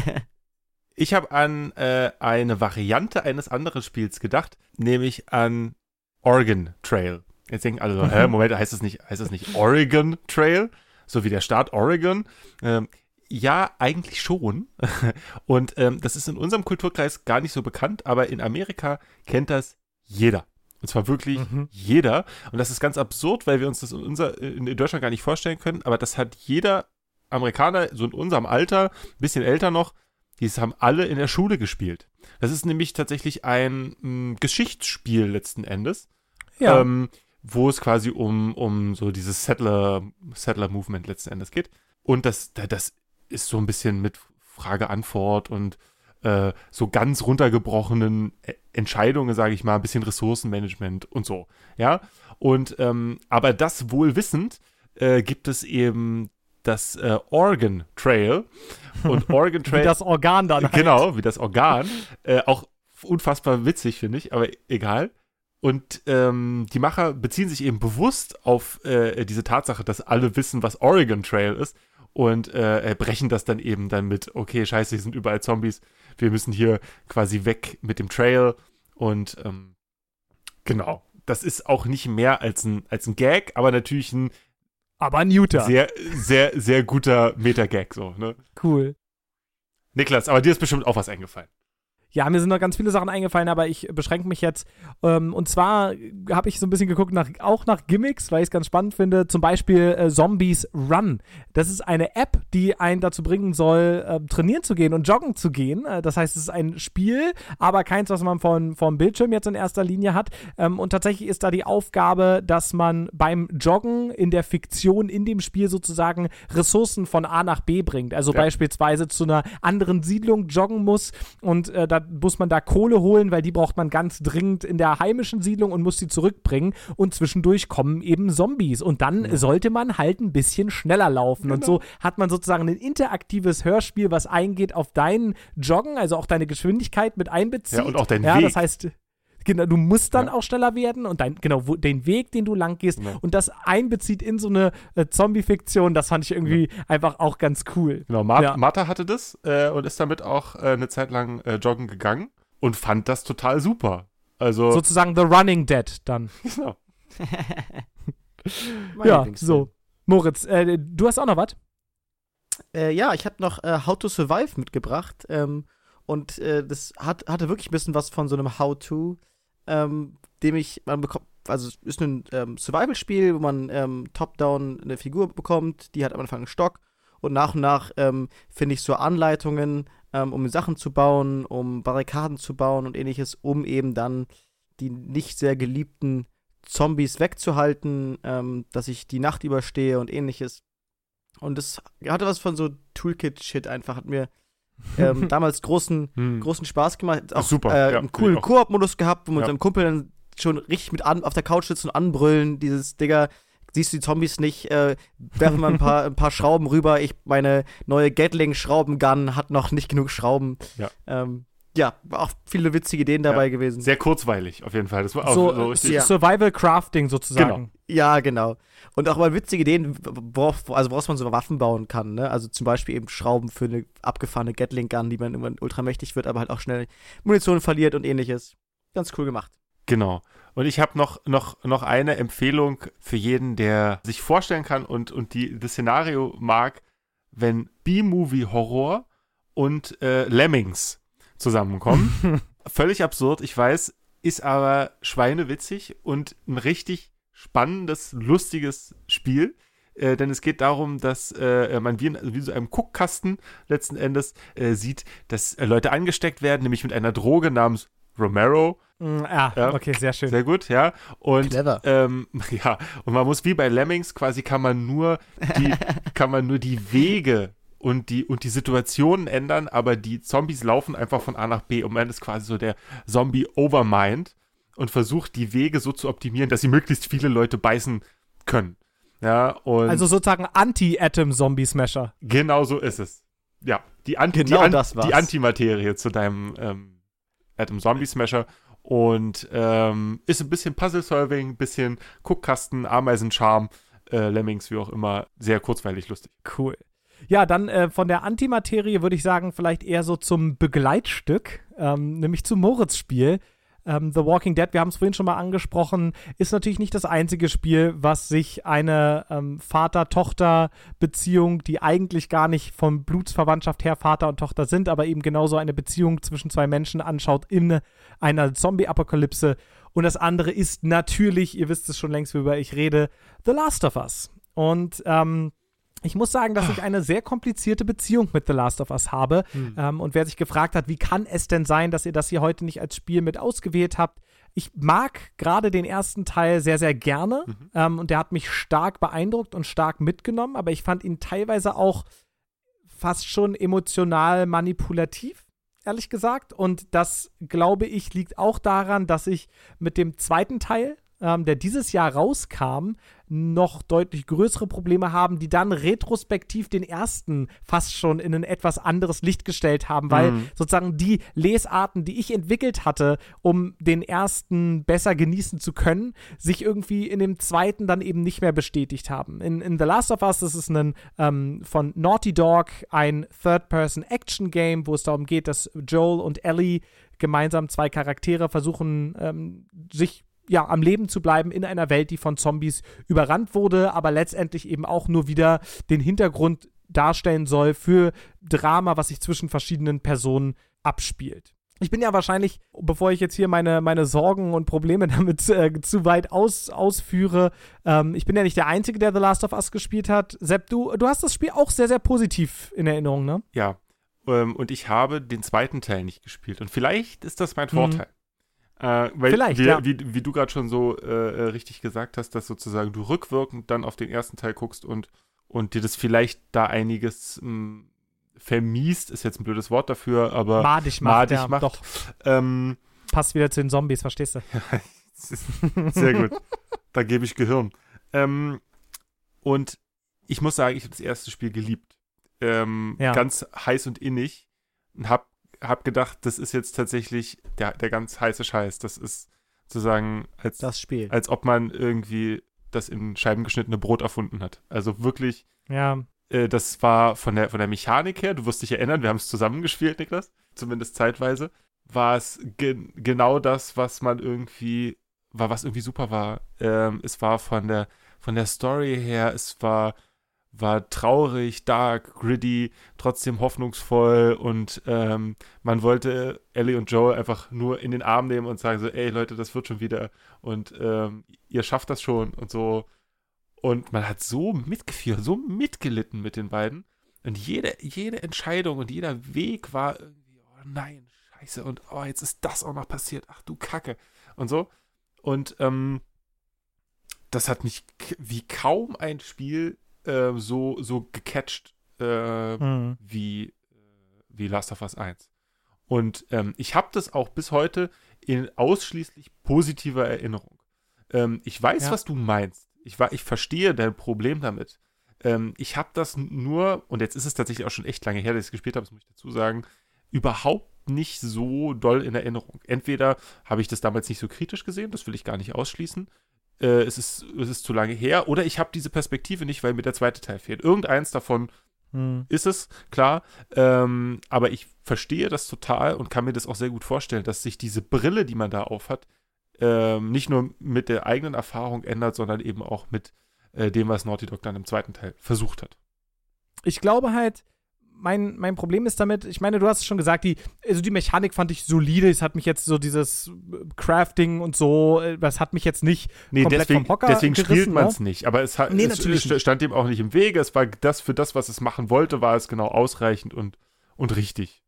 *laughs* ich habe an äh, eine Variante eines anderen Spiels gedacht, nämlich an Oregon Trail. Jetzt denken alle so, hä, mhm. Moment, heißt es nicht, heißt es nicht Oregon Trail? So wie der Staat Oregon. Ähm, ja, eigentlich schon. *laughs* Und ähm, das ist in unserem Kulturkreis gar nicht so bekannt, aber in Amerika kennt das jeder. Und zwar wirklich mhm. jeder. Und das ist ganz absurd, weil wir uns das in, unser, in Deutschland gar nicht vorstellen können. Aber das hat jeder Amerikaner, so in unserem Alter, ein bisschen älter noch, die haben alle in der Schule gespielt. Das ist nämlich tatsächlich ein m, hm, Geschichtsspiel letzten Endes. Ja. Ähm, wo es quasi um, um so dieses Settler, Settler-Movement letzten Endes geht. Und das, das ist so ein bisschen mit Frage-Antwort und äh, so ganz runtergebrochenen äh, Entscheidungen, sage ich mal, ein bisschen Ressourcenmanagement und so. Ja. Und ähm, aber das wohl wissend äh, gibt es eben das äh, Organ Trail. Und *laughs* Organ Trail. wie das Organ dann. Halt. Genau, wie das Organ. Äh, auch unfassbar witzig, finde ich, aber egal. Und ähm, die Macher beziehen sich eben bewusst auf äh, diese Tatsache, dass alle wissen, was Oregon Trail ist und äh, brechen das dann eben dann mit, okay, scheiße, hier sind überall Zombies, wir müssen hier quasi weg mit dem Trail und ähm, genau, das ist auch nicht mehr als ein, als ein Gag, aber natürlich ein aber ein Newter. Sehr, sehr, sehr guter Meta-Gag, so, ne? Cool. Niklas, aber dir ist bestimmt auch was eingefallen. Ja, mir sind noch ganz viele Sachen eingefallen, aber ich beschränke mich jetzt. Ähm, und zwar habe ich so ein bisschen geguckt, nach, auch nach Gimmicks, weil ich es ganz spannend finde. Zum Beispiel äh, Zombies Run. Das ist eine App, die einen dazu bringen soll, äh, trainieren zu gehen und joggen zu gehen. Äh, das heißt, es ist ein Spiel, aber keins, was man von, vom Bildschirm jetzt in erster Linie hat. Ähm, und tatsächlich ist da die Aufgabe, dass man beim Joggen in der Fiktion, in dem Spiel sozusagen Ressourcen von A nach B bringt. Also ja. beispielsweise zu einer anderen Siedlung joggen muss und äh, da muss man da Kohle holen, weil die braucht man ganz dringend in der heimischen Siedlung und muss sie zurückbringen. Und zwischendurch kommen eben Zombies. Und dann ja. sollte man halt ein bisschen schneller laufen. Genau. Und so hat man sozusagen ein interaktives Hörspiel, was eingeht auf deinen Joggen, also auch deine Geschwindigkeit mit einbezieht. Ja, und auch dein ja, Weg. Das heißt, Genau, du musst dann ja. auch schneller werden und dein, genau, wo, den Weg, den du lang gehst genau. und das einbezieht in so eine äh, Zombie-Fiktion, das fand ich irgendwie ja. einfach auch ganz cool. Genau, Mar ja. Martha hatte das äh, und ist damit auch äh, eine Zeit lang äh, joggen gegangen und fand das total super. Also sozusagen The Running Dead dann. *laughs* Genau. *laughs* ja, so. Moritz, äh, du hast auch noch was? Äh, ja, ich habe noch How to Survive mitgebracht. Ähm, und das hat, hatte wirklich ein bisschen was von so einem How-To ähm, dem ich, man bekommt, also es ist ein ähm, Survival-Spiel, wo man ähm, top-down eine Figur bekommt, die hat am Anfang einen Stock und nach und nach ähm, finde ich so Anleitungen, ähm, um Sachen zu bauen, um Barrikaden zu bauen und ähnliches, um eben dann die nicht sehr geliebten Zombies wegzuhalten, ähm, dass ich die Nacht überstehe und ähnliches. Und es hatte was von so Toolkit-Shit einfach. Hat mir *laughs* ähm, damals großen, Hm. großen Spaß gemacht. Auch super, äh, ja, einen coolen. Koop-Modus gehabt, wo man Ja. mit seinem Kumpel dann schon richtig mit an, auf der Couch sitzen und anbrüllen. Dieses, Digga, siehst du die Zombies nicht? Äh, werfen wir ein paar, *laughs* ein paar Schrauben rüber. Ich, meine neue Gatling-Schraubengun hat noch nicht genug Schrauben. Ja. Ähm, ja, auch viele witzige Ideen dabei Ja. gewesen. Sehr kurzweilig, auf jeden Fall. Das war auch so, so, richtig. ja. Survival Crafting sozusagen. Ja, genau. Und auch mal witzige Ideen, worauf, also woraus man so Waffen bauen kann, ne? Also zum Beispiel eben Schrauben für eine abgefahrene Gatling-Gun, die man irgendwann ultramächtig wird, aber halt auch schnell Munition verliert und ähnliches. Ganz cool gemacht. Genau. Und ich habe noch, noch, noch eine Empfehlung für jeden, der sich vorstellen kann und, und die, das Szenario mag, wenn B-Movie-Horror und äh, Lemmings zusammenkommen. *laughs* Völlig absurd, ich weiß, ist aber schweinewitzig und ein richtig spannendes, lustiges Spiel. Äh, denn es geht darum, dass äh, man wie in, wie so einem Guckkasten letzten Endes äh, sieht, dass äh, Leute angesteckt werden, nämlich mit einer Droge namens Romero. Mm, ja, Ja. okay, sehr schön. Sehr gut, ja. Und Clever. ähm, *laughs* ja, und man muss wie bei Lemmings quasi kann man nur die, *laughs* kann man nur die Wege und die, und die Situationen ändern, aber die Zombies laufen einfach von A nach B und man ist quasi so der Zombie-Overmind und versucht die Wege so zu optimieren, dass sie möglichst viele Leute beißen können. Ja, und also sozusagen Anti-Atom-Zombie-Smasher. genau so ist es. Ja, die, Anti, Genau die, An das war's. die Antimaterie zu deinem ähm, Atom Zombie Smasher und ähm, ist ein bisschen Puzzle-Solving, ein bisschen Guckkasten, Ameisencharme, äh, Lemmings, wie auch immer, sehr kurzweilig lustig. Cool. Ja, dann äh, von der Antimaterie würde ich sagen, vielleicht eher so zum Begleitstück, ähm, nämlich zum Moritz-Spiel. Ähm, The Walking Dead, wir haben es vorhin schon mal angesprochen, ist natürlich nicht das einzige Spiel, was sich eine ähm, Vater-Tochter-Beziehung, die eigentlich gar nicht von Blutsverwandtschaft her Vater und Tochter sind, aber eben genauso eine Beziehung zwischen zwei Menschen anschaut in einer Zombie-Apokalypse. Und das andere ist natürlich, ihr wisst es schon längst, worüber ich rede, The Last of Us. Und ähm, ich muss sagen, dass ich eine sehr komplizierte Beziehung mit The Last of Us habe. Ähm, und wer sich gefragt hat, wie kann es denn sein, dass ihr das hier heute nicht als Spiel mit ausgewählt habt? Ich mag gerade den ersten Teil sehr, sehr gerne. Ähm, und der hat mich stark beeindruckt und stark mitgenommen. Aber ich fand ihn teilweise auch fast schon emotional manipulativ, ehrlich gesagt. Und das, glaube ich, liegt auch daran, dass ich mit dem zweiten Teil, ähm, der dieses Jahr rauskam, noch deutlich größere Probleme haben, die dann retrospektiv den ersten fast schon in ein etwas anderes Licht gestellt haben, weil Mhm. sozusagen die Lesarten, die ich entwickelt hatte, um den ersten besser genießen zu können, sich irgendwie in dem zweiten dann eben nicht mehr bestätigt haben. In, in The Last of Us, das ist ein ähm, von Naughty Dog ein Third-Person-Action-Game, wo es darum geht, dass Joel und Ellie gemeinsam zwei Charaktere versuchen, ähm, sich ja, am Leben zu bleiben in einer Welt, die von Zombies überrannt wurde, aber letztendlich eben auch nur wieder den Hintergrund darstellen soll für Drama, was sich zwischen verschiedenen Personen abspielt. Ich bin ja wahrscheinlich, bevor ich jetzt hier meine, meine Sorgen und Probleme *laughs* damit äh, zu weit aus, ausführe, ähm, ich bin ja nicht der Einzige, der The Last of Us gespielt hat. Sepp, du, du hast das Spiel auch sehr, sehr positiv in Erinnerung, ne? Ja. Ähm, und ich habe den zweiten Teil nicht gespielt. Und vielleicht ist das mein Mhm. Äh, weil Vielleicht, wie, ja. wie, wie du gerade schon so äh, äh, richtig gesagt hast, dass sozusagen du rückwirkend dann auf den ersten Teil guckst und, und dir das vielleicht da einiges mh, vermiest, ist jetzt ein blödes Wort dafür, aber Madig macht, madig ja, macht. doch. ähm, Passt wieder zu den Zombies, verstehst du? *laughs* sehr gut. da gebe ich Gehirn. Ähm, und ich muss sagen, ich habe das erste Spiel geliebt. Ähm, Ja. Ganz heiß und innig. Und hab, hab gedacht, das ist jetzt tatsächlich der, der ganz heiße Scheiß. Das ist sozusagen, als, Das Spiel. als ob man irgendwie das in Scheiben geschnittene Brot erfunden hat. Also wirklich, Ja, äh, das war von der, von der Mechanik her, du wirst dich erinnern, wir haben es zusammengespielt, Niklas, zumindest zeitweise, war es ge genau das, was man irgendwie, war, was irgendwie super war. Ähm, es war von der, von der Story her, es war, war traurig, dark, gritty, trotzdem hoffnungsvoll und ähm, man wollte Ellie und Joel einfach nur in den Arm nehmen und sagen so, ey Leute, das wird schon wieder und ähm, ihr schafft das schon und so. Und man hat so mitgeführt, so mitgelitten mit den beiden. Und jede, jede Entscheidung und jeder Weg war irgendwie, oh nein, scheiße, und oh, jetzt ist das auch noch passiert. Ach du Kacke. Und so. Und ähm, das hat mich wie kaum ein Spiel äh, so, so gecatcht äh, mhm. wie, äh, wie Last of Us 1. Und ähm, ich habe das auch bis heute in ausschließlich positiver Erinnerung. Ähm, ich weiß, ja. was du meinst. Ich, ich verstehe dein Problem damit. Ähm, ich habe das nur, und jetzt ist es tatsächlich auch schon echt lange her, dass ich es gespielt habe, das muss ich dazu sagen, überhaupt nicht so doll in Erinnerung. Entweder habe ich das damals nicht so kritisch gesehen, das will ich gar nicht ausschließen. Äh, es, ist, es ist zu lange her, oder ich habe diese Perspektive nicht, weil mir der zweite Teil fehlt. Irgendeins davon hm. ist es, klar. Ähm, aber ich verstehe das total und kann mir das auch sehr gut vorstellen, dass sich diese Brille, die man da aufhat, ähm, nicht nur mit der eigenen Erfahrung ändert, sondern eben auch mit äh, dem, was Naughty Dog dann im zweiten Teil versucht hat. Ich glaube halt, mein, mein Problem ist damit, ich meine, du hast es schon gesagt, die, also die Mechanik fand ich solide. Es hat mich jetzt so dieses Crafting und so, äh, das hat mich jetzt nicht nee, komplett deswegen, vom Hocker deswegen spielt man es ne? nicht. Aber es, hat, nee, es stand dem auch nicht im Wege. Es war das für das, was es machen wollte, war es genau ausreichend und, und richtig.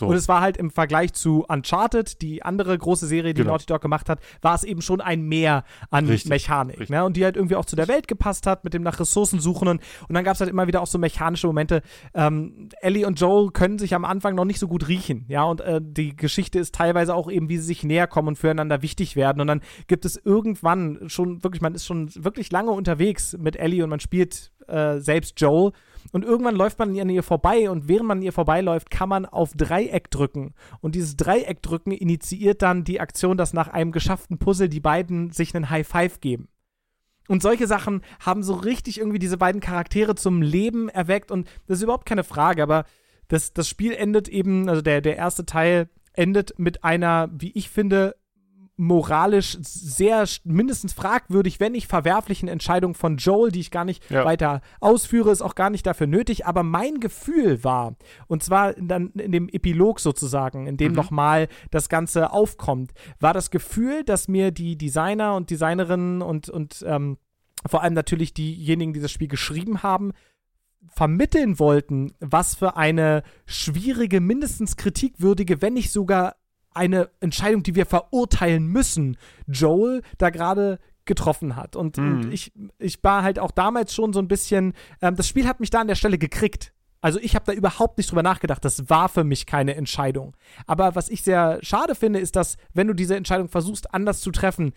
So. Und es war halt im Vergleich zu Uncharted, die andere große Serie, die genau. Naughty Dog gemacht hat, war es eben schon ein Mehr an richtig, Mechanik. Richtig. Ne? Und die halt irgendwie auch zu der Welt gepasst hat, mit dem nach Ressourcen suchen. Und, und dann gab es halt immer wieder auch so mechanische Momente. Ähm, Ellie und Joel können sich am Anfang noch nicht so gut riechen. Ja, und äh, die Geschichte ist teilweise auch eben, wie sie sich näher kommen und füreinander wichtig werden. Und dann gibt es irgendwann schon wirklich, man ist schon wirklich lange unterwegs mit Ellie und man spielt äh, selbst Joel. Und irgendwann läuft man an ihr vorbei und während man an ihr vorbeiläuft, kann man auf Dreieck drücken. Und dieses Dreieck drücken initiiert dann die Aktion, dass nach einem geschafften Puzzle die beiden sich einen High Five geben. Und solche Sachen haben so richtig irgendwie diese beiden Charaktere zum Leben erweckt. Und das ist überhaupt keine Frage, aber das, das Spiel endet eben, also der, der erste Teil endet mit einer, wie ich finde, moralisch sehr mindestens fragwürdig, wenn nicht verwerflichen Entscheidung von Joel, die ich gar nicht ja. weiter ausführe, ist auch gar nicht dafür nötig. Aber mein Gefühl war, und zwar dann in dem Epilog sozusagen, in dem mhm. nochmal das Ganze aufkommt, war das Gefühl, dass mir die Designer und Designerinnen und, und ähm, vor allem natürlich diejenigen, die das Spiel geschrieben haben, vermitteln wollten, was für eine schwierige, mindestens kritikwürdige, wenn nicht sogar eine Entscheidung, die wir verurteilen müssen, Joel da gerade getroffen hat. Und, mhm. und, ich, ich war halt auch damals schon so ein bisschen, ähm, das Spiel hat mich da an der Stelle gekriegt. Also ich habe da überhaupt nicht drüber nachgedacht. Das war für mich keine Entscheidung. Aber was ich sehr schade finde, ist, dass wenn du diese Entscheidung versuchst, anders zu treffen,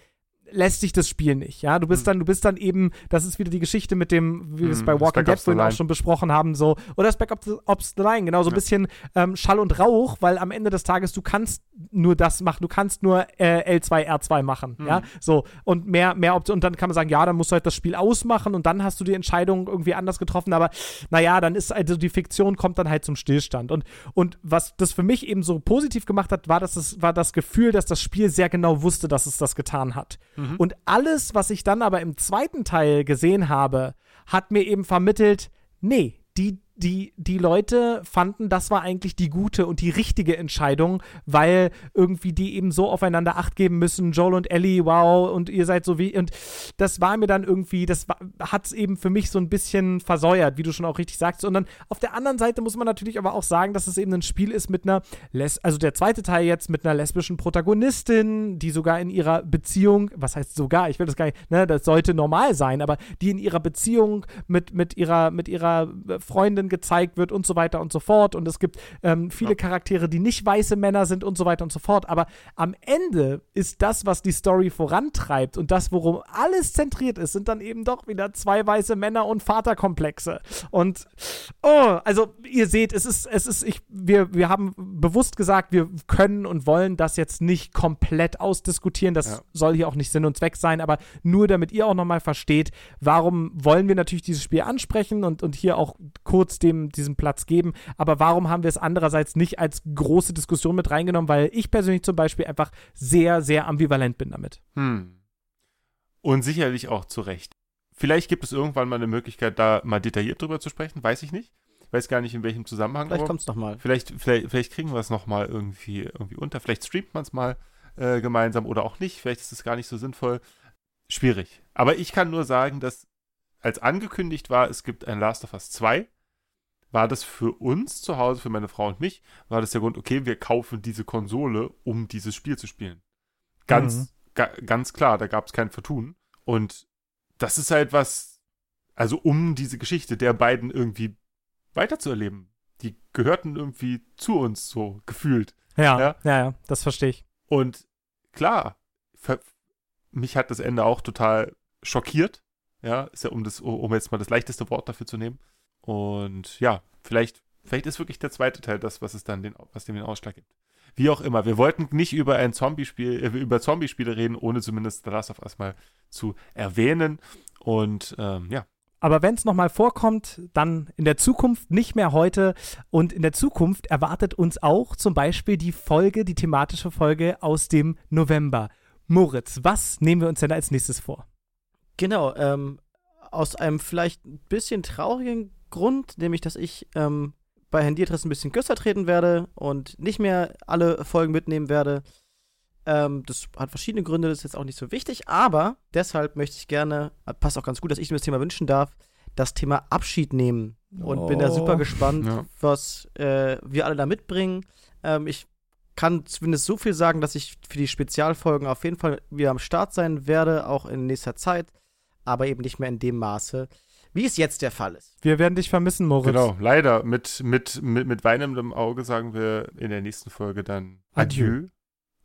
lässt sich das Spiel nicht. Ja, du bist hm. dann, du bist dann eben, das ist wieder die Geschichte mit dem, wie wir es hm, bei Walking Dead vorhin auch schon besprochen haben, so, oder das Backup Ops the Line, genau, so ein ja. bisschen ähm, Schall und Rauch, weil am Ende des Tages du kannst nur das machen, du kannst nur äh, L2, R2 machen, mhm. ja, so, und mehr, mehr Optionen, und dann kann man sagen, ja, dann musst du halt das Spiel ausmachen und dann hast du die Entscheidung irgendwie anders getroffen, aber naja, dann ist also die Fiktion kommt dann halt zum Stillstand und, und was das für mich eben so positiv gemacht hat, war, dass es, war das Gefühl, dass das Spiel sehr genau wusste, dass es das getan hat. Mhm. Und alles, was ich dann aber im zweiten Teil gesehen habe, hat mir eben vermittelt, nee, die, die, die Leute fanden, das war eigentlich die gute und die richtige Entscheidung, weil irgendwie die eben so aufeinander Acht geben müssen, Joel und Ellie, wow, und ihr seid so wie, und das war mir dann irgendwie, das hat es eben für mich so ein bisschen versäuert, wie du schon auch richtig sagst. Und dann auf der anderen Seite muss man natürlich aber auch sagen, dass es eben ein Spiel ist mit einer, Les also der zweite Teil jetzt mit einer lesbischen Protagonistin, die sogar in ihrer Beziehung, was heißt sogar, ich will das gar nicht, ne, das sollte normal sein, aber die in ihrer Beziehung mit, mit ihrer, mit ihrer Freundin Freundin gezeigt wird und so weiter und so fort. Und es gibt ähm, viele ja. Charaktere, die nicht weiße Männer sind und so weiter und so fort. Aber am Ende ist das, was die Story vorantreibt und das, worum alles zentriert ist, sind dann eben doch wieder zwei weiße Männer und Vaterkomplexe. Und oh, also ihr seht, es ist, es ist, ich, wir, wir haben bewusst gesagt, wir können und wollen das jetzt nicht komplett ausdiskutieren. Das ja. soll hier auch nicht Sinn und Zweck sein, aber nur damit ihr auch nochmal versteht, warum wollen wir natürlich dieses Spiel ansprechen und, und hier auch kurz kurz dem, diesen Platz geben. Aber warum haben wir es andererseits nicht als große Diskussion mit reingenommen? Weil ich persönlich zum Beispiel einfach sehr, sehr ambivalent bin damit. Hm. Und sicherlich auch zu Recht. Vielleicht gibt es irgendwann mal eine Möglichkeit, da mal detailliert drüber zu sprechen, weiß ich nicht. Weiß gar nicht, in welchem Zusammenhang. Vielleicht kommt es nochmal. Vielleicht, vielleicht, vielleicht kriegen wir es nochmal irgendwie, irgendwie unter. Vielleicht streamt man es mal äh, gemeinsam oder auch nicht. Vielleicht ist es gar nicht so sinnvoll. Schwierig. Aber ich kann nur sagen, dass als angekündigt war, es gibt ein Last of Us 2 war das für uns zu Hause, für meine Frau und mich, war das der Grund, okay, wir kaufen diese Konsole, um dieses Spiel zu spielen. Ganz, mhm. ga, ganz klar, da gab es kein Vertun. Und das ist halt was, also um diese Geschichte der beiden irgendwie weiterzuerleben. Die gehörten irgendwie zu uns, so gefühlt. Ja, Ja. ja, ja, das verstehe ich. Und klar, ver- mich hat das Ende auch total schockiert. Ja, ist ja um das, um jetzt mal das leichteste Wort dafür zu nehmen. Und ja, vielleicht, vielleicht ist wirklich der zweite Teil das, was es dann den, was dem den Ausschlag gibt. Wie auch immer, wir wollten nicht über ein Zombie-Spiel, äh, über Zombie-Spiele reden, ohne zumindest The Last of Us mal zu erwähnen. Und ähm, ja, Aber wenn es nochmal vorkommt, dann in der Zukunft, nicht mehr heute. Und in der Zukunft erwartet uns auch zum Beispiel die Folge, die thematische Folge aus dem November. Moritz, was nehmen wir uns denn als nächstes vor? Genau, ähm, aus einem vielleicht ein bisschen traurigen Grund, nämlich dass ich ähm, bei Handiatris ein bisschen kürzer treten werde und nicht mehr alle Folgen mitnehmen werde. Ähm, das hat verschiedene Gründe, das ist jetzt auch nicht so wichtig, aber deshalb möchte ich gerne, passt auch ganz gut, dass ich mir das Thema wünschen darf, das Thema Abschied nehmen. Und bin da Oh. super gespannt, Ja. was äh, wir alle da mitbringen. Ähm, ich kann zumindest so viel sagen, dass ich für die Spezialfolgen auf jeden Fall wieder am Start sein werde, auch in nächster Zeit, aber eben nicht mehr in dem Maße, wie es jetzt der Fall ist. Wir werden dich vermissen, Moritz. genau, leider. Mit, mit, mit, mit weinendem Auge sagen wir in der nächsten Folge dann Adieu. Adieu.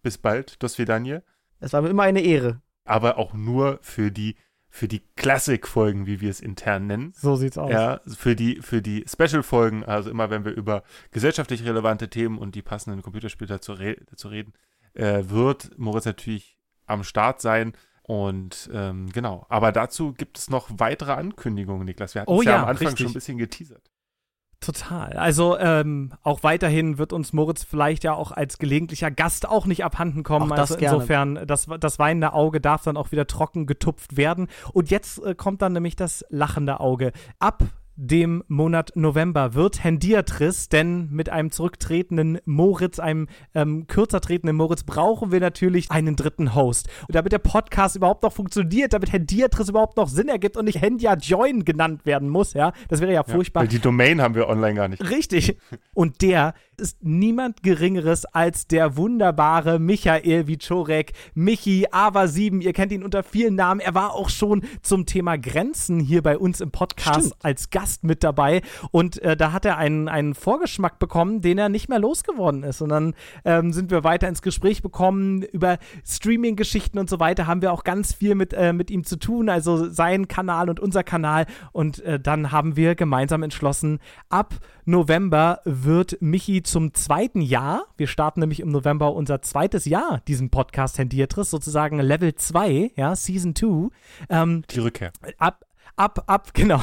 Bis bald, dos Vidanje. Es war mir immer eine Ehre. Aber auch nur für die, für die Classic-Folgen, wie wir es intern nennen. So sieht's aus. Ja, für die, für die Special-Folgen, also immer wenn wir über gesellschaftlich relevante Themen und die passenden Computerspiele dazu, re dazu reden, äh, wird Moritz natürlich am Start sein. Und ähm, genau, aber dazu gibt es noch weitere Ankündigungen, Niklas. Wir hatten Oh es ja, ja, am Anfang richtig. schon ein bisschen geteasert. Total. Also ähm, auch weiterhin wird uns Moritz vielleicht ja auch als gelegentlicher Gast auch nicht abhanden kommen. Auch das also gerne. insofern, das, das weinende Auge darf dann auch wieder trocken getupft werden. Und jetzt äh, kommt dann nämlich das lachende Auge. Ab dem Monat November wird Hendiatris, denn mit einem zurücktretenden Moritz, einem ähm, kürzer tretenden Moritz, brauchen wir natürlich einen dritten Host. Und damit der Podcast überhaupt noch funktioniert, damit Hendiatris überhaupt noch Sinn ergibt und nicht Hendia Join genannt werden muss, ja, das wäre ja furchtbar. Weil die Domain haben wir online gar nicht. Richtig. Und der ist niemand Geringeres als der wunderbare Michael Wiczorek, Michi, Ava7. Ihr kennt ihn unter vielen Namen. Er war auch schon zum Thema Grenzen hier bei uns im Podcast Stimmt. als Gast mit dabei. Und äh, da hat er einen, einen Vorgeschmack bekommen, den er nicht mehr losgeworden ist. Und dann ähm, sind wir weiter ins Gespräch bekommen über Streaming-Geschichten und so weiter. Haben wir auch ganz viel mit, äh, mit ihm zu tun. Also sein Kanal und unser Kanal. Und äh, dann haben wir gemeinsam entschlossen, ab November wird Michi zum zweiten Jahr, wir starten nämlich im November unser zweites Jahr, diesen Podcast Hendiatris, sozusagen Level 2, ja, Season 2, ähm, Die Rückkehr. ab, ab, ab, *laughs* genau,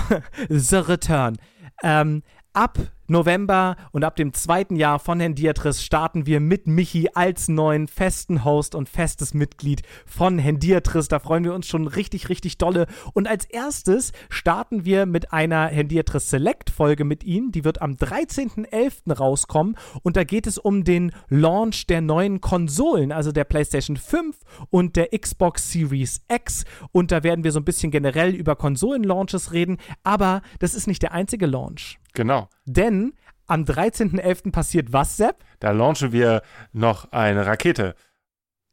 The Return. Ähm, ab November und ab dem zweiten Jahr von Herrn Diatris starten wir mit Michi als neuen festen Host und festes Mitglied von Herrn Diatris. Da freuen wir uns schon richtig, richtig dolle. Und als erstes starten wir mit einer Herrn Diatris Select Folge mit ihm. Die wird am 13.11. rauskommen. Und da geht es um den Launch der neuen Konsolen, also der PlayStation 5 und der Xbox Series X. Und da werden wir so ein bisschen generell über Konsolen-Launches reden. Aber das ist nicht der einzige Launch. Genau. Denn am 13.11. passiert was, Sepp? Da launchen wir noch eine Rakete.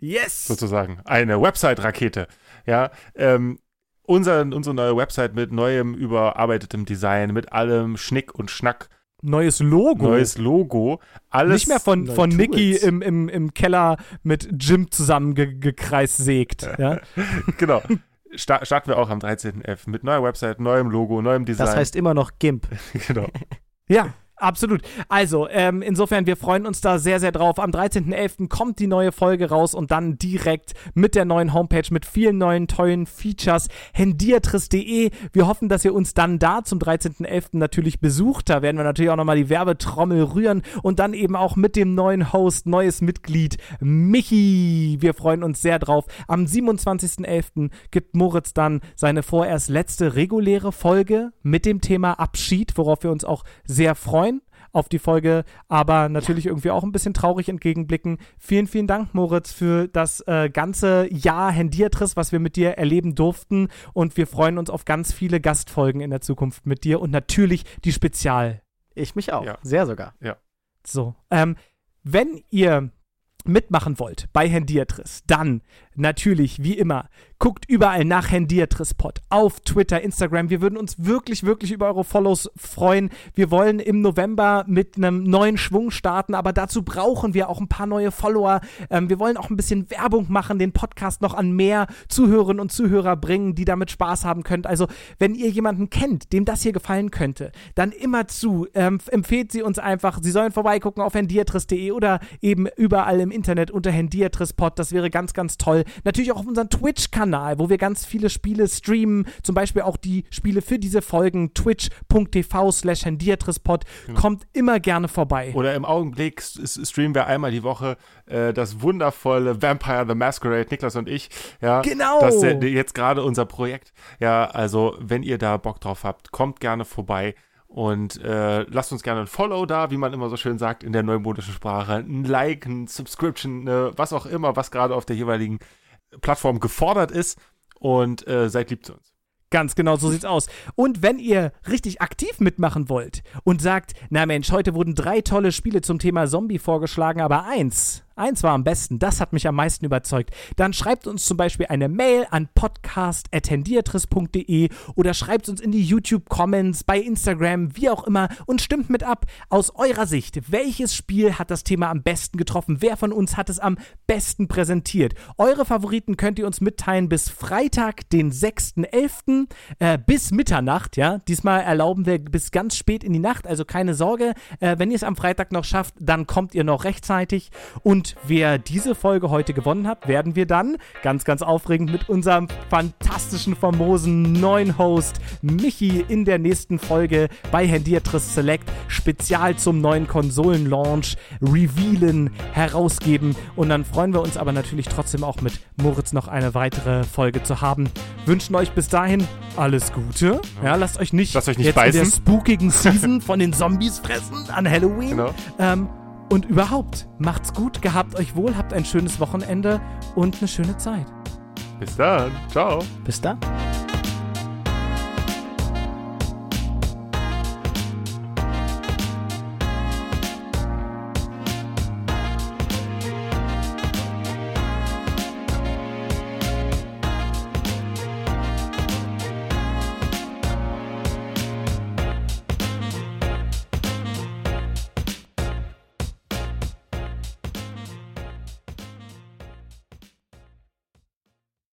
Yes! sozusagen. Eine Website-Rakete. Ja, ähm, unser, unsere neue Website mit neuem überarbeitetem Design, mit allem Schnick und Schnack, Neues Logo. neues Logo, alles. Nicht mehr von, von. Niki im, im, im Keller mit Jim zusammengekreist sägt. *laughs* Ja? genau. Sta starten wir auch am 13.11. mit neuer Website, neuem Logo, neuem Design. Das heißt immer noch GIMP. *laughs* genau. Ja. Absolut. Also, ähm, insofern, wir freuen uns da sehr, sehr drauf. Am 13.11. kommt die neue Folge raus und dann direkt mit der neuen Homepage, mit vielen neuen tollen Features. hendiatris.de. Wir hoffen, dass ihr uns dann da zum 13.11. natürlich besucht. Da werden wir natürlich auch nochmal die Werbetrommel rühren und dann eben auch mit dem neuen Host, neues Mitglied, Michi. Wir freuen uns sehr drauf. Am 27.11. gibt Moritz dann seine vorerst letzte reguläre Folge mit dem Thema Abschied, worauf wir uns auch sehr freuen auf die Folge, aber natürlich irgendwie auch ein bisschen traurig entgegenblicken. Vielen, vielen Dank, Moritz, für das äh, ganze Jahr Hendiatris, was wir mit dir erleben durften. Und wir freuen uns auf ganz viele Gastfolgen in der Zukunft mit dir und natürlich die Spezial. Ich mich auch. Ja. Sehr sogar. So, ähm, wenn ihr mitmachen wollt bei Hendiatris, dann natürlich, wie immer, guckt überall nach Hendiatrispot auf Twitter, Instagram. Wir würden uns wirklich, wirklich über eure Follows freuen. Wir wollen im November mit einem neuen Schwung starten, aber dazu brauchen wir auch ein paar neue Follower. Ähm, wir wollen auch ein bisschen Werbung machen, den Podcast noch an mehr Zuhörerinnen und Zuhörer bringen, die damit Spaß haben könnt. Also, wenn ihr jemanden kennt, dem das hier gefallen könnte, dann immer zu. Ähm, empfehlt sie uns einfach. Sie sollen vorbeigucken auf hendiatris.de oder eben überall im Internet unter hendiatrispot. Das wäre ganz, ganz toll. Natürlich auch auf unseren Twitch-Kanal Kanal, wo wir ganz viele Spiele streamen, zum Beispiel auch die Spiele für diese Folgen, twitch.tv slash hendiatrispod. Genau. Kommt immer gerne vorbei. Oder im Augenblick streamen wir einmal die Woche äh, das wundervolle Vampire the Masquerade, Niklas und ich. Ja, genau. Das ist jetzt gerade unser Projekt. Ja, also wenn ihr da Bock drauf habt, kommt gerne vorbei. Und äh, lasst uns gerne ein Follow da, wie man immer so schön sagt in der neumodischen Sprache. Ein Like, ein Subscription, äh, was auch immer, was gerade auf der jeweiligen Plattform gefordert ist und äh, seid lieb zu uns. Ganz genau, so sieht's aus. Und wenn ihr richtig aktiv mitmachen wollt und sagt, na Mensch, heute wurden drei tolle Spiele zum Thema Zombie vorgeschlagen, aber eins, Eins war am besten, das hat mich am meisten überzeugt. Dann schreibt uns zum Beispiel eine Mail an podcast.tendiatris.de oder schreibt uns in die YouTube-Comments, bei Instagram, wie auch immer und stimmt mit ab. Aus eurer Sicht, welches Spiel hat das Thema am besten getroffen? Wer von uns hat es am besten präsentiert? Eure Favoriten könnt ihr uns mitteilen bis Freitag, den 6.11. Äh, bis Mitternacht, ja. Diesmal erlauben wir bis ganz spät in die Nacht, also keine Sorge. Äh, wenn ihr es am Freitag noch schafft, dann kommt ihr noch rechtzeitig und und wer diese Folge heute gewonnen hat, werden wir dann ganz, ganz aufregend mit unserem fantastischen, famosen neuen Host Michi in der nächsten Folge bei Handiatris Select spezial zum neuen Konsolen-Launch revealen, herausgeben. Und dann freuen wir uns aber natürlich trotzdem auch mit Moritz noch eine weitere Folge zu haben. Wünschen euch bis dahin alles Gute. Ja, lasst euch nicht, lasst euch nicht jetzt beißen. in der spookigen Season *laughs* von den Zombies fressen an Halloween. Genau. Ähm, und überhaupt, macht's gut, gehabt euch wohl, habt ein schönes Wochenende und eine schöne Zeit. Bis dann. Ciao. Bis dann.